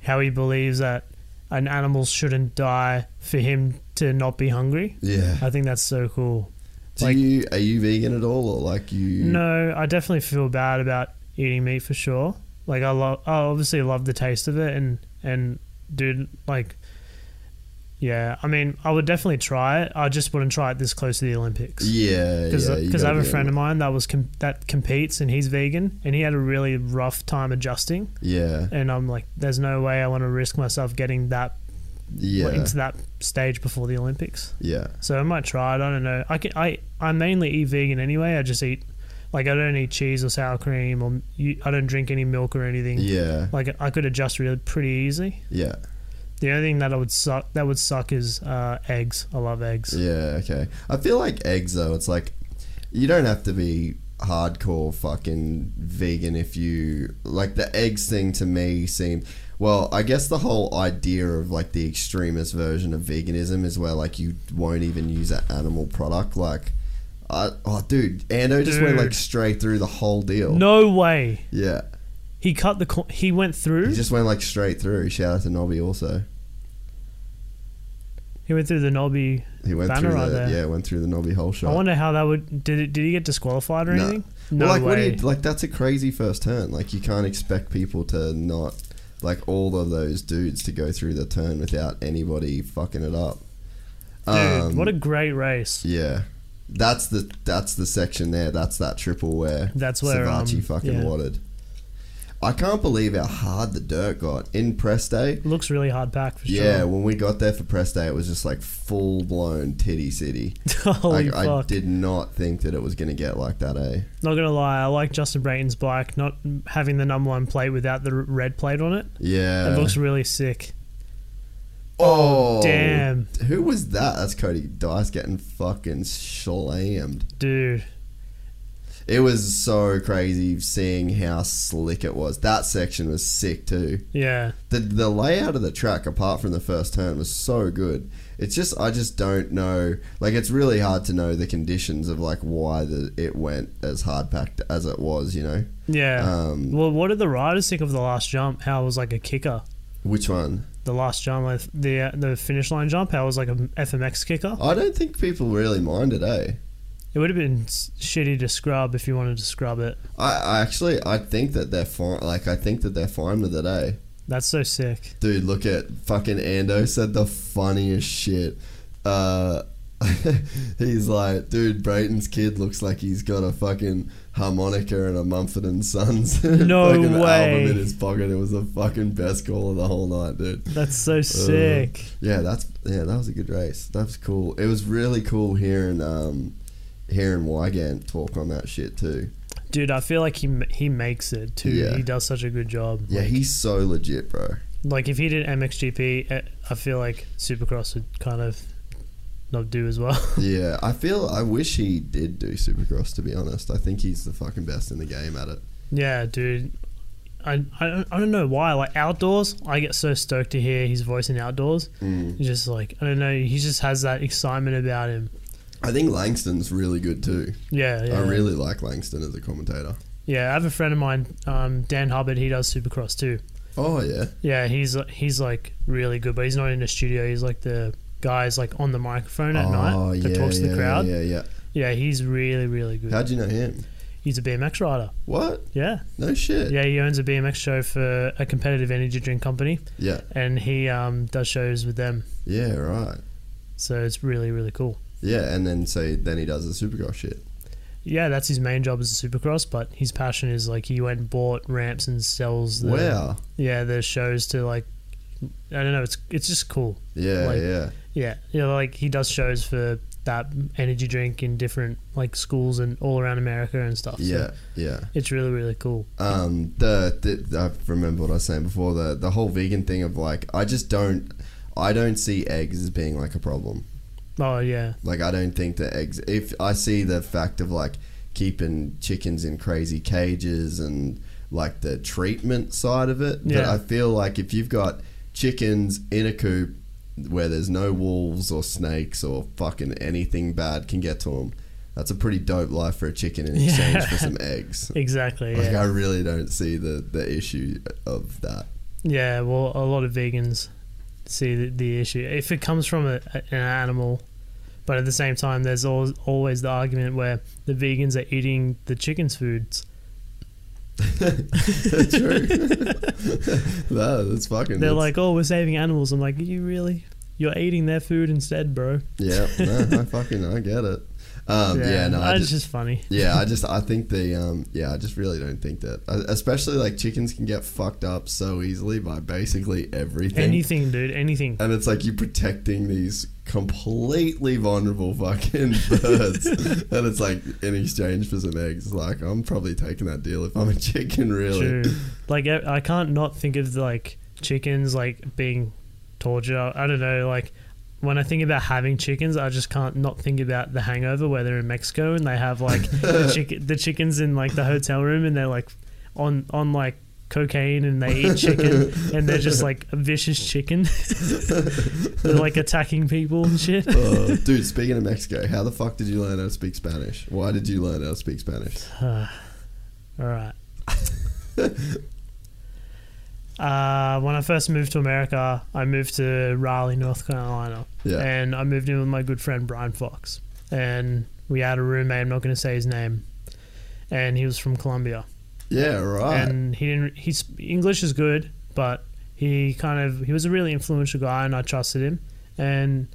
how he believes that an animal shouldn't die for him to not be hungry. Yeah. I think that's so cool. Do like- you are you vegan at all or like you? No, I definitely feel bad about eating meat for sure. Like I love, I obviously love the taste of it, and and dude, like, yeah. I mean, I would definitely try it. I just wouldn't try it this close to the Olympics. Yeah, Because yeah. I have a friend of mine that was com- that competes and he's vegan and he had a really rough time adjusting Yeah, and I'm like, there's no way I want to risk myself getting that yeah, into that stage before the Olympics. yeah. So I might try it. I don't know. I can, I I mainly eat vegan anyway. I just eat like I don't eat cheese or sour cream or you, I don't drink any milk or anything. Yeah, Like I could adjust really pretty easy. yeah, The only thing that I would suck that would suck is uh, eggs. I love eggs. yeah. Okay. I feel like eggs though. It's like you don't have to be hardcore fucking vegan if you like the eggs thing. To me, seemed well. I guess the whole idea of like the extremist version of veganism is where like you won't even use an animal product. Like, I, oh, dude, Ando just went like straight through the whole deal. No way. Yeah. He cut the. Co- he went through. He just went like straight through. Shout out to Nobby also. he went through the Nobby. He went Banner through right the there. yeah, went through the Nobby whole shot. I wonder how that would. Did it? Did he get disqualified or No. anything? No well, like what do way. you like? That's a crazy first turn. Like you can't expect people to not like all of those dudes to go through the turn without anybody fucking it up. Dude, Um, what a great race. yeah. That's the that's the section there. That's that triple where That's where, Savatgy um, fucking yeah. wadded. I can't believe how hard the dirt got in press day. Looks really hard pack for sure. Yeah, when we got there for press day, it was just like full blown titty city. <laughs> Holy I, I did not think that it was going to get like that, eh? Not gonna lie, I like Justin Brayton's bike. Not having the number one plate without the red plate on it. Yeah. It looks really sick. oh, damn. Who was that? That's Cody Dice getting fucking slammed. Dude, It was so crazy seeing how slick it was. That section was sick too. yeah. The the layout of the track, apart from the first turn, was so good. It's just I just don't know. Like it's really hard to know the conditions of like why the, it went as hard packed as it was. You know, Yeah. Um, well, what did the riders think of the last jump? How it was like a kicker. which one? The last jump, the the finish line jump, how it was like a FMX kicker. I don't think people really minded, eh? It would have been shitty to scrub if you wanted to scrub it. I, I actually I think that they're fine. Like I think that they're fine with it, eh? That's so sick. Dude, look at fucking Ando said the funniest shit. Uh, <laughs> he's like, dude, Brayton's kid looks like he's got a fucking harmonica and a Mumford and Sons <laughs> No fucking way. album in his pocket. It was the fucking best call of the whole night, dude. That's so sick. Yeah, that's yeah, that was a good race. That was cool. It was really cool hearing um hearing Weigandt talk on that shit too. Dude, I feel like he he makes it too. Yeah. He does such a good job. Yeah, he's so legit, bro. Like if he did MXGP, eh, I feel like Supercross would kind of not do as well. <laughs> Yeah, I feel I wish he did do Supercross. To be honest, I think he's the fucking best in the game at it. yeah, dude. I, I, don't- I don't know why. Like outdoors, I get so stoked to hear his voice in outdoors. Mm. Just like I don't know. He just has that excitement about him. I think Langston's really good too. Yeah, yeah. I really like Langston as a commentator. Yeah, I have a friend of mine, um, Dan Hubbard. He does Supercross too. Oh yeah, Yeah, he's he's like really good, but he's not in the studio. He's like the guys like on the microphone at oh night that yeah, talks to yeah, the crowd. Yeah, yeah. Yeah, he's really really good. How'd you know him? He's a BMX rider. What? Yeah, No shit. yeah. He owns a BMX show for a competitive energy drink company, Yeah. and he um, does shows with them. Yeah. Right. So it's really really cool. Yeah, and then so then he does the Supercross shit. Yeah, that's his main job as a Supercross, but his passion is like he went and bought ramps and sells. The, wow. Yeah, the shows to like. I don't know. It's it's just cool. Yeah, Like- yeah. Yeah, you know, like he does shows for that energy drink in different like schools and all around America and stuff. so Yeah, yeah. it's really really cool. Um, the, the I remember what I was saying before. The the whole vegan thing of like, I just don't, I don't see eggs as being like a problem. Oh yeah, Like, I don't think that eggs. If I see the fact of like keeping chickens in crazy cages and like the treatment side of it, but I feel like if you've got chickens in a coop where there's no wolves or snakes or fucking anything bad can get to them. That's a pretty dope life for a chicken in exchange Yeah. for some <laughs> eggs. exactly. Like Yeah. I really don't see the the issue of that. yeah, well, a lot of vegans see the, the issue if it comes from a, a- an animal, but at the same time, there's al- always the argument where the vegans are eating the chicken's foods. that's <laughs> True. <laughs> no, that's fucking. They're that's- like, "Oh, we're saving animals." I'm like, "Are you really? You're eating their food instead, bro." yeah, no, I <laughs> fucking I get it. Um, yeah, no, I it's just, just funny. yeah, I <laughs> just I think the um, yeah, I just really don't think that, uh, especially like chickens can get fucked up so easily by basically everything. Anything, dude. Anything. and it's like you're protecting these completely vulnerable fucking <laughs> birds, and it's like in exchange for some eggs. Like I'm probably taking that deal if I'm a chicken, really. True. <laughs> Like I I can't not think of like chickens like being tortured. I don't know. Like when I think about having chickens, I just can't not think about the Hangover where they're in Mexico and they have like <laughs> the chicken the chickens in like the hotel room and they're like on on like cocaine and they eat chicken <laughs> and they're just like a vicious chicken. <laughs> they're like attacking people and shit. Uh, dude, speaking of Mexico, how the fuck did you learn how to speak Spanish? Why did you learn how to speak Spanish? <sighs> All right. Uh, when I first moved to America, I moved to Raleigh, North Carolina, Yeah. and I moved in with my good friend Brian Fox, and we had a roommate. I'm not going to say his name, and he was from Colombia, Yeah, right. and he didn't. His English is good, but he kind of he was a really influential guy, and I trusted him, and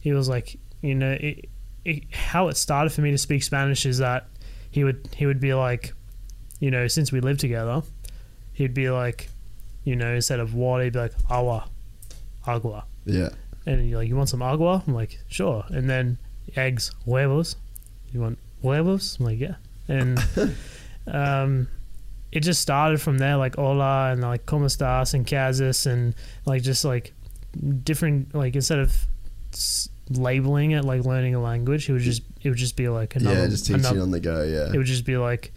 he was like, you know, it, it, how it started for me to speak Spanish is that he would he would be like, you know, since we lived together, he'd be like, you know, instead of water, he'd be like agua, agua, yeah. and you're like, you want some agua? I'm like, sure. And then eggs, huevos. You want huevos? I'm like, yeah. And <laughs> um, it just started from there, like hola and like como estás and casas and like just like different like instead of s- labeling it like learning a language, it would just it would just be like another. yeah, just teaching another- on the go, yeah. it would just be like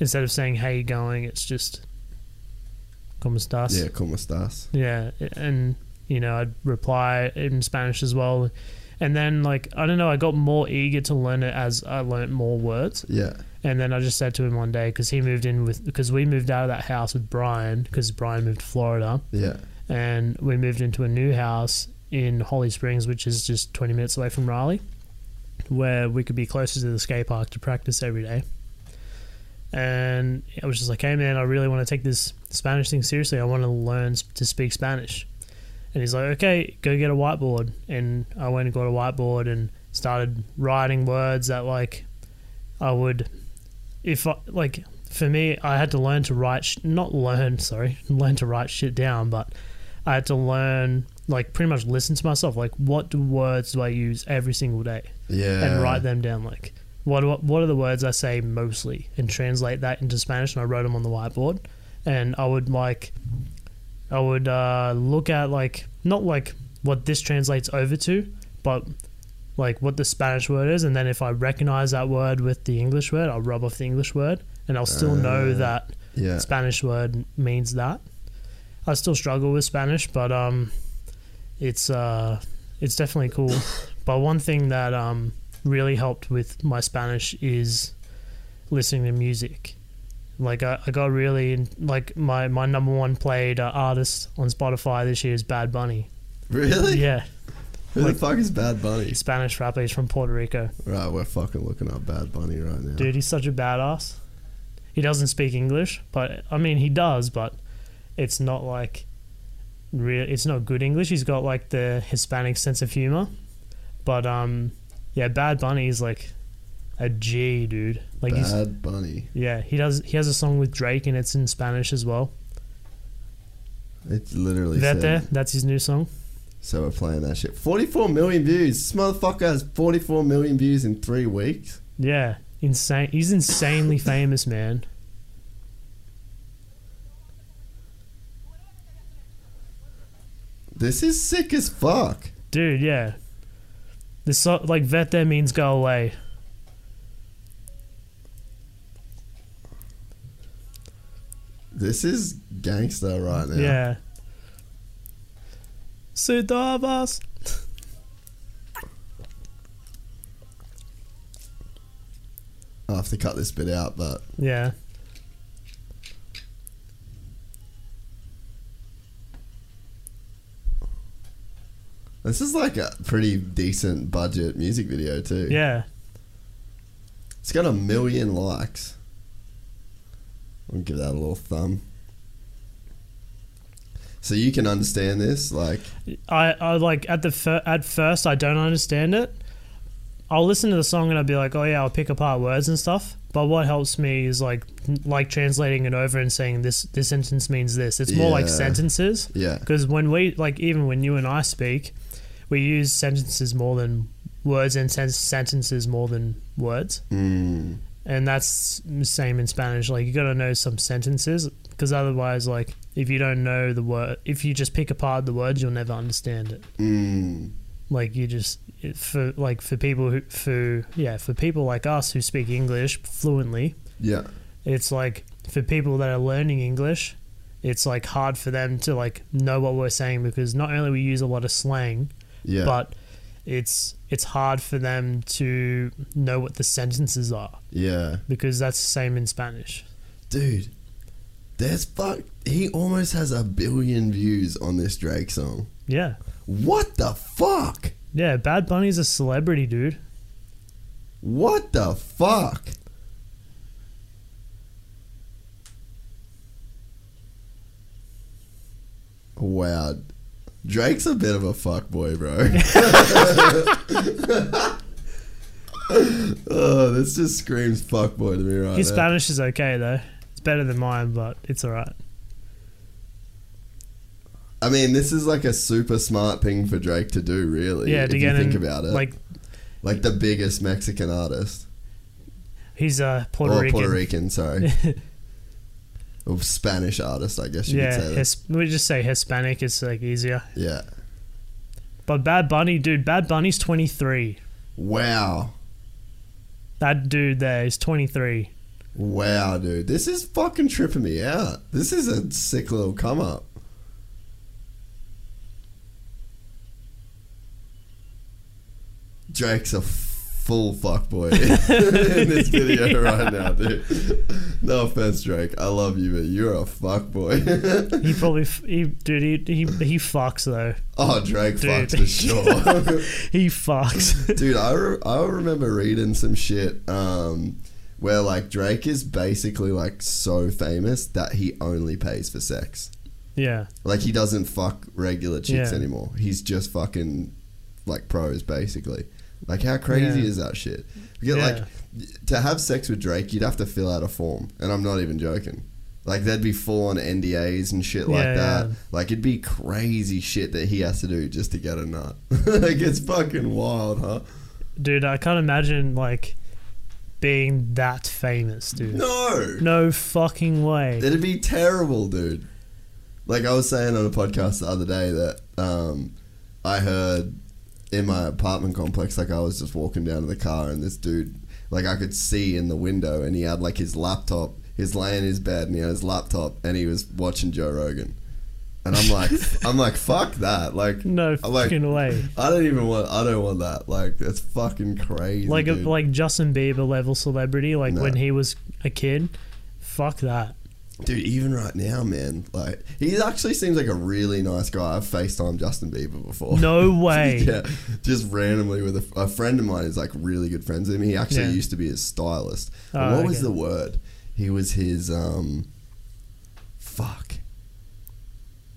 instead of saying how you going, it's just como estás. yeah, como estás? Yeah, and you know, I'd reply in Spanish as well. And then like I don't know, I got more eager to learn it as I learnt more words. Yeah. And then I just said to him one day because he moved in with because we moved out of that house with Brian because Brian moved to Florida Yeah. and we moved into a new house in Holly Springs, which is just 20 minutes away from Raleigh, where we could be closer to the skate park to practice every day. And I was just like, hey man, I really want to take this Spanish thing seriously. I want to learn to speak Spanish. And he's like, okay, go get a whiteboard. And I went and got a whiteboard and started writing words that like I would, if I, like for me, I had to learn to write, sh- not learn, sorry, <laughs> learn to write shit down, but I had to learn, like, pretty much listen to myself. Like, what do words do I use every single day? Yeah. And write them down. Like, what what what are the words I say mostly, and translate that into Spanish, and I wrote them on the whiteboard, and I would like, I would uh, look at like not like what this translates over to, but like what the Spanish word is, and then if I recognize that word with the English word, I'll rub off the English word, and I'll still know that Yeah. Spanish word means that. I still struggle with Spanish, but um, it's uh, it's definitely cool. <laughs> but one thing that um really helped with my Spanish is listening to music. Like I, I got really in, like my my number one played uh, artist on Spotify this year is Bad Bunny. Really? Yeah, Who Like- the fuck is Bad Bunny? Spanish rapper. He's from Puerto Rico. Right, we're fucking looking up Bad Bunny right now. Dude, he's such a badass. He doesn't speak English, but I mean he does, but it's not like real. It's not good English. He's got like the Hispanic sense of humor, but um, yeah, Bad Bunny is like a G, dude. Like he's Bad Bunny. yeah, he does. He has a song with Drake and it's in Spanish as well. It's literally Vete, said. that's his new song. So we're playing that shit. 44 million views. This motherfucker has 44 million views in three weeks. Yeah, insane. He's insanely <laughs> famous, man. This is sick as fuck. Dude, yeah. This so, like Vete means go away. This is gangster right now. Yeah. Sidavas. I'll have to cut this bit out, but Yeah. This is like a pretty decent budget music video too. Yeah. It's got a million likes. I'll give that a little thumb. So you can understand this, like I, I like at the fir- at first I don't understand it. I'll listen to the song and I'll be like, oh yeah, I'll pick apart words and stuff. But what helps me is like like translating it over and saying this this sentence means this. It's more like sentences. yeah, Because when we like even when you and I speak, we use sentences more than words and sen- sentences more than words. mm, and that's the same in Spanish. Like you got to know some sentences because otherwise, like if you don't know the word, if you just pick apart the words, you'll never understand it. mm, Like you just for like for people who for yeah for people like us who speak English fluently, yeah, it's like for people that are learning English, it's like hard for them to like know what we're saying because not only we use a lot of slang, yeah. but it's it's hard for them to know what the sentences are yeah, because that's the same in Spanish. dude, there's fuck. He almost has a billion views on this Drake song. Yeah. What the fuck? Yeah, Bad Bunny's a celebrity, dude. What the fuck? Wow. Drake's a bit of a fuck boy, bro. <laughs> oh, this just screams fuck boy to me right His now. Spanish is okay though. It's better than mine, but it's alright. I mean, this is like a super smart thing for Drake to do, really. Yeah, if to you think in, about it. like like the biggest Mexican artist. he's a Puerto or Rican. Puerto Rican, sorry. <laughs> or Spanish artist, I guess you yeah, could say that. his, we just say Hispanic. It's like easier. Yeah. But Bad Bunny, dude, Bad Bunny's twenty three. Wow. That dude there is twenty three. Wow, dude. This is fucking tripping me out. This is a sick little come up. Drake's a full fuckboy in <laughs> this video <laughs> right now, dude. No offense, Drake. I love you, but you're a fuckboy. He <laughs> probably, f- he, dude, he, he he fucks though. oh, Drake Dude. fucks for sure. He fucks. Dude, I, re- I remember reading some shit um, where like Drake is basically like so famous that he only pays for sex. yeah, Like he doesn't fuck regular chicks Yeah. anymore. He's just fucking like pros basically. Like how crazy Yeah. is that shit? You get, Yeah. Like to have sex with Drake, you'd have to fill out a form, and I'm not even joking. Like there'd be full on NDAs and shit like Yeah, that. yeah. Like it'd be crazy shit that he has to do just to get a nut. <laughs> like it's fucking wild, huh? dude, I can't imagine like being that famous, dude. No. No fucking way. It'd be terrible, dude. Like I was saying on a podcast the other day that um, I heard in my apartment complex, like I was just walking down to the car and this dude, like I could see in the window and he had like his laptop, he's laying in his bed and he had his laptop and he was watching Joe Rogan. And I'm like, <laughs> I'm like, fuck that. Like, No I'm like, fucking way. I don't even want, I don't want that. Like, that's fucking crazy. Like a, dude. like Justin Bieber level celebrity, like when he was a kid. Fuck that. Dude, even right now, man, like he actually seems like a really nice guy. I've FaceTime Justin Bieber before. No <laughs> way. yeah, just randomly with a, a friend of mine is like really good friends with him. He actually Yeah. used to be his stylist. Oh, what was the word? He was his um. Fuck.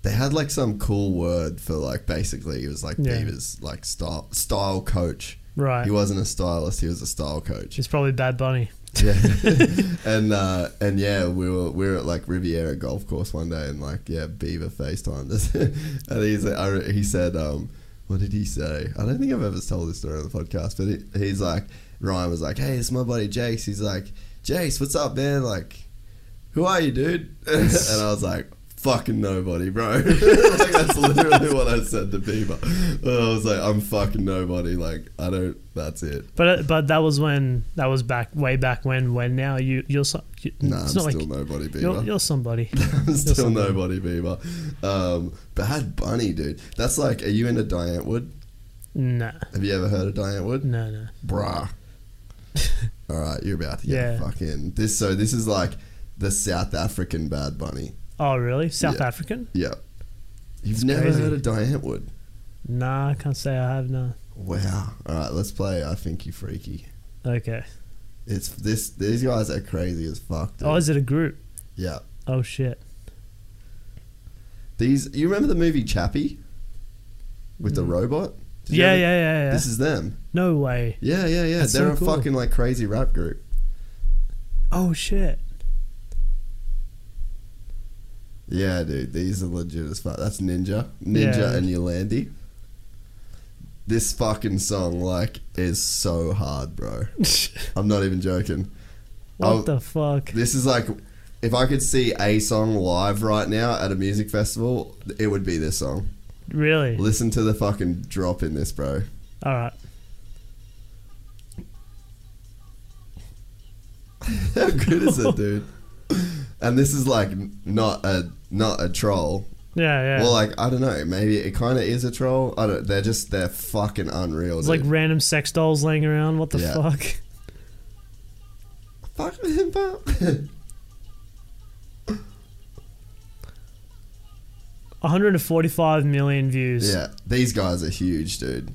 They had like some cool word for like basically he was like Yeah. Bieber's like style style coach. Right. He wasn't a stylist. He was a style coach. It's probably Bad Bunny. <laughs> Yeah, <laughs> and uh, and yeah, we were we were at like Riviera Golf Course one day, and like yeah, Bieber FaceTimed us, <laughs> and he's I, he said, um, what did he say? I don't think I've ever told this story on the podcast, but he, he's like Ryan was like, hey, it's my buddy Jace. He's like, Jace, what's up, man? Like, who are you, dude? and I was like. Fucking nobody, bro. <laughs> like that's literally what I said to Bieber. I was like, I'm fucking nobody. Like I don't. That's it. But uh, but that was when that was back way back when. When now you you're so, you, Nah, I'm not still like nobody, Bieber. you're, <laughs> you're somebody. I'm still somebody. nobody Bieber. Um, Bad Bunny, dude. That's like, are you into Die Antwoord? nah, Have you ever heard of Die Antwoord? no, no. Bruh. <laughs> All right, you're about to get Yeah. fucking this. So this is like the South African Bad Bunny. Oh really? South Yeah. African? Yeah. You've never crazy. heard of Die Antwoord? Nah, I can't say I have. No. Wow. All right, let's play. I think you freaky. Okay. It's this. These guys are crazy as fuck. Dude. Oh, is it a group? yeah. Oh shit. These. You remember the movie Chappie with the robot? Did you Mm. Yeah, ever- yeah, yeah, yeah. This is them. no way. Yeah, yeah, yeah. That's They're so a cool. fucking like crazy rap group. Oh shit. Yeah, dude, these are legit as fuck. That's Ninja, Ninja, Yeah. and Yolandi. This fucking song like is so hard, bro. <laughs> I'm not even joking. What Oh, the fuck? This is like, if I could see a song live right now at a music festival, it would be this song. Really? Listen to the fucking drop in this, bro. All right. <laughs> How good is it, dude? <laughs> And this is like not a not a troll. Yeah, yeah. Well, like I don't know, maybe it kind of is a troll. I don't. They're just they're fucking unreal. it's like dude. random sex dolls laying around. What the Yeah. fuck? <laughs> fuck him, pal. <laughs> 145 million views. yeah, these guys are huge, dude.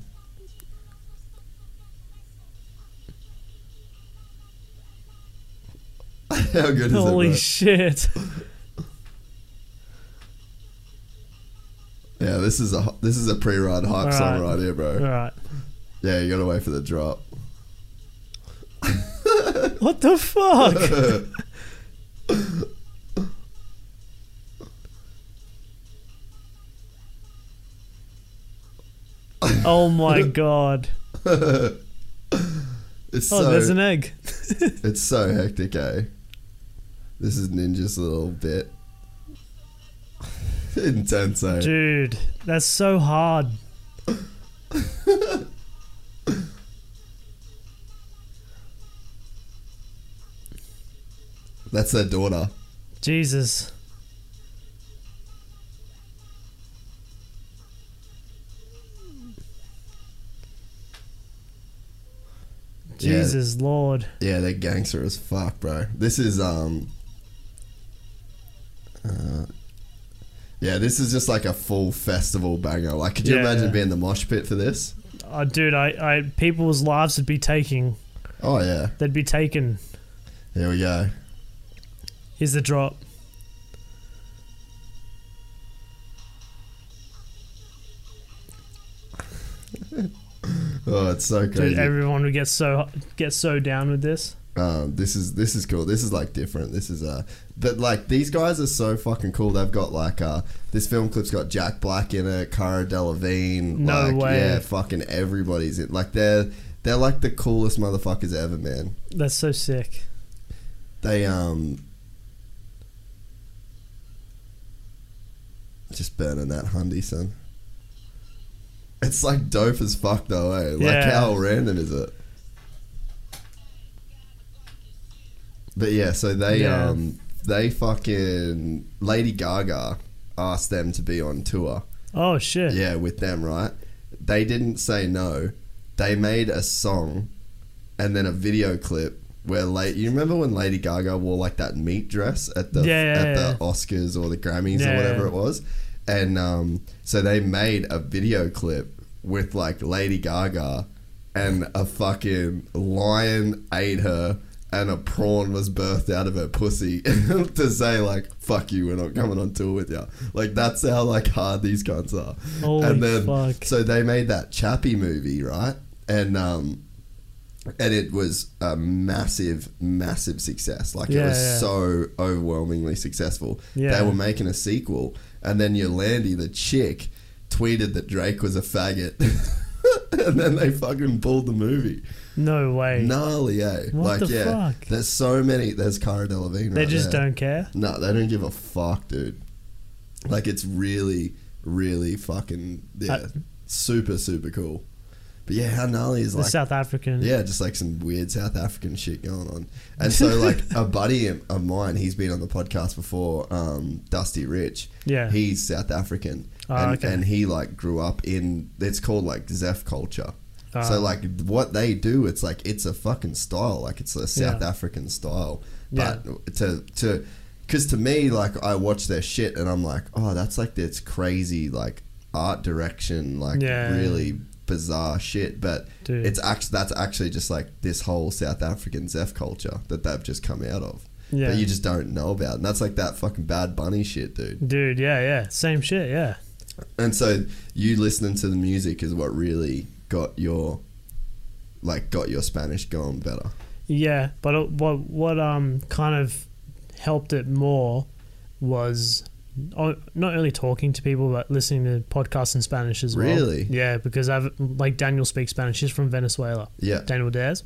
<laughs> How good is Holy it, shit. <laughs> yeah, this is a this is a pre-ride hype song Alright. right here, bro. All right. Yeah, you gotta wait for the drop. <laughs> What the fuck? oh my god. It's Oh, so there's an egg. it's so hectic, eh? This is Ninja's little bit. <laughs> Intense, eh? Dude, that's so hard. <laughs> That's their daughter. Jesus. Yeah. Jesus Lord. Yeah, they're gangster as fuck, bro. This is um. Uh, yeah, this is just like a full festival banger. Like, could you Yeah. imagine being the mosh pit for this? Oh, dude, I, I people's lives would be taking. Oh yeah, They'd be taken. here we go. Here's the drop. <laughs> Oh, it's so Dude, everyone would get so get so down with this. Um, this is this is cool. This is like different. This is uh, but like these guys are so fucking cool. They've got like uh, this film clip's got Jack Black in it, Cara Delevingne. No like, way. Yeah, fucking everybody's in. Like they're They're like the coolest motherfuckers ever, man. That's so sick. They um just burning that Hyundai, son. It's like dope as fuck though, eh? Like Yeah. how random is it? But yeah, so they Yeah. um they fucking Lady Gaga asked them to be on tour. Oh shit. Yeah, with them, right? They didn't say no. They made a song and then a video clip where late you remember when Lady Gaga wore like that meat dress at the Yeah, at the Oscars or the Grammys Yeah, or whatever it was. And um, so they made a video clip with like Lady Gaga and a fucking lion ate her and a prawn was birthed out of her pussy <laughs> to say like fuck you we're not coming on tour with you like that's how like hard these cunts are. Holy and then fuck. so they made that Chappie movie right? And um and it was a massive massive success. Like it was yeah. so overwhelmingly successful. Yeah. they were making a sequel. And then Yolandi the chick tweeted that Drake was a faggot. <laughs> And then they fucking pulled the movie No way. gnarly eh What like the yeah fuck? there's so many there's Cara Delevingne they right just there. don't care. No, they don't give a fuck, dude. Like it's really, really fucking yeah, Uh, super, super cool. But yeah, how gnarly is The like South African. yeah, just like some weird South African shit going on. And so <laughs> like a buddy of mine, he's been on the podcast before, um, Dusty Rich. Yeah. He's South African. Oh, and, okay. and he like grew up in it's called like Zef culture. Ah. so like what they do, it's like it's a fucking style. Like it's a South Yeah. African style. Yeah. But to to because to me, like I watch their shit and I'm like, oh, that's like this crazy like art direction, like Yeah. really bizarre shit. But Dude. it's actually that's actually just like this whole South African Zef culture that they've just come out of. Yeah. That you just don't know about, and that's like that fucking Bad Bunny shit, dude. Dude, yeah, yeah. Same shit, yeah. And so you listening to the music is what really got your like got your Spanish going better. Yeah, but it- what what um kind of helped it more was not only talking to people but listening to podcasts in Spanish as well. Really? Yeah, because I've like Daniel speaks Spanish. He's from Venezuela. Yeah. Daniel Dhers.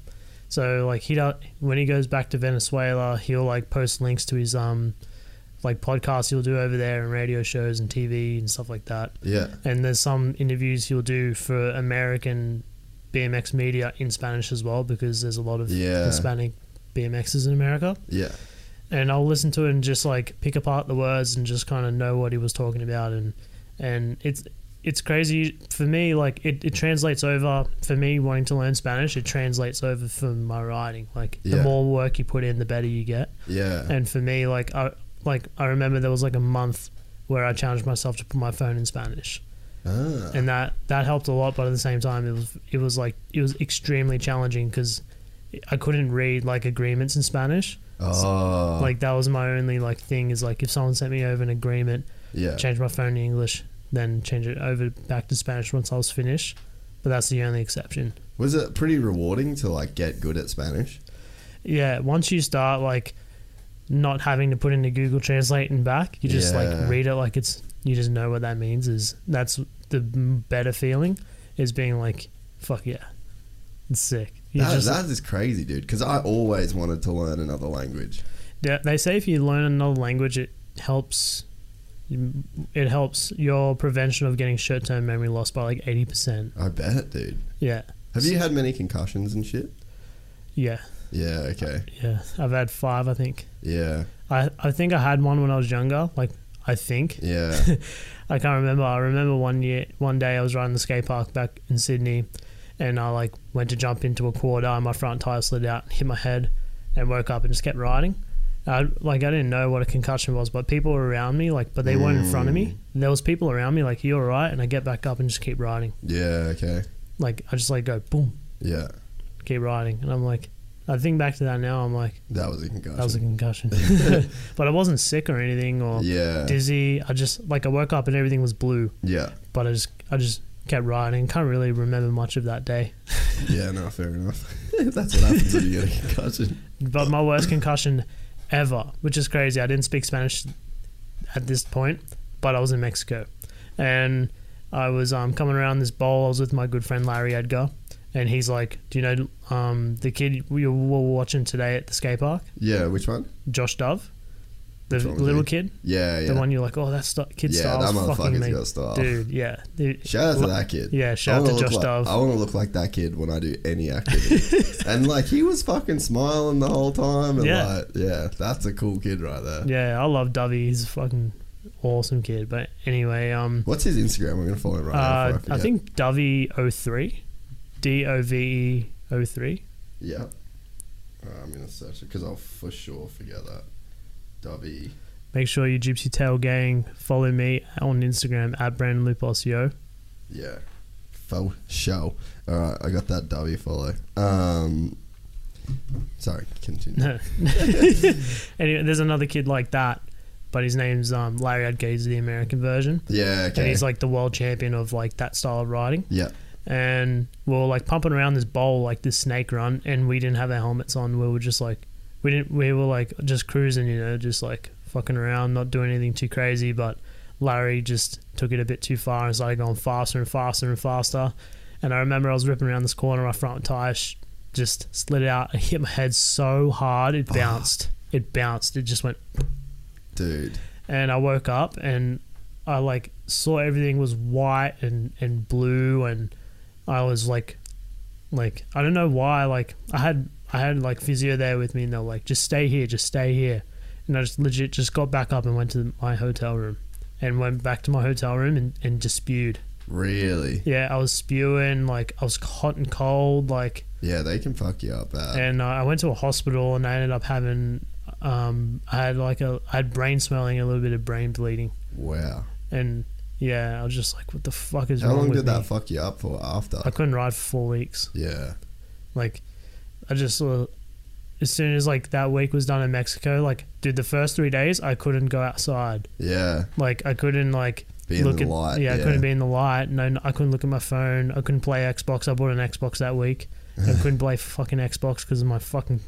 So like he when he goes back to Venezuela, he'll like post links to his um like podcasts he'll do over there and radio shows and TV and stuff like that. Yeah. And there's some interviews he'll do for American BMX media in Spanish as well because there's a lot of Yeah. Hispanic BMXs in America. Yeah. And I'll listen to it and just like pick apart the words and just kind of know what he was talking about and and it's it's crazy for me like it, it translates over for me wanting to learn Spanish it translates over for my writing like Yeah. the more work you put in the better you get Yeah. and for me like I like I remember there was like a month where I challenged myself to put my phone in Spanish ah. and that that helped a lot but at the same time it was it was like it was extremely challenging because I couldn't read like agreements in Spanish Oh. like that was my only like thing is like if someone sent me over an agreement yeah. change my phone to English then change it over back to Spanish once I was finished but that's the only exception Was it pretty rewarding to like get good at Spanish? yeah once you start like not having to put into Google Translate and back you just Yeah. like read it like it's you just know what that means is that's the better feeling is being like fuck yeah it's sick you That, just that is crazy, dude. Because I always wanted to learn another language. Yeah, they say if you learn another language, it helps. It helps your prevention of getting short-term memory loss by like eighty percent. I bet, dude. Yeah, Have you had many concussions and shit? yeah, Yeah. Okay. yeah. I've had five, I think. Yeah. I I think I had one when I was younger. Like I think Yeah. <laughs> I can't remember. I remember one year, one day I was riding the skate park back in Sydney, and I like went to jump into a quarter, and my front tire slid out, and hit my head, and woke up and just kept riding. I, like I didn't know what a concussion was, but people were around me, like, but they weren't in front of me. Mm. There was people around me, like, you all right? And I get back up and just keep riding. yeah. Okay. Like I just like go boom, Yeah. keep riding, and I'm like, I think back to that now, I'm like, That was a concussion. that was a concussion, <laughs> <laughs> but I wasn't sick or anything or yeah. dizzy. I just like I woke up and everything was blue. yeah. but I just I just kept riding. Can't really remember much of that day. <laughs> Yeah. No. Fair enough. That's what happens when you get a concussion. But my worst concussion ever, which is crazy. I didn't speak Spanish at this point, but I was in Mexico, and I was um, coming around this bowl. I was with my good friend Larry Edgar, and he's like, "Do you know um, the kid we were watching today at the skate park, Yeah, which one? Josh Dove, the Which one was little kid, Yeah, yeah. the one you're like, oh, that st- kid Yeah, that fucking motherfucker's me, got style. dude. Yeah, dude. Shout out to that kid. Yeah, shout out look Josh like, Dove. I want to look like that kid when I do any activity. <laughs> and like he was fucking smiling the whole time. And Yeah. like, yeah, that's a cool kid right there. Yeah, I love Dovey. He's a fucking awesome kid. But anyway, um, What's his Instagram? We're gonna follow him right now. uh, before I, I think Dovey03, D O V E 03. Yeah. Uh, I'm gonna search it because I'll for sure forget that. Dovey. Make sure you Gypsy Tail Gang follow me on Instagram at Brandon Loupos Yeah. Faux show. All right, I got that W follow. Um, sorry, continue. <laughs> anyway, there's another kid like that, but his name's um, Larry Edgar, he's the American version. Yeah, And he's like the world champion of like that style of riding. yeah, and we were like pumping around this bowl like this snake run and we didn't have our helmets on. We were just like we didn't we were like just cruising you know just like fucking around not doing anything too crazy but larry just took it a bit too far and started going faster and faster and faster. And i remember i was ripping around this corner my front tire sh- just slid out. I hit my head so hard it oh. bounced. It bounced. It just went dude. and I woke up and I like saw everything was white and and blue and I was like like I don't know why like I had I had like physio there with me and they were like just stay here just stay here and I just legit just got back up and went to my hotel room and went back to my hotel room and, and just spewed Really? yeah I was spewing like I was hot and cold like Yeah, they can fuck you up bad. and uh, I went to a hospital and I ended up having um I had like a I had brain swelling a little bit of brain bleeding wow. and yeah, I was just like, "What the fuck is wrong with. How wrong long with did me?" that fuck you up for after? I couldn't ride for four weeks. yeah. Like, I just uh, as soon as like that week was done in Mexico, like, dude, the first three days I couldn't go outside. Yeah. Like, I couldn't like Be in look the at light, yeah, I yeah. couldn't be in the light. No, I couldn't look at my phone. I couldn't play Xbox. I bought an Xbox that week. I <laughs> couldn't play fucking Xbox because of my fucking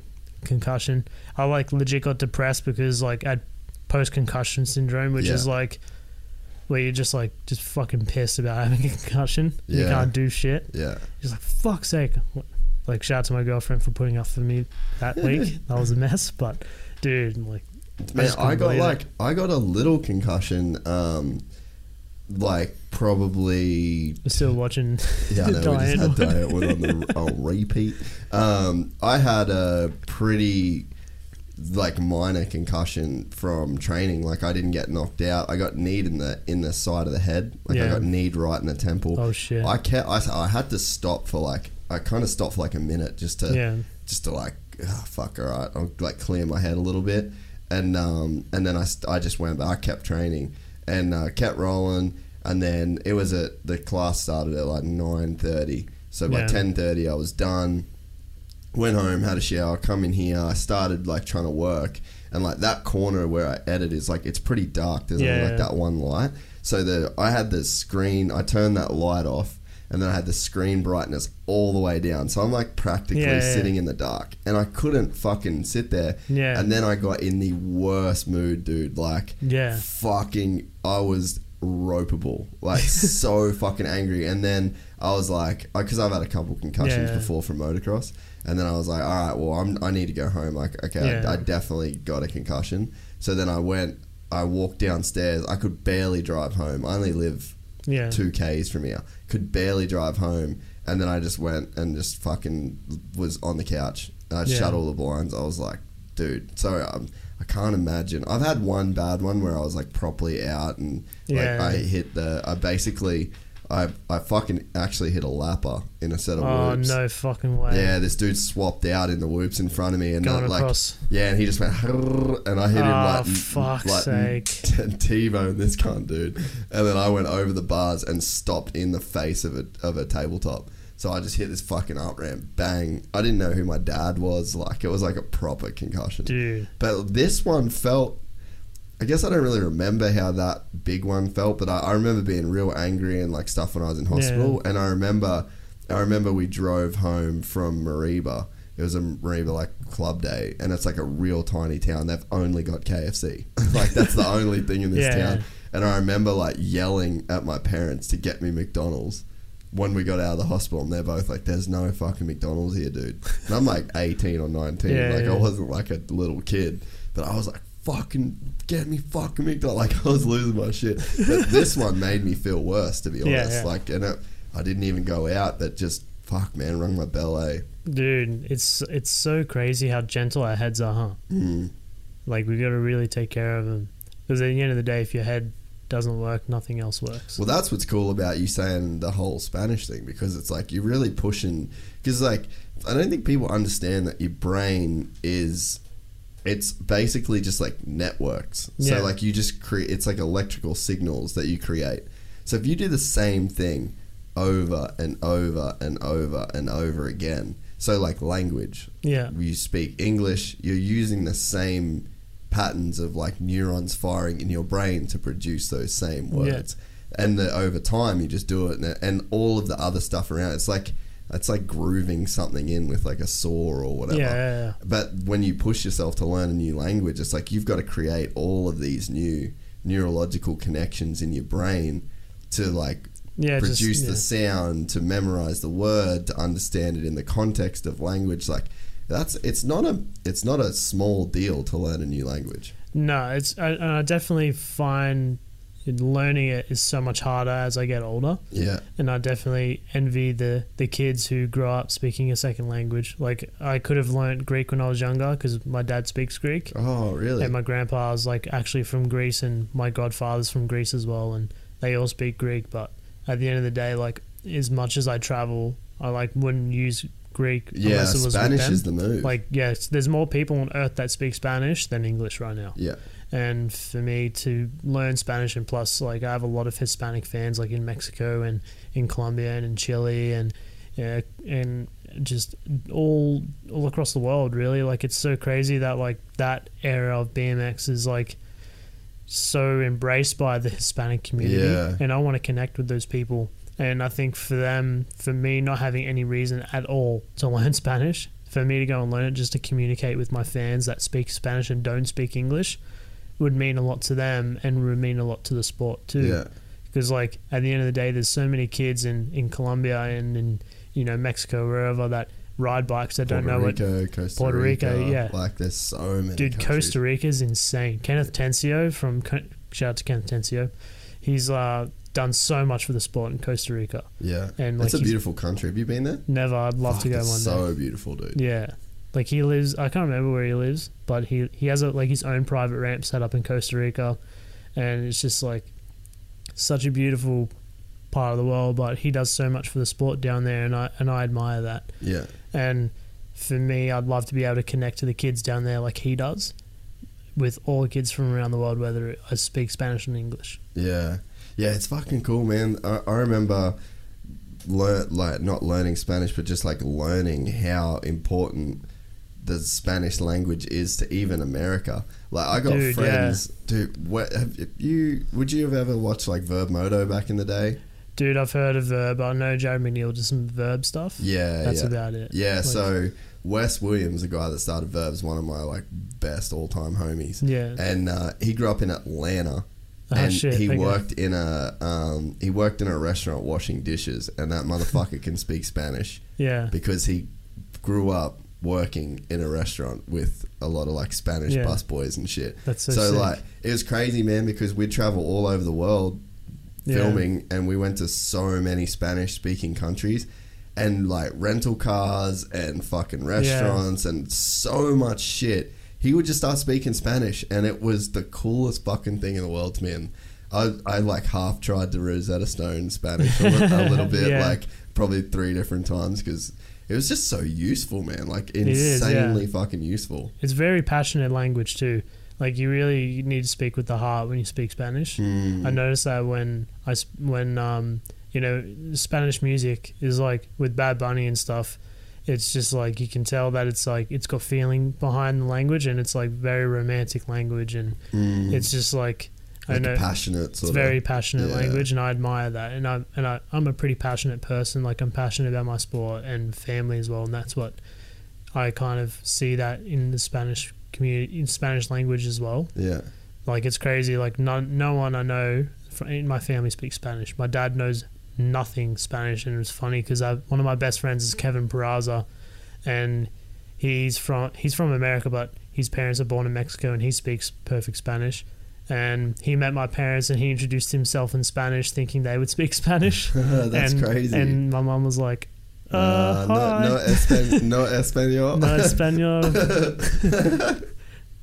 concussion. I like legit got depressed because like I had post concussion syndrome, which Yeah. is like where you're just like just fucking pissed about having a concussion. You can't do shit. Yeah. Just like fuck's sake. Like shout out to my girlfriend for putting up for me that week. that was a mess, but dude, like Man, just I, got believe it. like I got a little concussion. Um, like probably we're still watching. Yeah, I know. We just had Die Antwoord on the on repeat. Um, I had a pretty like minor concussion from training. Like I didn't get knocked out. I got kneed in the in the side of the head. Like I got kneed right in the temple. Oh, shit. I kept. I, I had to stop for like. I kind of stopped for like a minute just to Yeah. just to like oh, fuck. All right, I'll like clear my head a little bit. And um and then I, I just went back. I kept training and uh, kept rolling. And then it was at the class started at like nine thirty. So by Yeah. ten thirty, I was done. Went home, had a shower, come in here. I started like trying to work, and like that corner where I edit is like it's pretty dark. There's only Yeah. like that one light. So the I had the screen. I turned that light off, and then I had the screen brightness all the way down. So I'm like practically Yeah, yeah. sitting in the dark, and I couldn't fucking sit there. Yeah. And then I got in the worst mood, dude. Like Yeah. fucking I was ropeable, like <laughs> so fucking angry. And then I was like, because I've had a couple concussions before from motocross, and then I was like, all right, well, I'm, I need to go home. Like, okay, Yeah. I, I definitely got a concussion. So then I went, I walked downstairs. I could barely drive home. I only live Yeah. two k's from here. Could barely drive home, and then I just went and just fucking was on the couch. And I Yeah. shut all the blinds. I was like, dude, sorry, um, I can't imagine. I've had one bad one where I was like properly out and like Yeah. I hit the. I basically, I I fucking actually hit a lapper in a set of Oh whoops. no fucking way. Yeah, this dude swapped out in the whoops in front of me, and Going uh, like, across. yeah, and he just went, <laughs> and I hit him Oh, like, fuck's like sake. <laughs> T-bone this cunt, dude. And then I went over the bars and stopped in the face of a of a tabletop. So I just hit this fucking up ramp, bang. I didn't know who my dad was. Like it was like a proper concussion. Dude. But this one felt. I guess I don't really remember how that big one felt, but I, I remember being real angry and like stuff when I was in hospital. And I remember, I remember we drove home from Mareeba. It was a Mareeba like club day, and it's like a real tiny town. They've only got KFC. <laughs> like that's the only thing in this Yeah. town. And I remember like yelling at my parents to get me McDonald's. when we got out of the hospital, and they're both like, "There's no fucking McDonald's here, dude." And I'm like 18 or 19, Yeah, like yeah. I wasn't like a little kid, but I was like, "Fucking get me fucking McDonald's!" Like <laughs> I was losing my shit. But this <laughs> one made me feel worse, to be Yeah, honest. yeah. Like, and it, I didn't even go out, but just fuck, man, rung my bell, eh? Dude, it's it's so crazy how gentle our heads are, huh? Mm. Like we got to really take care of them because at the end of the day, if your head doesn't work, nothing else works. Well, that's what's cool about you saying the whole Spanish thing because it's like you're really pushing. Because like I don't think people understand that your brain is. It's basically just like networks. Yeah. So like you just create. It's like electrical signals that you create. So if you do the same thing over and over and over and over again. So like language, Yeah, you speak English, you're using the same patterns of like neurons firing in your brain to produce those same words. And the, over time, you just do it, and, and all of the other stuff around. It's like it's like grooving something in with like a saw or whatever. Yeah, yeah, yeah. But when you push yourself to learn a new language, it's like you've got to create all of these new neurological connections in your brain to like yeah. just- produce yeah. the sound, to memorize the word, to understand it in the context of language. Like that's it's not a it's not a small deal to learn a new language. No, it's I, I definitely find learning it is so much harder as I get older, Yeah, and I definitely envy the the kids who grow up speaking a second language. Like I could have learned Greek when I was younger because my dad speaks Greek, Oh, really? and my grandpa is like actually from Greece, and my godfather's from Greece as well, and they all speak Greek. But at the end of the day, like as much as I travel, I like wouldn't use Greek yeah, unless it was Spanish with them. is the move. like yes, there's more people on earth that speak Spanish than English right now yeah, and for me to learn Spanish and plus like I have a lot of Hispanic fans like in Mexico and in Colombia and in Chile and yeah, and just all all across the world really like it's so crazy that like that era of BMX is like so embraced by the Hispanic community Yeah. and I want to connect with those people and I think for them for me not having any reason at all to <laughs> learn Spanish for me to go and learn it just to communicate with my fans that speak Spanish and don't speak English would mean a lot to them and would mean a lot to the sport too yeah, because like at the end of the day there's so many kids in in Colombia and in you know Mexico wherever that ride bikes that don't Puerto know what Rico, Costa Puerto Rico, Rica, yeah. Like there's so many. Dude, countries. Costa Rica is insane. Kenneth Tencio from shout out to Kenneth Tencio. He's uh, done so much for the sport in Costa Rica. Yeah, and, it's a beautiful country. Have you been there? Never, I'd love to go one so day. So beautiful, dude. Yeah, like he lives. I can't remember where he lives, but he he has a, like his own private ramp set up in Costa Rica, and it's just like such a beautiful part of the world. But he does so much for the sport down there, and I and I admire that. Yeah, And for me, I'd love to be able to connect to the kids down there like he does, with all the kids from around the world, whether I speak Spanish and English. yeah, yeah. It's fucking cool, man. I, I remember, lear- like not learning Spanish, but just like learning how important the Spanish language is to even America. Like I got Dude, friends, dude. What have you? Would you have ever watched like Verb Moto back in the day? Dude, I've heard of Verb. I know Jared McNeil does some Verb stuff. Yeah, That's yeah. about it. Yeah, Like- so Wes Williams, the guy that started Verbs, one of my like best all time homies. Yeah. and uh, he grew up in Atlanta, Oh, and shit, he okay. worked in a um, he worked in a restaurant washing dishes, and that motherfucker can speak Spanish Yeah. because he grew up working in a restaurant with a lot of like Spanish Yeah. busboys and shit. That's so sick. like it was crazy, man, because we'd travel all over the world Yeah. filming, and we went to so many Spanish speaking countries. And like rental cars and fucking restaurants and so much shit. He would just start speaking Spanish, and it was the coolest fucking thing in the world to me. And I, I like half tried to Rosetta Stone Spanish a little, a little <laughs> bit, Yeah. like probably three different times because it was just so useful, man. Like is, yeah. insanely fucking useful. It's very passionate language too. Like you really need to speak with the heart when you speak Spanish. Mm. I noticed that when I when um you know Spanish music is like with Bad Bunny and stuff. It's just like you can tell that it's like it's got feeling behind the language and it's like very romantic language and it's just like I. Like know a passionate it's very of. passionate yeah. language and I admire that and I and I, I'm a pretty passionate person like I'm passionate about my sport and family as well and that's what I kind of see that in the Spanish community in Spanish language as well Yeah. like it's crazy like no, no one I know in my family speaks Spanish my dad knows nothing Spanish, and it's funny because one of my best friends is Kevin Peraza, and he's from he's from America, but his parents are born in Mexico, and he speaks perfect Spanish. And he met my parents, and he introduced himself in Spanish, thinking they would speak <laughs> Spanish. <laughs> That's and, crazy. And my mom was like, uh, Uh, no, hi. no, espan- no español. <laughs> No español.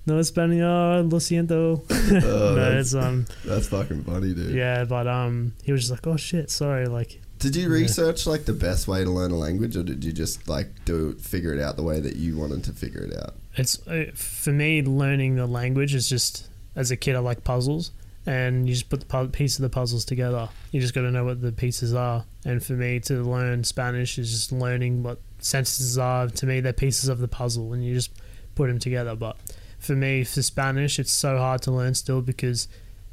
no español. Lo siento. Oh, no, that's, um. that's fucking funny, dude. Yeah, but um, he was just like, "Oh shit, sorry." Like, Did you research like the best way to learn a language, or did you just like do figure it out the way that you wanted to figure it out? it's uh, for me learning the language is just as a kid I like puzzles, and you just put the piece of the puzzles together. You just got to know what the pieces are. And for me to learn Spanish is just learning what sentences are. To me, they're pieces of the puzzle, and you just put them together. But for me, for Spanish, it's so hard to learn still because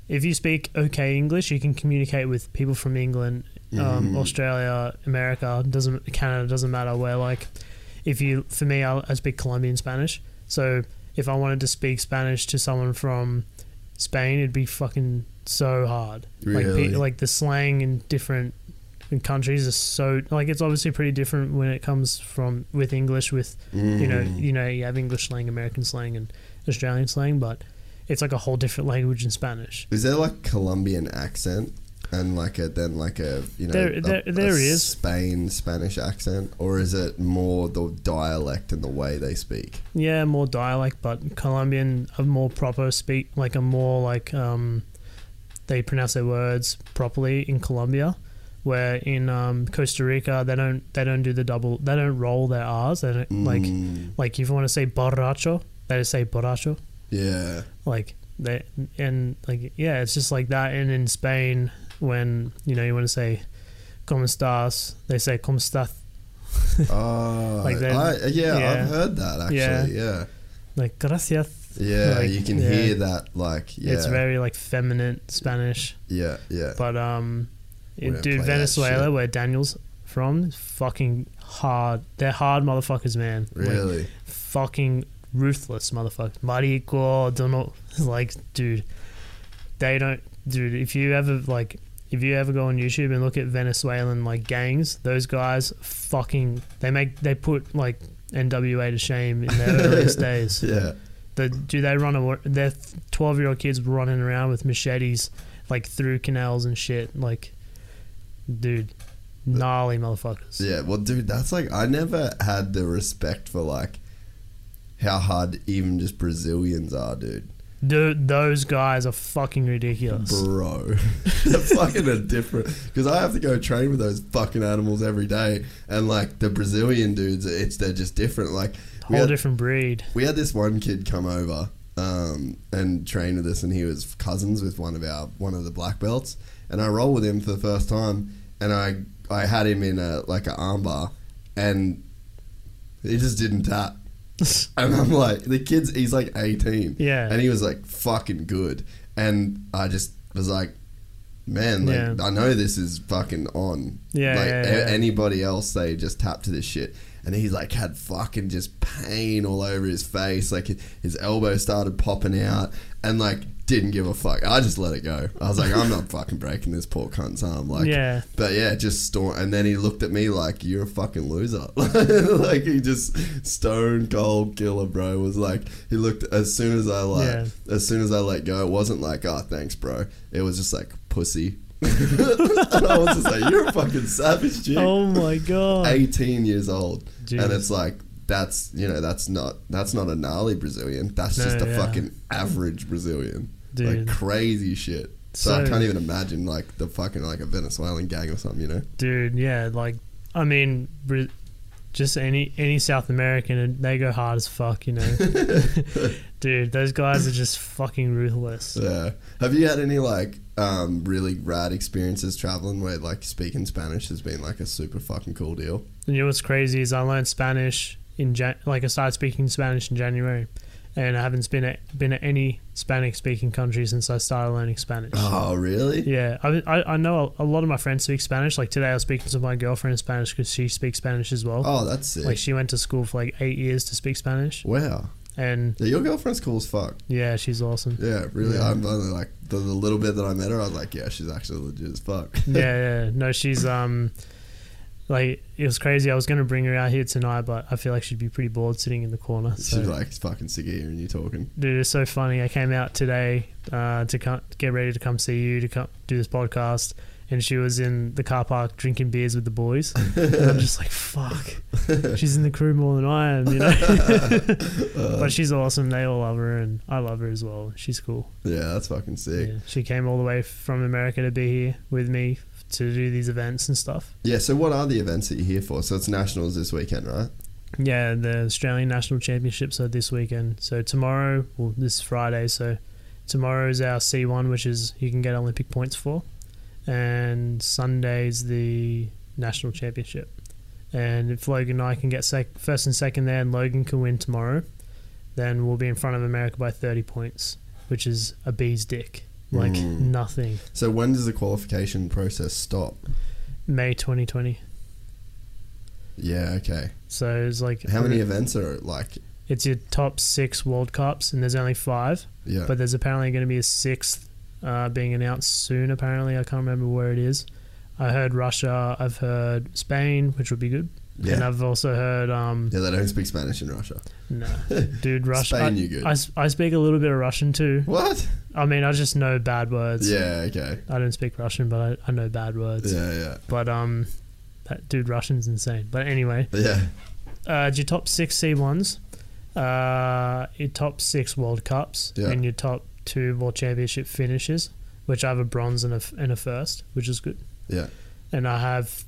if you speak okay English, you can communicate with people from England, um, Mhm. Australia, America. Doesn't Canada doesn't matter where. Like, if you for me, I, I speak Colombian Spanish. So if I wanted to speak Spanish to someone from Spain, it'd be fucking so hard. Like, Really? pe- like the slang in different in countries is so like it's obviously pretty different when it comes from with English with you know Mm. you know you have English slang, American slang, and Australian slang, but it's like a whole different language in Spanish. Is there like Colombian accent and like a then like a you know There- a- there- a is. Spain Spanish accent, or is it more the dialect and the way they speak? Yeah, more dialect, but Colombian a more proper speak, like a more like um, they pronounce their words properly in Colombia, where in um, Costa Rica they don't they don't do the double they don't roll their R's. They don't like Mm, like if you want to say borracho, they just say borracho. yeah, Like they and like yeah, it's just like that. And in Spain, when you know you want to say "cómo estás," they say "cómo estás." <laughs> oh, <laughs> Like they- I, yeah, yeah. I've heard that actually. Yeah. Yeah, Like gracias. yeah, Like, you can yeah. hear that. Like, yeah, It's very like feminine Spanish. yeah, yeah. But um, dude, Venezuela, where Daniel's from, fucking hard. They're hard motherfuckers, man. Like, Really, fucking ruthless motherfuckers. Marico, don't know. <laughs> Like, dude, they don't, dude. If you ever like, if you ever go on YouTube and look at Venezuelan like gangs, those guys fucking they make they put like NWA to shame in their earliest <laughs> days. yeah. The do they run a their twelve year old kids running around with machetes like through canals and shit like dude gnarly motherfuckers Yeah, well, dude, that's like I never had the respect for like how hard even just Brazilians are, dude. Dude those guys are fucking ridiculous Bro, <laughs> they're fucking a different. Because I have to go train with those fucking animals every day, and like the Brazilian dudes, it's they're just different. Like we whole had, different breed we had this one kid come over um, and train with us, and he was cousins with one of our one of the black belts, and I rolled with him for the first time, and I I had him in a like an armbar, and he just didn't tap. <laughs> And I'm like, the kid's, he's like 18. Yeah. And he was like fucking good. And I just was like, man, like, Yeah. I know this is fucking on. Yeah, Like, yeah, a- yeah. anybody else, they just tap to this shit. And he's like had fucking just pain all over his face. Like his elbow started popping out and like didn't give a fuck. I just let it go. I was like, I'm not <laughs> fucking breaking this poor cunt's arm. Like, Yeah. but yeah, just storm. And then he looked at me like, "You're a fucking loser." <laughs> like he just stone cold killer, bro. Was like he looked as soon as I like Yeah. as soon as I let go. It wasn't like, "Oh, thanks, bro." It was just like pussy. and <laughs> I was just like, "You're a fucking savage, dude." oh my god 18 years old, Jeez. and it's like. That's you know that's not that's not a gnarly Brazilian. That's No, just a yeah. fucking average Brazilian. Dude. Like crazy shit. So, I can't even imagine like the fucking like a Venezuelan gang or something, you know? dude yeah like i mean just any any south american and they go hard as fuck you know <laughs> <laughs> dude those guys are just fucking ruthless Yeah. Have you had any like um, really rad experiences traveling where like speaking Spanish has been like a super fucking cool deal? And you know what's crazy is I learned Spanish in Jan- like I started speaking Spanish in January, and I haven't been at been at any Spanish speaking country since I started learning Spanish. Oh, really? Yeah, I, I I know a, a lot of my friends speak Spanish. Like today, I was speaking to my girlfriend in Spanish because she speaks Spanish as well. Oh, that's sick. Like she went to school for like eight years to speak Spanish, wow. and Yeah, your girlfriend's cool as fuck. yeah, she's awesome. Yeah, really. Yeah. I'm only like the, the little bit that I met her, I was like, yeah, she's actually legit as fuck. yeah, <laughs> yeah. No, she's um, like it was crazy. I was gonna bring her out here tonight, but I feel like she'd be pretty bored sitting in the corner. So. She's like fucking sick of hearing you talking. Dude, it's so funny. I came out today uh, to come, get ready to come see you to come do this podcast, and she was in the car park drinking beers with the boys. and I'm just like, fuck. <laughs> She's in the crew more than I am, you know. <laughs> but she's awesome. They all love her, and I love her as well. She's cool. Yeah, that's fucking sick. Yeah. She came all the way from America to be here with me to do these events and stuff. Yeah, so what are the events that you're here for? So it's nationals this weekend, right? Yeah, the Australian National Championships are this weekend. So tomorrow, well, this is Friday. So tomorrow is our C1, which is you can get Olympic points for, and Sunday's the national championship. And if Logan and I can get sec- first and second there, and Logan can win tomorrow, then we'll be in front of America by 30 points, which is a bee's dick. Like Mm. nothing. So when does the qualification process stop? May 2020. Yeah, okay. So it's like How many events are like? It's your top six World Cups, and there's only five. Yeah, But there's apparently going to be a sixth uh, being announced soon. Apparently, I can't remember where it is. I heard Russia. I've heard Spain, which would be good. And I've also heard um yeah. They don't speak Spanish in Russia. no, <laughs> dude, Russian. Spain, I, you good? I, I speak a little bit of Russian too. What? I mean, I just know bad words. Yeah, okay. I don't speak Russian, but I, I know bad words. Yeah, yeah, But um, that dude Russian's insane. But anyway, yeah. uh, your top six C ones, uh, your top six World Cups, Yeah. and your top two World Championship finishes, which I have a bronze and a, and a first, which is good. Yeah. And I have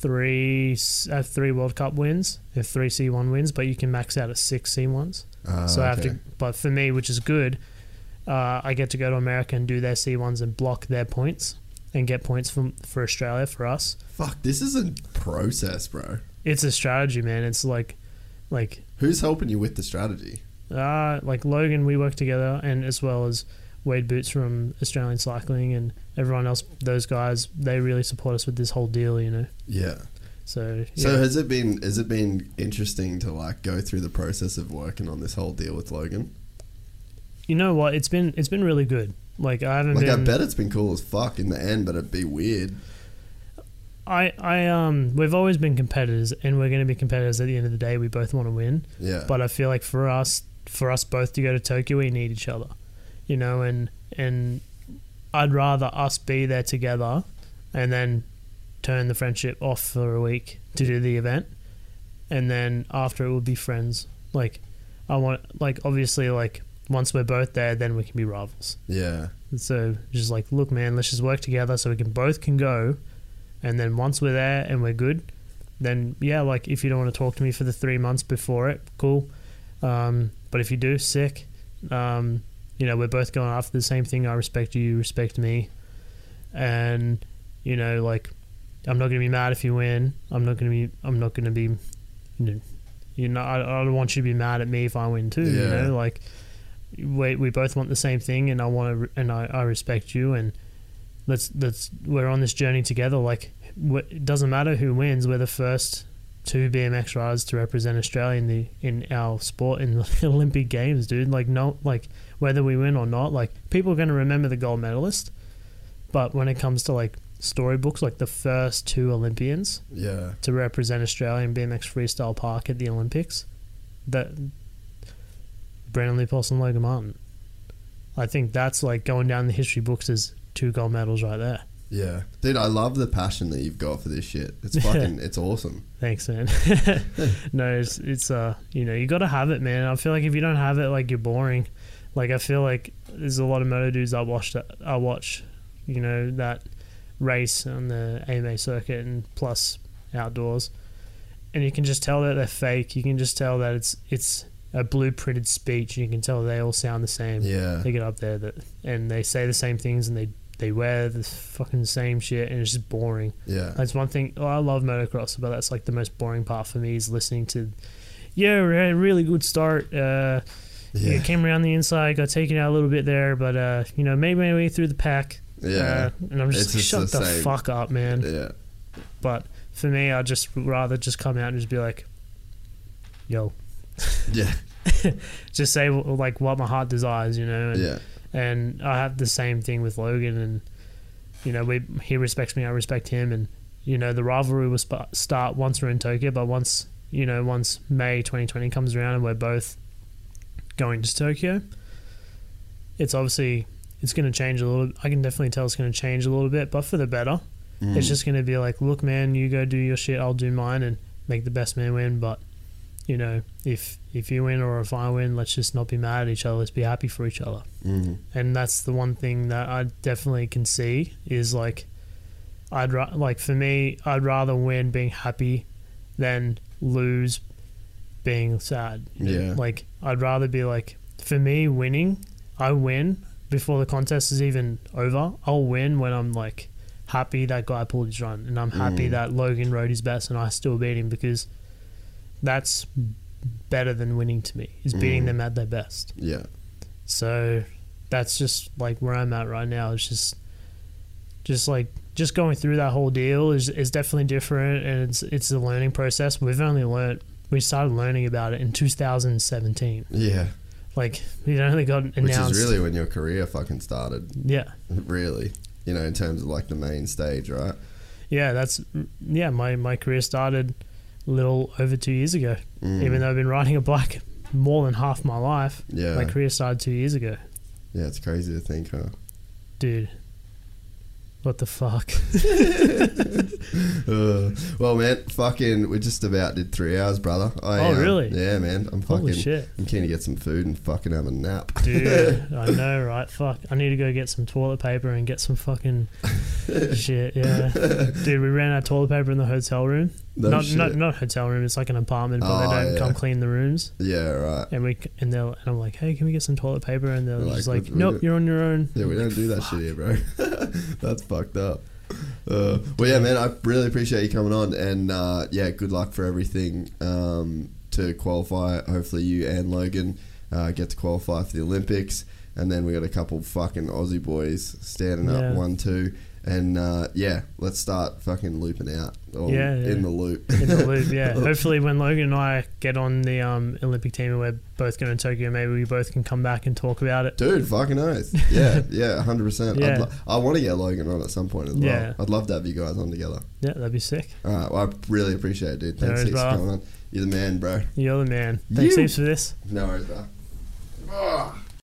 three have three World Cup wins, have three C one wins, but you can max out at six C ones. Uh, so I have to. But for me, which is good, uh, I get to go to America and do their C ones and block their points and get points from for Australia for us. Fuck, this is a process, bro. It's a strategy, man. It's like, like Who's helping you with the strategy? Uh, like Logan, we work together, and as well as Wade Bootes from Australian Cycling and everyone else. Those guys, they really support us with this whole deal, you know. Yeah. So, yeah. So has it been has it been interesting to like go through the process of working on this whole deal with Logan? you know what? It's been it's been really good. Like I haven't Like I bet it's been cool as fuck in the end, but it'd be weird. I I um we've always been competitors, and we're going to be competitors at the end of the day. We both want to win. Yeah. but I feel like for us, for us both to go to Tokyo, we need each other, you know, and and I'd rather us be there together, and then turn the friendship off for a week to do the event, and then after it would be friends. Like, I want like obviously like once we're both there, then we can be rivals. yeah. So just like, look, man, let's just work together so we can both can go, and then once we're there and we're good, then yeah, like if you don't want to talk to me for the three months before it, cool. Um, but if you do, sick. Um, you know, we're both going after the same thing. I respect you, you respect me, and you know, like I'm not gonna be mad if you win. I'm not gonna be. I'm not gonna be. You know, you know I, I don't want you to be mad at me if I win too. yeah. You know, like we we both want the same thing, and I want to, and I, I respect you, and let's let's we're on this journey together. Like it doesn't matter who wins. We're the first two BMX riders to represent Australia in the in our sport in the <laughs> Olympic Games, dude. Like no, like whether we win or not, like people are going to remember the gold medalist, but when it comes to like storybooks, like the first two Olympians Yeah. to represent Australia in BMX freestyle park at the Olympics, that Brandon Lee and Logan Martin. I think that's like going down the history books as two gold medals right there. Yeah. Dude, I love the passion that you've got for this shit. It's fucking it's awesome. Thanks, man. <laughs> <laughs> no, it's it's uh you know you got to have it, man. I feel like if you don't have it, like you're boring. Like I feel like there's a lot of moto dudes I watch that I watch, you know that race on the AMA circuit and plus outdoors, and you can just tell that they're fake. You can just tell that it's it's a blueprinted speech. And you can tell they all sound the same. Yeah. They get up there that and they say the same things and they they wear the fucking same shit and it's just boring. Yeah. That's one thing. Oh, I love motocross, but that's like the most boring part for me is listening to. Yeah, we had a really good start. Uh, yeah. Yeah. came around the inside, got taken out a little bit there, but uh, you know, made my way through the pack. Yeah. Uh, and I'm just, just shut the the, fuck up, man. Yeah. But for me, I'd just rather just come out and just be like, "Yo, Yeah. <laughs> just say like what my heart desires, you know. And, Yeah. and I have the same thing with Logan, and you know, we he respects me, I respect him, and you know, the rivalry will sp- start once we're in Tokyo, but once you know, once May 2020 comes around and we're both going to Tokyo, it's obviously it's going to change a little. I can definitely tell it's going to change a little bit, but for the better. Mm. It's just going to be like, look, man, you go do your shit, I'll do mine, and make the best man win. But you know, if if you win or if I win, let's just not be mad at each other. Let's be happy for each other. Mhm. And that's the one thing that I definitely can see is like, I'd ra- like for me, I'd rather win being happy than lose being sad. Yeah. Like I'd rather be like, for me, winning, I win before the contest is even over. I'll win when I'm like happy that guy pulled his run, and I'm happy Mm. that Logan rode his best and I still beat him because that's better than winning to me. Is beating Mm. them at their best. Yeah. So that's just like where I'm at right now. It's just, just like just going through that whole deal is is definitely different, and it's it's a learning process. We've only learned we started learning about it in 2017. Yeah. Like it only got announced. Which is really when your career fucking started. yeah, <laughs> Really. You know, in terms of like the main stage, right? yeah. That's yeah. My my career started a little over two years ago. Mm. Even though I've been riding a bike more than half my life, Yeah. my career started two years ago, Yeah, it's crazy to think, huh? dude. What the fuck? Uh, <laughs> <laughs> well, man, fucking, we just about did three hours, brother. I, Oh, um, really? Yeah, man. I'm fucking. Holy shit. I'm keen to get some food and fucking have a nap. Dude, I <laughs> know, right? Fuck. I need to go get some toilet paper and get some fucking shit. Yeah, dude, we ran out of toilet paper in the hotel room. No not, shit. not not hotel room. It's like an apartment, but they Oh, don't yeah. come clean the rooms. Yeah, right. And we and they and I'm like, hey, can we get some toilet paper? And they're We're just like, like, nope, don't- you're on your own. Yeah, we don't do that shit here, bro. <laughs> That's fucked up. Uh, well, yeah, man, I really appreciate you coming on, and uh, yeah, good luck for everything um, to qualify. Hopefully, you and Logan uh, get to qualify for the Olympics, and then we got a couple fucking Aussie boys standing Yeah. up one, two, and uh, yeah, let's start fucking looping out. Or Yeah, yeah. in the loop. in the loop. <laughs> Yeah. Hopefully, when Logan and I get on the um, Olympic team and we're both going to Tokyo, maybe we both can come back and talk about it. Dude, fucking oath. <laughs> Yeah, yeah, hundred percent. Yeah. Lo- I want to get Logan on at some point as well. Yeah. I'd love to have you guys on together. Yeah, that'd be sick. All right, well, I really appreciate it, dude. No Thanks worries, heaps for coming on. You're the man, bro. You're the man. Thanks You- heaps for this. No worries, bro.